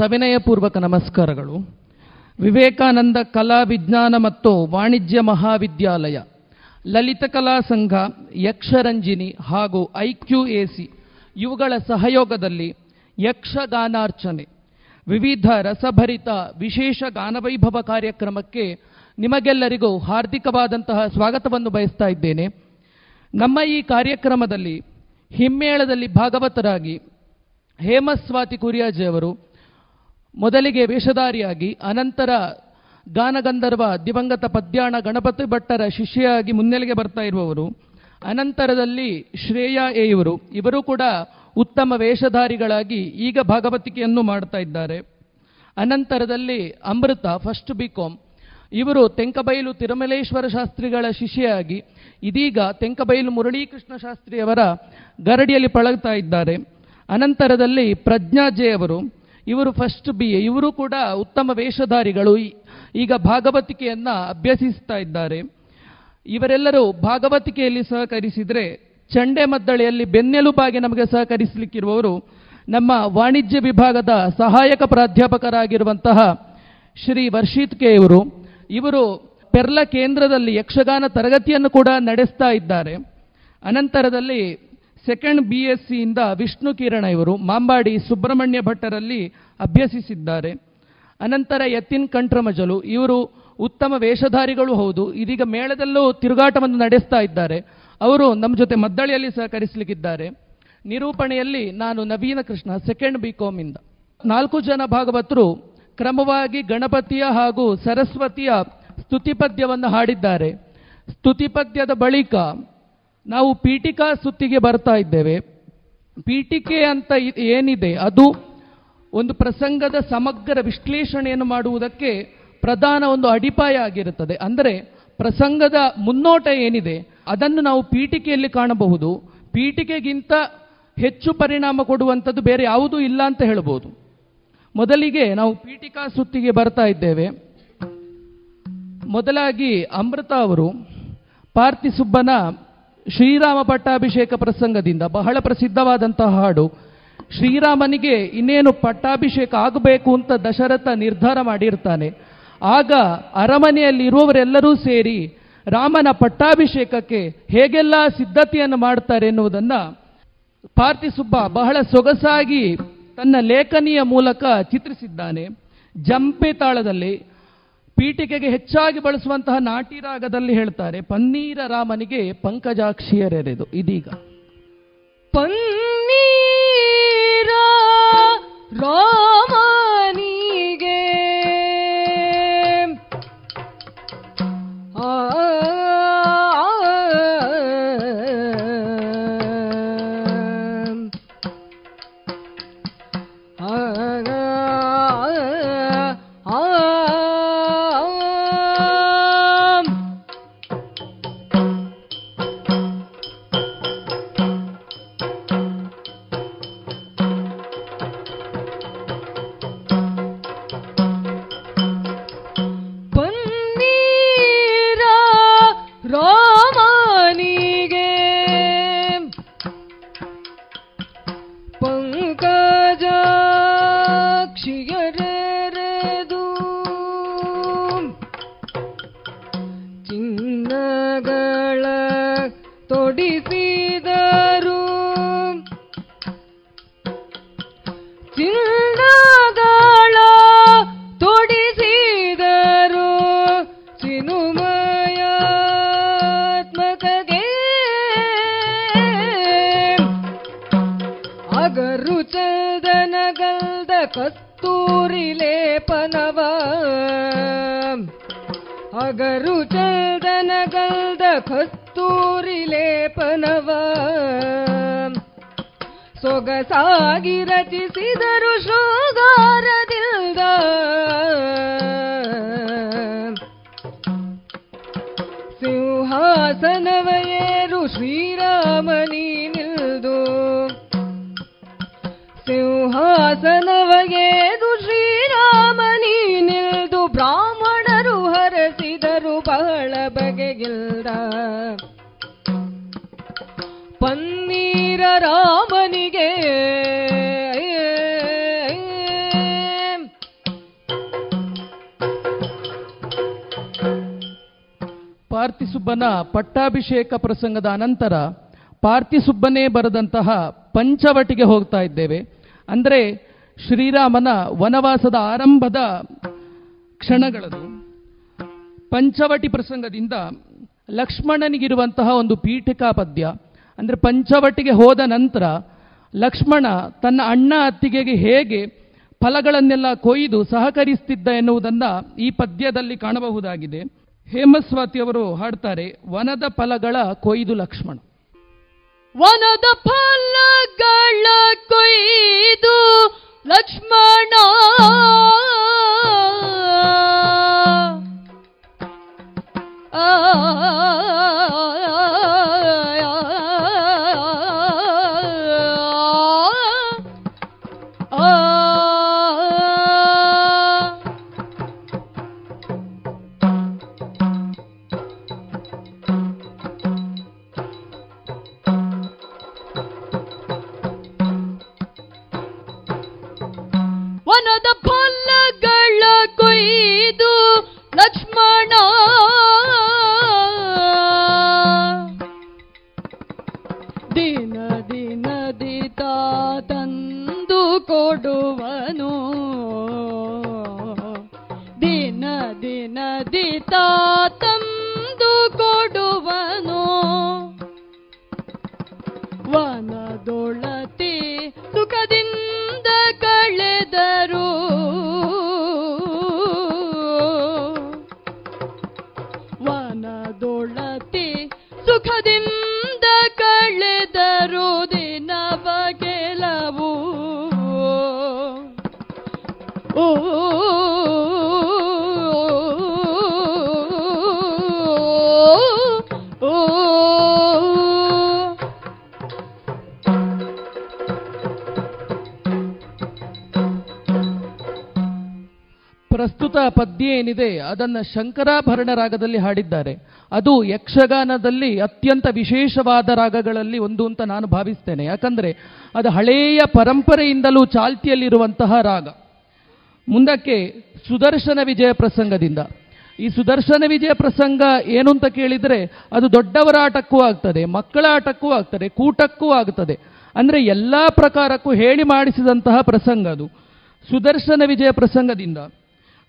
ಸವಿನಯಪೂರ್ವಕ ನಮಸ್ಕಾರಗಳು. ವಿವೇಕಾನಂದ ಕಲಾ ವಿಜ್ಞಾನ ಮತ್ತು ವಾಣಿಜ್ಯ ಮಹಾವಿದ್ಯಾಲಯ, ಲಲಿತ ಕಲಾ ಸಂಘ, ಯಕ್ಷರಂಜಿನಿ ಹಾಗೂ ಐ ಕ್ಯೂ ಎ ಸಿ ಇವುಗಳ ಸಹಯೋಗದಲ್ಲಿ ಯಕ್ಷಗಾನಾರ್ಚನೆ, ವಿವಿಧ ರಸಭರಿತ ವಿಶೇಷ ಗಾನವೈಭವ ಕಾರ್ಯಕ್ರಮಕ್ಕೆ ನಿಮಗೆಲ್ಲರಿಗೂ ಹಾರ್ದಿಕವಾದಂತಹ ಸ್ವಾಗತವನ್ನು ಬಯಸ್ತಾ ಇದ್ದೇನೆ. ನಮ್ಮ ಈ ಕಾರ್ಯಕ್ರಮದಲ್ಲಿ ಹಿಮ್ಮೇಳದಲ್ಲಿ ಭಾಗವತರಾಗಿ ಹೇಮಸ್ವಾತಿ ಕುರಿಯಾಜಿಯವರು ಮೊದಲಿಗೆ ವೇಷಧಾರಿಯಾಗಿ, ಅನಂತರ ಗಾನಗಂಧರ್ವ, ದಿವಂಗತ ಪದ್ಯಾಣ, ಗಣಪತಿ ಭಟ್ಟರ ಶಿಷ್ಯೆಯಾಗಿ ಮುನ್ನೆಲೆಗೆ ಬರ್ತಾ ಇರುವವರು. ಅನಂತರದಲ್ಲಿ ಶ್ರೇಯಾ ಎ ಇವರು ಇವರು ಕೂಡ ಉತ್ತಮ ವೇಷಧಾರಿಗಳಾಗಿ ಈಗ ಭಾಗವತಿಕೆಯನ್ನು ಮಾಡ್ತಾ ಇದ್ದಾರೆ. ಅನಂತರದಲ್ಲಿ ಅಮೃತ ಫಸ್ಟ್ ಬಿಕಮ್ ಇವರು ತೆಂಕಬೈಲು ತಿರುಮಲೇಶ್ವರ ಶಾಸ್ತ್ರಿಗಳ ಶಿಷ್ಯೆಯಾಗಿ, ಇದೀಗ ತೆಂಕಬೈಲು ಮುರಳೀಕೃಷ್ಣ ಶಾಸ್ತ್ರಿಯವರ ಗರಡಿಯಲ್ಲಿ ಪಳಗ್ತಾ ಇದ್ದಾರೆ. ಅನಂತರದಲ್ಲಿ ಪ್ರಜ್ಞಾಜೆ ಅವರು. ಇವರು ಫಸ್ಟ್ ಬಿ ಎ ಇವರು ಕೂಡ ಉತ್ತಮ ವೇಷಧಾರಿಗಳು. ಈಗ ಭಾಗವತಿಕೆಯನ್ನು ಅಭ್ಯಸಿಸ್ತಾ ಇದ್ದಾರೆ. ಇವರೆಲ್ಲರೂ ಭಾಗವತಿಕೆಯಲ್ಲಿ ಸಹಕರಿಸಿದರೆ ಚಂಡೆ ಮದ್ದಳೆಯಲ್ಲಿ ಬೆನ್ನೆಲುಬಾಗಿ ನಮಗೆ ಸಹಕರಿಸಲಿಕ್ಕಿರುವವರು ನಮ್ಮ ವಾಣಿಜ್ಯ ವಿಭಾಗದ ಸಹಾಯಕ ಪ್ರಾಧ್ಯಾಪಕರಾಗಿರುವಂತಹ ಶ್ರೀ ವರ್ಷಿತ್ ಕೆ ಇವರು. ಇವರು ಪೆರ್ಲ ಕೇಂದ್ರದಲ್ಲಿ ಯಕ್ಷಗಾನ ತರಗತಿಯನ್ನು ಕೂಡ ನಡೆಸ್ತಾ ಇದ್ದಾರೆ. ಅನಂತರದಲ್ಲಿ ಸೆಕೆಂಡ್ ಬಿ ಎಸ್ ಸಿಯಿಂದ ವಿಷ್ಣು ಕಿರಣ ಇವರು ಮಾಂಬಾಡಿ ಸುಬ್ರಹ್ಮಣ್ಯ ಭಟ್ಟರಲ್ಲಿ ಅಭ್ಯಸಿಸಿದ್ದಾರೆ. ಅನಂತರ ಯತಿನ್ ಕಂಠ್ರಮಜಲು ಇವರು ಉತ್ತಮ ವೇಷಧಾರಿಗಳು ಹೌದು. ಇದೀಗ ಮೇಳದಲ್ಲೂ ತಿರುಗಾಟವನ್ನು ನಡೆಸ್ತಾ ಇದ್ದಾರೆ. ಅವರು ನಮ್ಮ ಜೊತೆ ಮದ್ದಳೆಯಲ್ಲಿ ಸಹಕರಿಸಲಿಕ್ಕಿದ್ದಾರೆ. ನಿರೂಪಣೆಯಲ್ಲಿ ನಾನು ನವೀನ ಕೃಷ್ಣ ಸೆಕೆಂಡ್ ಬಿ ಇಂದ. ನಾಲ್ಕು ಜನ ಭಾಗವತರು ಕ್ರಮವಾಗಿ ಗಣಪತಿಯ ಹಾಗೂ ಸರಸ್ವತಿಯ ಸ್ತುತಿಪದ್ಯವನ್ನು ಹಾಡಿದ್ದಾರೆ. ಸ್ತುತಿಪದ್ಯದ ಬಳಿಕ ನಾವು ಪೀಠಿಕಾ ಸುತ್ತಿಗೆ ಬರ್ತಾ ಇದ್ದೇವೆ. ಪೀಠಿಕೆ ಅಂತ ಏನಿದೆ? ಅದು ಒಂದು ಪ್ರಸಂಗದ ಸಮಗ್ರ ವಿಶ್ಲೇಷಣೆಯನ್ನು ಮಾಡುವುದಕ್ಕೆ ಪ್ರಧಾನ ಒಂದು ಅಡಿಪಾಯ ಆಗಿರುತ್ತದೆ. ಅಂದರೆ ಪ್ರಸಂಗದ ಮುನ್ನೋಟ ಏನಿದೆ? ಅದನ್ನು ನಾವು ಪೀಠಿಕೆಯಲ್ಲಿ ಕಾಣಬಹುದು. ಪೀಠಿಕೆಗಿಂತ ಹೆಚ್ಚು ಪರಿಣಾಮ ಕೊಡುವಂಥದ್ದು ಬೇರೆ ಯಾವುದೂ ಇಲ್ಲ ಅಂತ ಹೇಳ್ಬೋದು. ಮೊದಲಿಗೆ ನಾವು ಪೀಠಿಕಾ ಸುತ್ತಿಗೆ ಬರ್ತಾ ಇದ್ದೇವೆ. ಮೊದಲಾಗಿ ಅಮೃತ ಅವರು ಪಾರ್ಥಿಸುಬ್ಬನ ಶ್ರೀರಾಮ ಪಟ್ಟಾಭಿಷೇಕ ಪ್ರಸಂಗದಿಂದ ಬಹಳ ಪ್ರಸಿದ್ಧವಾದಂತಹ ಹಾಡು. ಶ್ರೀರಾಮನಿಗೆ ಇನ್ನೇನು ಪಟ್ಟಾಭಿಷೇಕ ಆಗಬೇಕು ಅಂತ ದಶರಥ ನಿರ್ಧಾರ ಮಾಡಿರ್ತಾನೆ. ಆಗ ಅರಮನೆಯಲ್ಲಿ ಇರುವವರೆಲ್ಲರೂ ಸೇರಿ ರಾಮನ ಪಟ್ಟಾಭಿಷೇಕಕ್ಕೆ ಹೇಗೆಲ್ಲ ಸಿದ್ಧತೆಯನ್ನು ಮಾಡ್ತಾರೆ ಎನ್ನುವುದನ್ನು ಪಾರ್ಥಿಸುಬ್ಬ ಬಹಳ ಸೊಗಸಾಗಿ ತನ್ನ ಲೇಖನಿಯ ಮೂಲಕ ಚಿತ್ರಿಸಿದ್ದಾನೆ. ಜಂಪೆ ತಾಳದಲ್ಲಿ ಪೀಠಿಕೆಗೆ ಹೆಚ್ಚಾಗಿ ಬಳಸುವಂತಹ ನಾಟಿ ರಾಗದಲ್ಲಿ ಹೇಳ್ತಾರೆ ಪನ್ನೀರ ರಾಮನಿಗೆ ಪಂಕಜಾಕ್ಷಿಯರೆರೆದು. ಇದೀಗ. ಪನ್ನೀರ ರಾಮನಿಗೆ ಕಸ್ತೂರಿ ಲೇಪನವ. ಸೊಗಸಾಗಿ ರಚಿಸಿದರು ಶೃಂಗಾರದಿಂದ ಸಿಂಹಾಸನವ ಏರು ಶ್ರೀರಾಮನಿ ನಿಲ್ದು. ಸಿಂಹಾಸನವ ಏರು ಶ್ರೀರಾಮನಿ ನಿಲ್ದು. ಬ್ರಾಹ್ಮಣರು ಹರಸಿದರು ಬಹಳ ಬಗೆಗಿಲ್ಲ. ಪನ್ನೀರ ರಾಮನಿಗೆ ಪಾರ್ಥಿಸುಬ್ಬನ ಪಟ್ಟಾಭಿಷೇಕ ಪ್ರಸಂಗದ ಅನಂತರ ಪಾರ್ಥಿಸುಬ್ಬನೇ ಬರೆದಂತಹ ಪಂಚವಟಿಗೆ ಹೋಗ್ತಾ ಇದ್ದೇವೆ. ಅಂದರೆ ಶ್ರೀರಾಮನ ವನವಾಸದ ಆರಂಭದ ಕ್ಷಣಗಳದು ಪಂಚವಟಿ ಪ್ರಸಂಗದಿಂದ ಲಕ್ಷ್ಮಣನಿಗಿರುವಂತಹ ಒಂದು ಪೀಠಿಕಾ ಪದ್ಯ ಅಂದರೆ ಪಂಚವಟಿಗೆ ಹೋದ ನಂತರ ಲಕ್ಷ್ಮಣ ತನ್ನ ಅಣ್ಣ ಅತ್ತಿಗೆಗೆ ಹೇಗೆ ಫಲಗಳನ್ನೆಲ್ಲ ಕೊಯ್ದು ಸಹಕರಿಸ್ತಿದ್ದ ಎನ್ನುವುದನ್ನು ಈ ಪದ್ಯದಲ್ಲಿ ಕಾಣಬಹುದಾಗಿದೆ. ಹೇಮಸ್ವಾತಿ ಅವರು ಹಾಡ್ತಾರೆ, ವನದ ಫಲಗಳ ಕೊಯ್ದು ಲಕ್ಷ್ಮಣ. ವನದ ಫಲಗಳ ಕೊಯ್ದು ಲಕ್ಷ್ಮಣ. ವನದ ಫಲಗಳ ಕೊಯ್ದು ದಿನ ದಿತ ತಂದು ಕೊಡುವನು ವನದೊಳತಿ ಸುಖದಿಂದ ಕಳೆದರು. ವನದೊಳತಿ ಸುಖದಿಂದ ಪದ್ಯ ಏನಿದೆ ಅದನ್ನು ಶಂಕರಾಭರಣ ರಾಗದಲ್ಲಿ ಹಾಡಿದ್ದಾರೆ. ಅದು ಯಕ್ಷಗಾನದಲ್ಲಿ ಅತ್ಯಂತ ವಿಶೇಷವಾದ ರಾಗಗಳಲ್ಲಿ ಒಂದು ಅಂತ ನಾನು ಭಾವಿಸ್ತೇನೆ. ಯಾಕಂದ್ರೆ ಅದು ಹಳೆಯ ಪರಂಪರೆಯಿಂದಲೂ ಚಾಲ್ತಿಯಲ್ಲಿರುವಂತಹ ರಾಗ. ಮುಂದಕ್ಕೆ ಸುದರ್ಶನ ವಿಜಯ ಪ್ರಸಂಗದಿಂದ. ಈ ಸುದರ್ಶನ ವಿಜಯ ಪ್ರಸಂಗ ಏನು ಅಂತ ಕೇಳಿದರೆ, ಅದು ದೊಡ್ಡವರ ಆಟಕ್ಕೂ ಆಗ್ತದೆ, ಮಕ್ಕಳ ಆಟಕ್ಕೂ ಆಗ್ತದೆ, ಕೂಟಕ್ಕೂ ಆಗ್ತದೆ. ಅಂದರೆ ಎಲ್ಲ ಪ್ರಕಾರಕ್ಕೂ ಹೇಳಿ ಮಾಡಿಸಿದಂತಹ ಪ್ರಸಂಗ ಅದು. ಸುದರ್ಶನ ವಿಜಯ ಪ್ರಸಂಗದಿಂದ.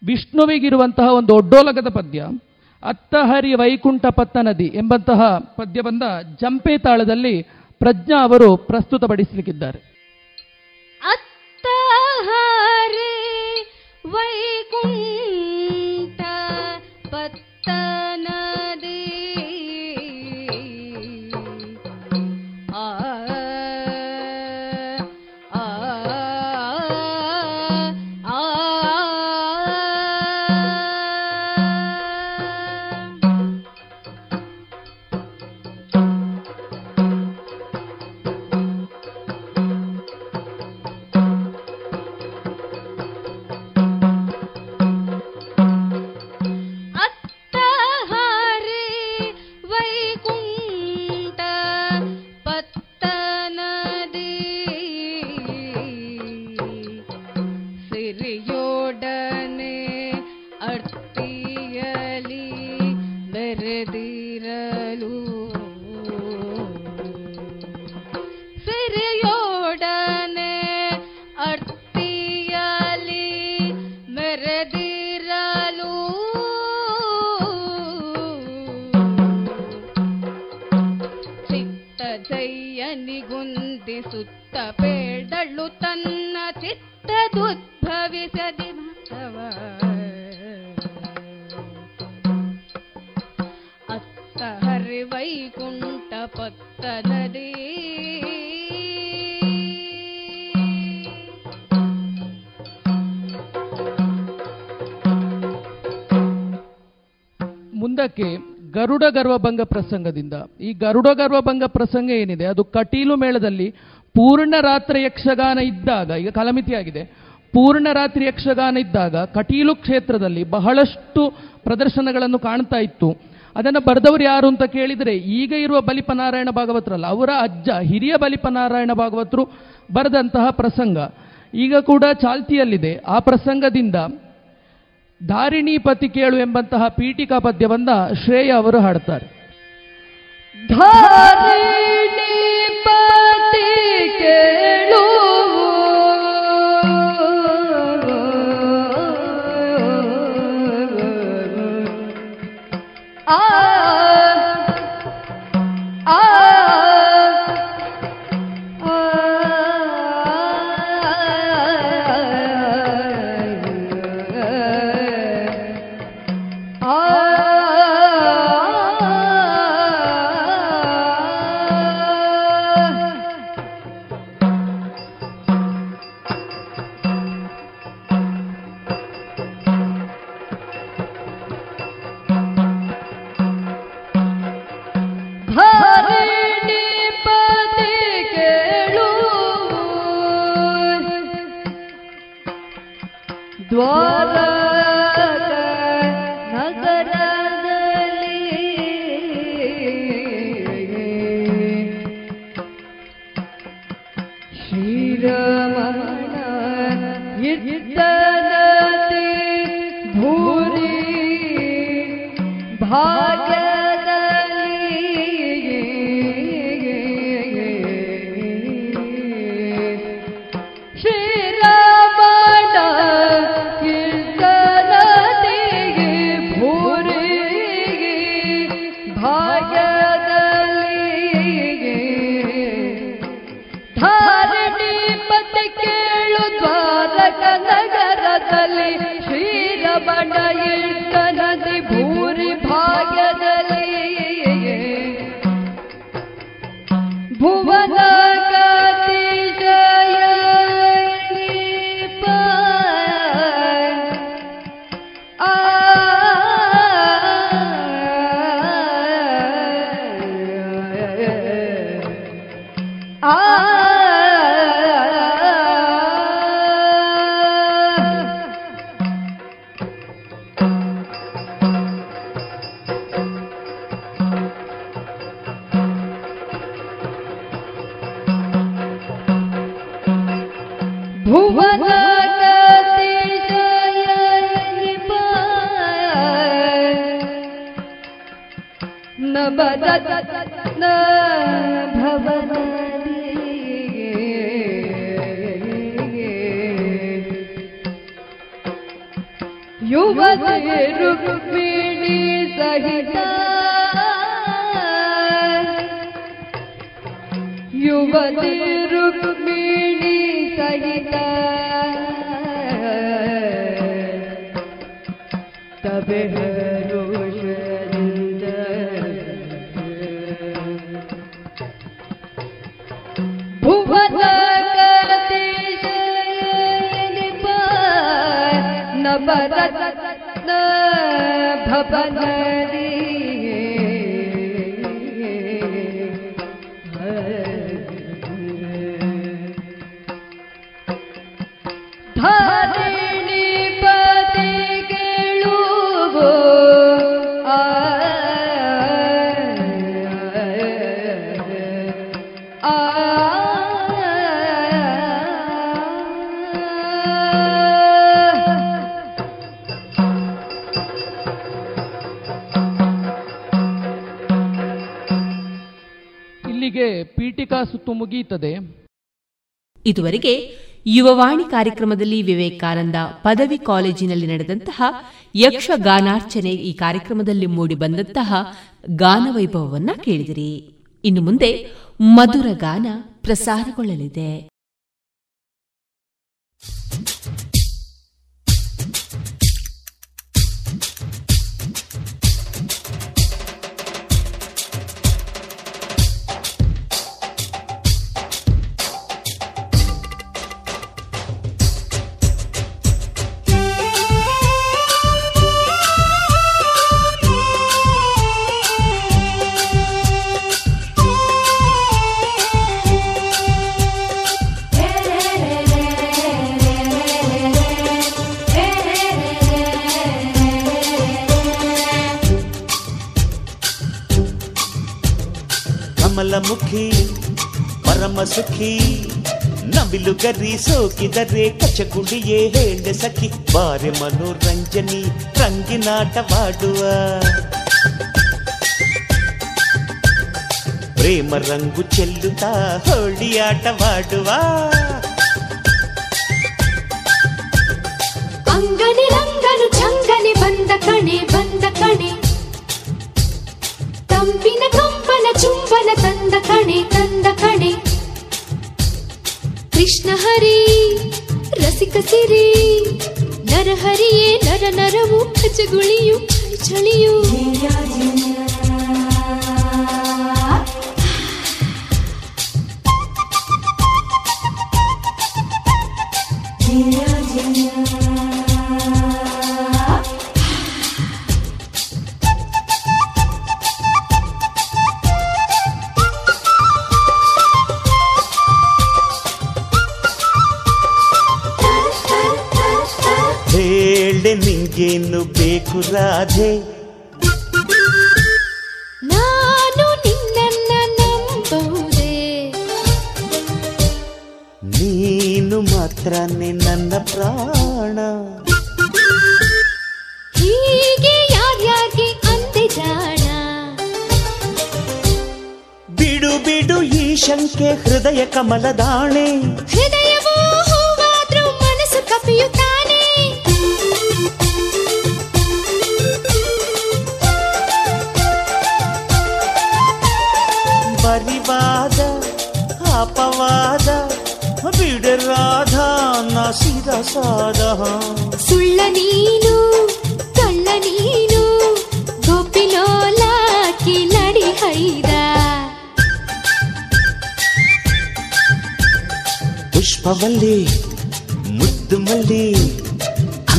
ವಿಷ್ಣುವಿಗಿರುವಂತಹ ಒಂದು ಒಡ್ಡೋಲಗದ ಪದ್ಯ, ಅತ್ತಹರಿ ವೈಕುಂಠ ಪತ್ತ ನದಿ ಎಂಬಂತಹ ಪದ್ಯ ಬಂದ ಜಂಪೆ ತಾಳದಲ್ಲಿ ಪ್ರಜ್ಞಾ ಅವರು ಪ್ರಸ್ತುತಪಡಿಸಲಿಕ್ಕಿದ್ದಾರೆ. ಅತ್ತಹರಿ ವೈಕುಂಠ ಬೇಡಳು ತನ್ನ ಚಿತ್ತದುದ್ಭವಿಸದಿ ಭಕ್ತವ ಅತ್ತ ಹರಿ ವೈಕುಂಠ ಪತ್ತದದಿ. ಮುಂದಕ್ಕೆ ಗರುಡ ಗರ್ವಭಂಗ ಪ್ರಸಂಗದಿಂದ. ಈ ಗರುಡ ಗರ್ವಭಂಗ ಪ್ರಸಂಗ ಏನಿದೆ? ಅದು ಕಟೀಲು ಮೇಳದಲ್ಲಿ ಪೂರ್ಣ ರಾತ್ರಿ ಯಕ್ಷಗಾನ ಇದ್ದಾಗ, ಈಗ ಕಲಮಿತಿಯಾಗಿದೆ, ಪೂರ್ಣ ರಾತ್ರಿ ಯಕ್ಷಗಾನ ಇದ್ದಾಗ ಕಟೀಲು ಕ್ಷೇತ್ರದಲ್ಲಿ ಬಹಳಷ್ಟು ಪ್ರದರ್ಶನಗಳನ್ನು ಕಾಣ್ತಾ ಇತ್ತು. ಅದನ್ನು ಬರೆದವರು ಯಾರು ಅಂತ ಕೇಳಿದರೆ, ಈಗ ಇರುವ ಬಲಿಪನಾರಾಯಣ ಭಾಗವತರಲ್ಲ, ಅವರ ಅಜ್ಜ, ಹಿರಿಯ ಬಲಿಪನಾರಾಯಣ ಭಾಗವತರು ಬರೆದಂತಹ ಪ್ರಸಂಗ. ಈಗ ಕೂಡ ಚಾಲ್ತಿಯಲ್ಲಿದೆ. ಆ ಪ್ರಸಂಗದಿಂದ ಧಾರಿಣಿ ಪತಿ ಕೇಳು ಎಂಬಂತಹ ಪೀಠಿಕಾ ಪದ್ಯವನ್ನ ಶ್ರೇಯ ಅವರು ಹಾಡ್ತಾರೆ. ಕೇಳು ನಬದ ನ ಸುತ್ತು ಮುಗಿಯುತ್ತದೆ ಇದುವರೆಗೆ ಯುವವಾಣಿ ಕಾರ್ಯಕ್ರಮದಲ್ಲಿ ವಿವೇಕಾನಂದ ಪದವಿ ಕಾಲೇಜಿನಲ್ಲಿ ನಡೆದಂತಹ ಯಕ್ಷಗಾನಾರ್ಚನೆ ಈ ಕಾರ್ಯಕ್ರಮದಲ್ಲಿ ಮೂಡಿ ಬಂದಂತಹ ಗಾನವೈಭವವನ್ನ ಕೇಳಿದಿರಿ. ಇನ್ನು ಮುಂದೆ ಮಧುರ ಗಾನ ಪ್ರಸಾರಗೊಳ್ಳಲಿದೆ. ಗರಿ ಸೋಕಿದರೆ ಕಚಗುಳಿಯೇ ಹೇಳೆ ಸಖಿ ಬಾರೆ ಮನೋರಂಜನಿ ರಂಗಿನಾಟವಾಡುವ ಪ್ರೇಮ ರಂಗು ಚೆಲ್ಲುತ್ತಾ ಹೋಳಿ ಆಟವಾಡುವ ಅಂಗನಿ ರಂಗನು ಚಂಗನೆ ಬಂದ ಕಣೆ ಬಂದ ಕಣೆ ತಂಪಿನ ಕಂಪನ ಚುಂಬನ ತಂದ ಕಣೆ ತಂದ ಕಣೆ ಕೃಷ್ಣ ಹರಿ ರಸಿಕ ಸಿರಿ ನರಹರಿಯೇ ನರ ನರವು ಚಳಿ ಚಳಿಯು.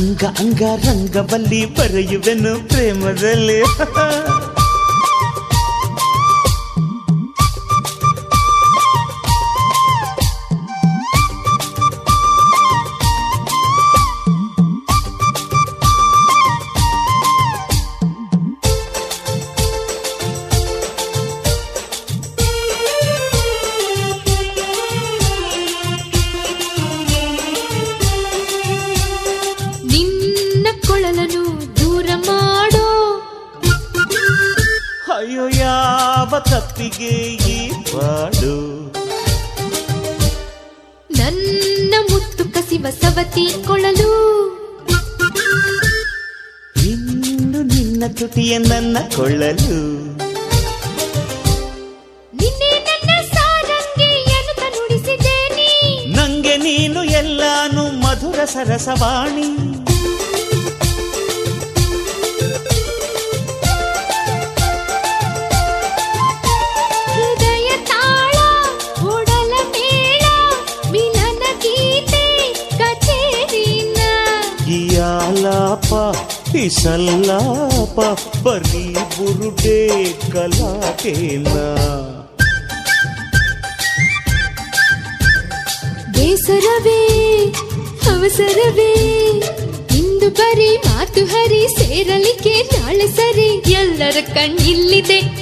ಅಂಗ ಅಂಗ ರಂಗವಲ್ಲಿ ಬರೆಯುವೆನು ಪ್ರೇಮದಲ್ಲಿ. [laughs] ನನ್ನ ಕೊಳ್ಳಲು ನಂಗೆ ನೀನು ಎಲ್ಲಾನು ಮಧುರ ಸರಸವಾ. ಇಲ್ಲ ಬೇಸರವೇ ಅವಸರವೇ ಇಂದು ಬರೀ ಮಾತು ಹರಿ ಸೇರಲಿಕ್ಕೆ ನಾಳೆ ಸರಿ ಎಲ್ಲರ ಕಣ್ಣಿಲ್ಲಿದೆ.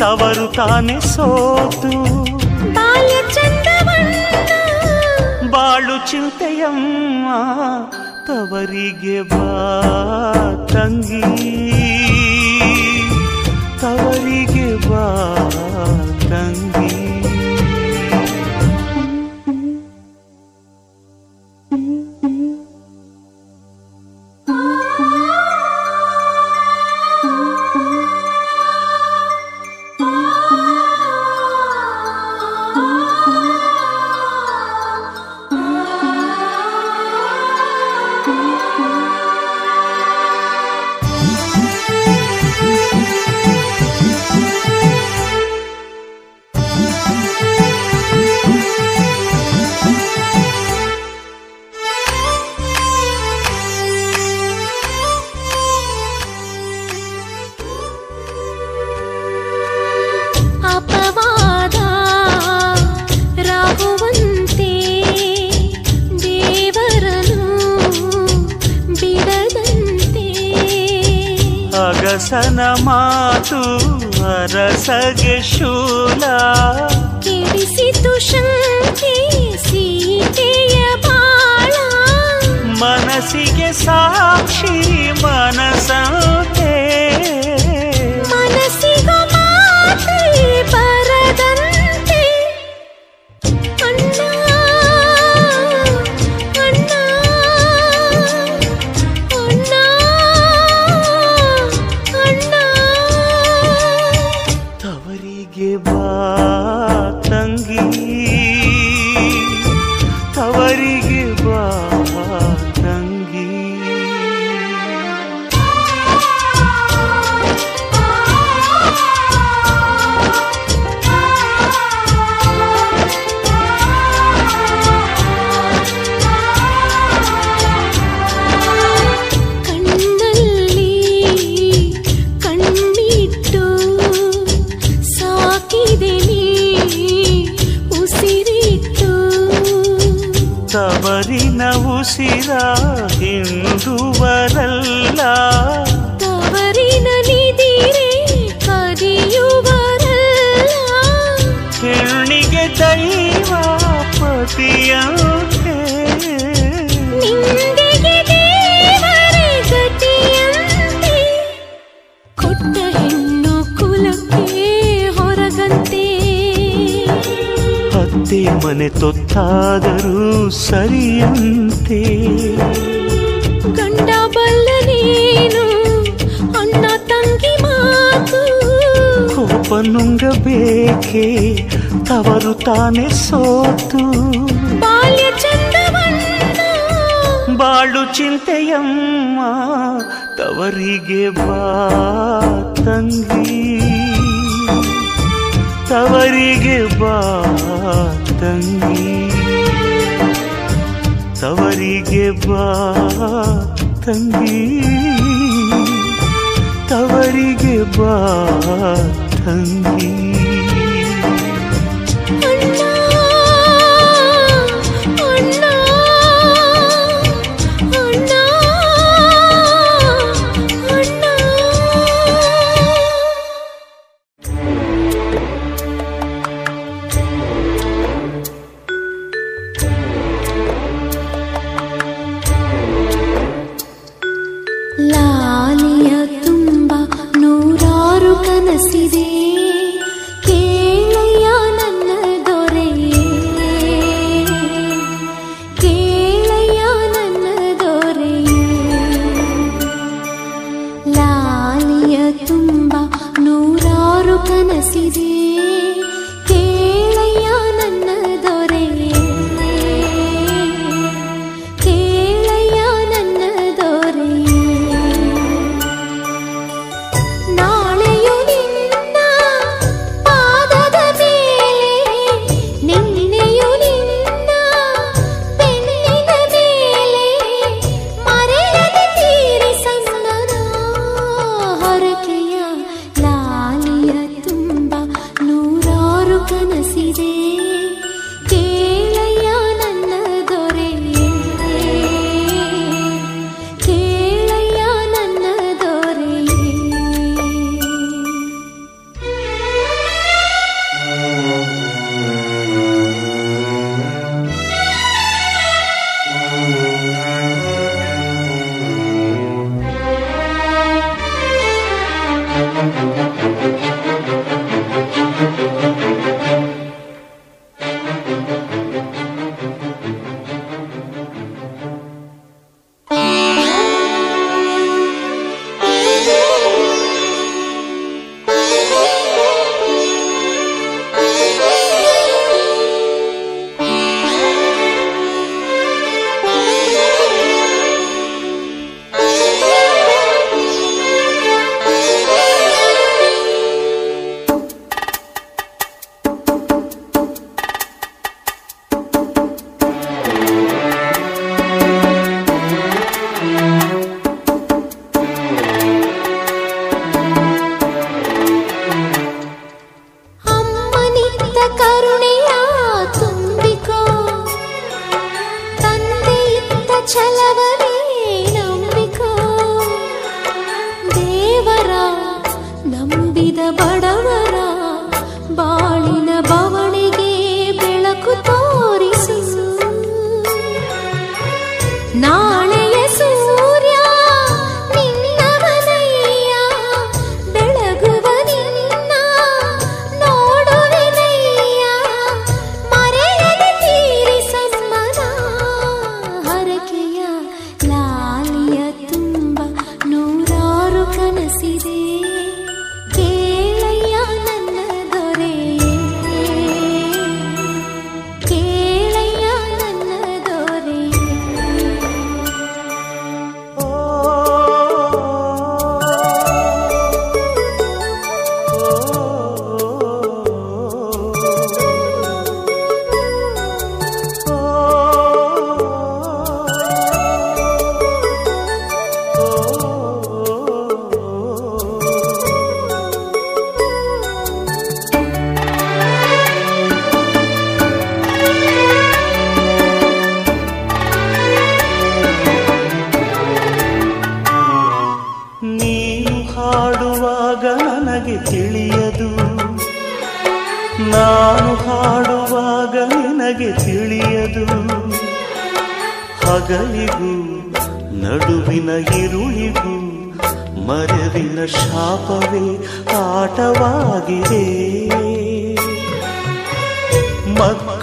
ತವರು ತಾನೆ ಸೋತು ಬಾಳು ಚಿಂತೆಯಮ್ಮ ತವರಿಗೆ ಬಾ ತಂಗಿ ತವರಿಗೆ ಬಾ ತಂಗಿ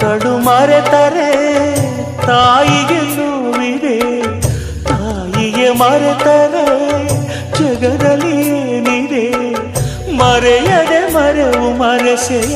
ಮಕ್ಕಳು ಮರೆತರೆ ತಾಯಿಗೆ ನೋವಿದೆ. ತಾಯಿಗೆ ಮರೆತರೆ ಜಗದಲ್ಲಿ ಏನಿದೆ? ಮರೆಯದೆ ಮರೆವು ಮರೆಸೆಯ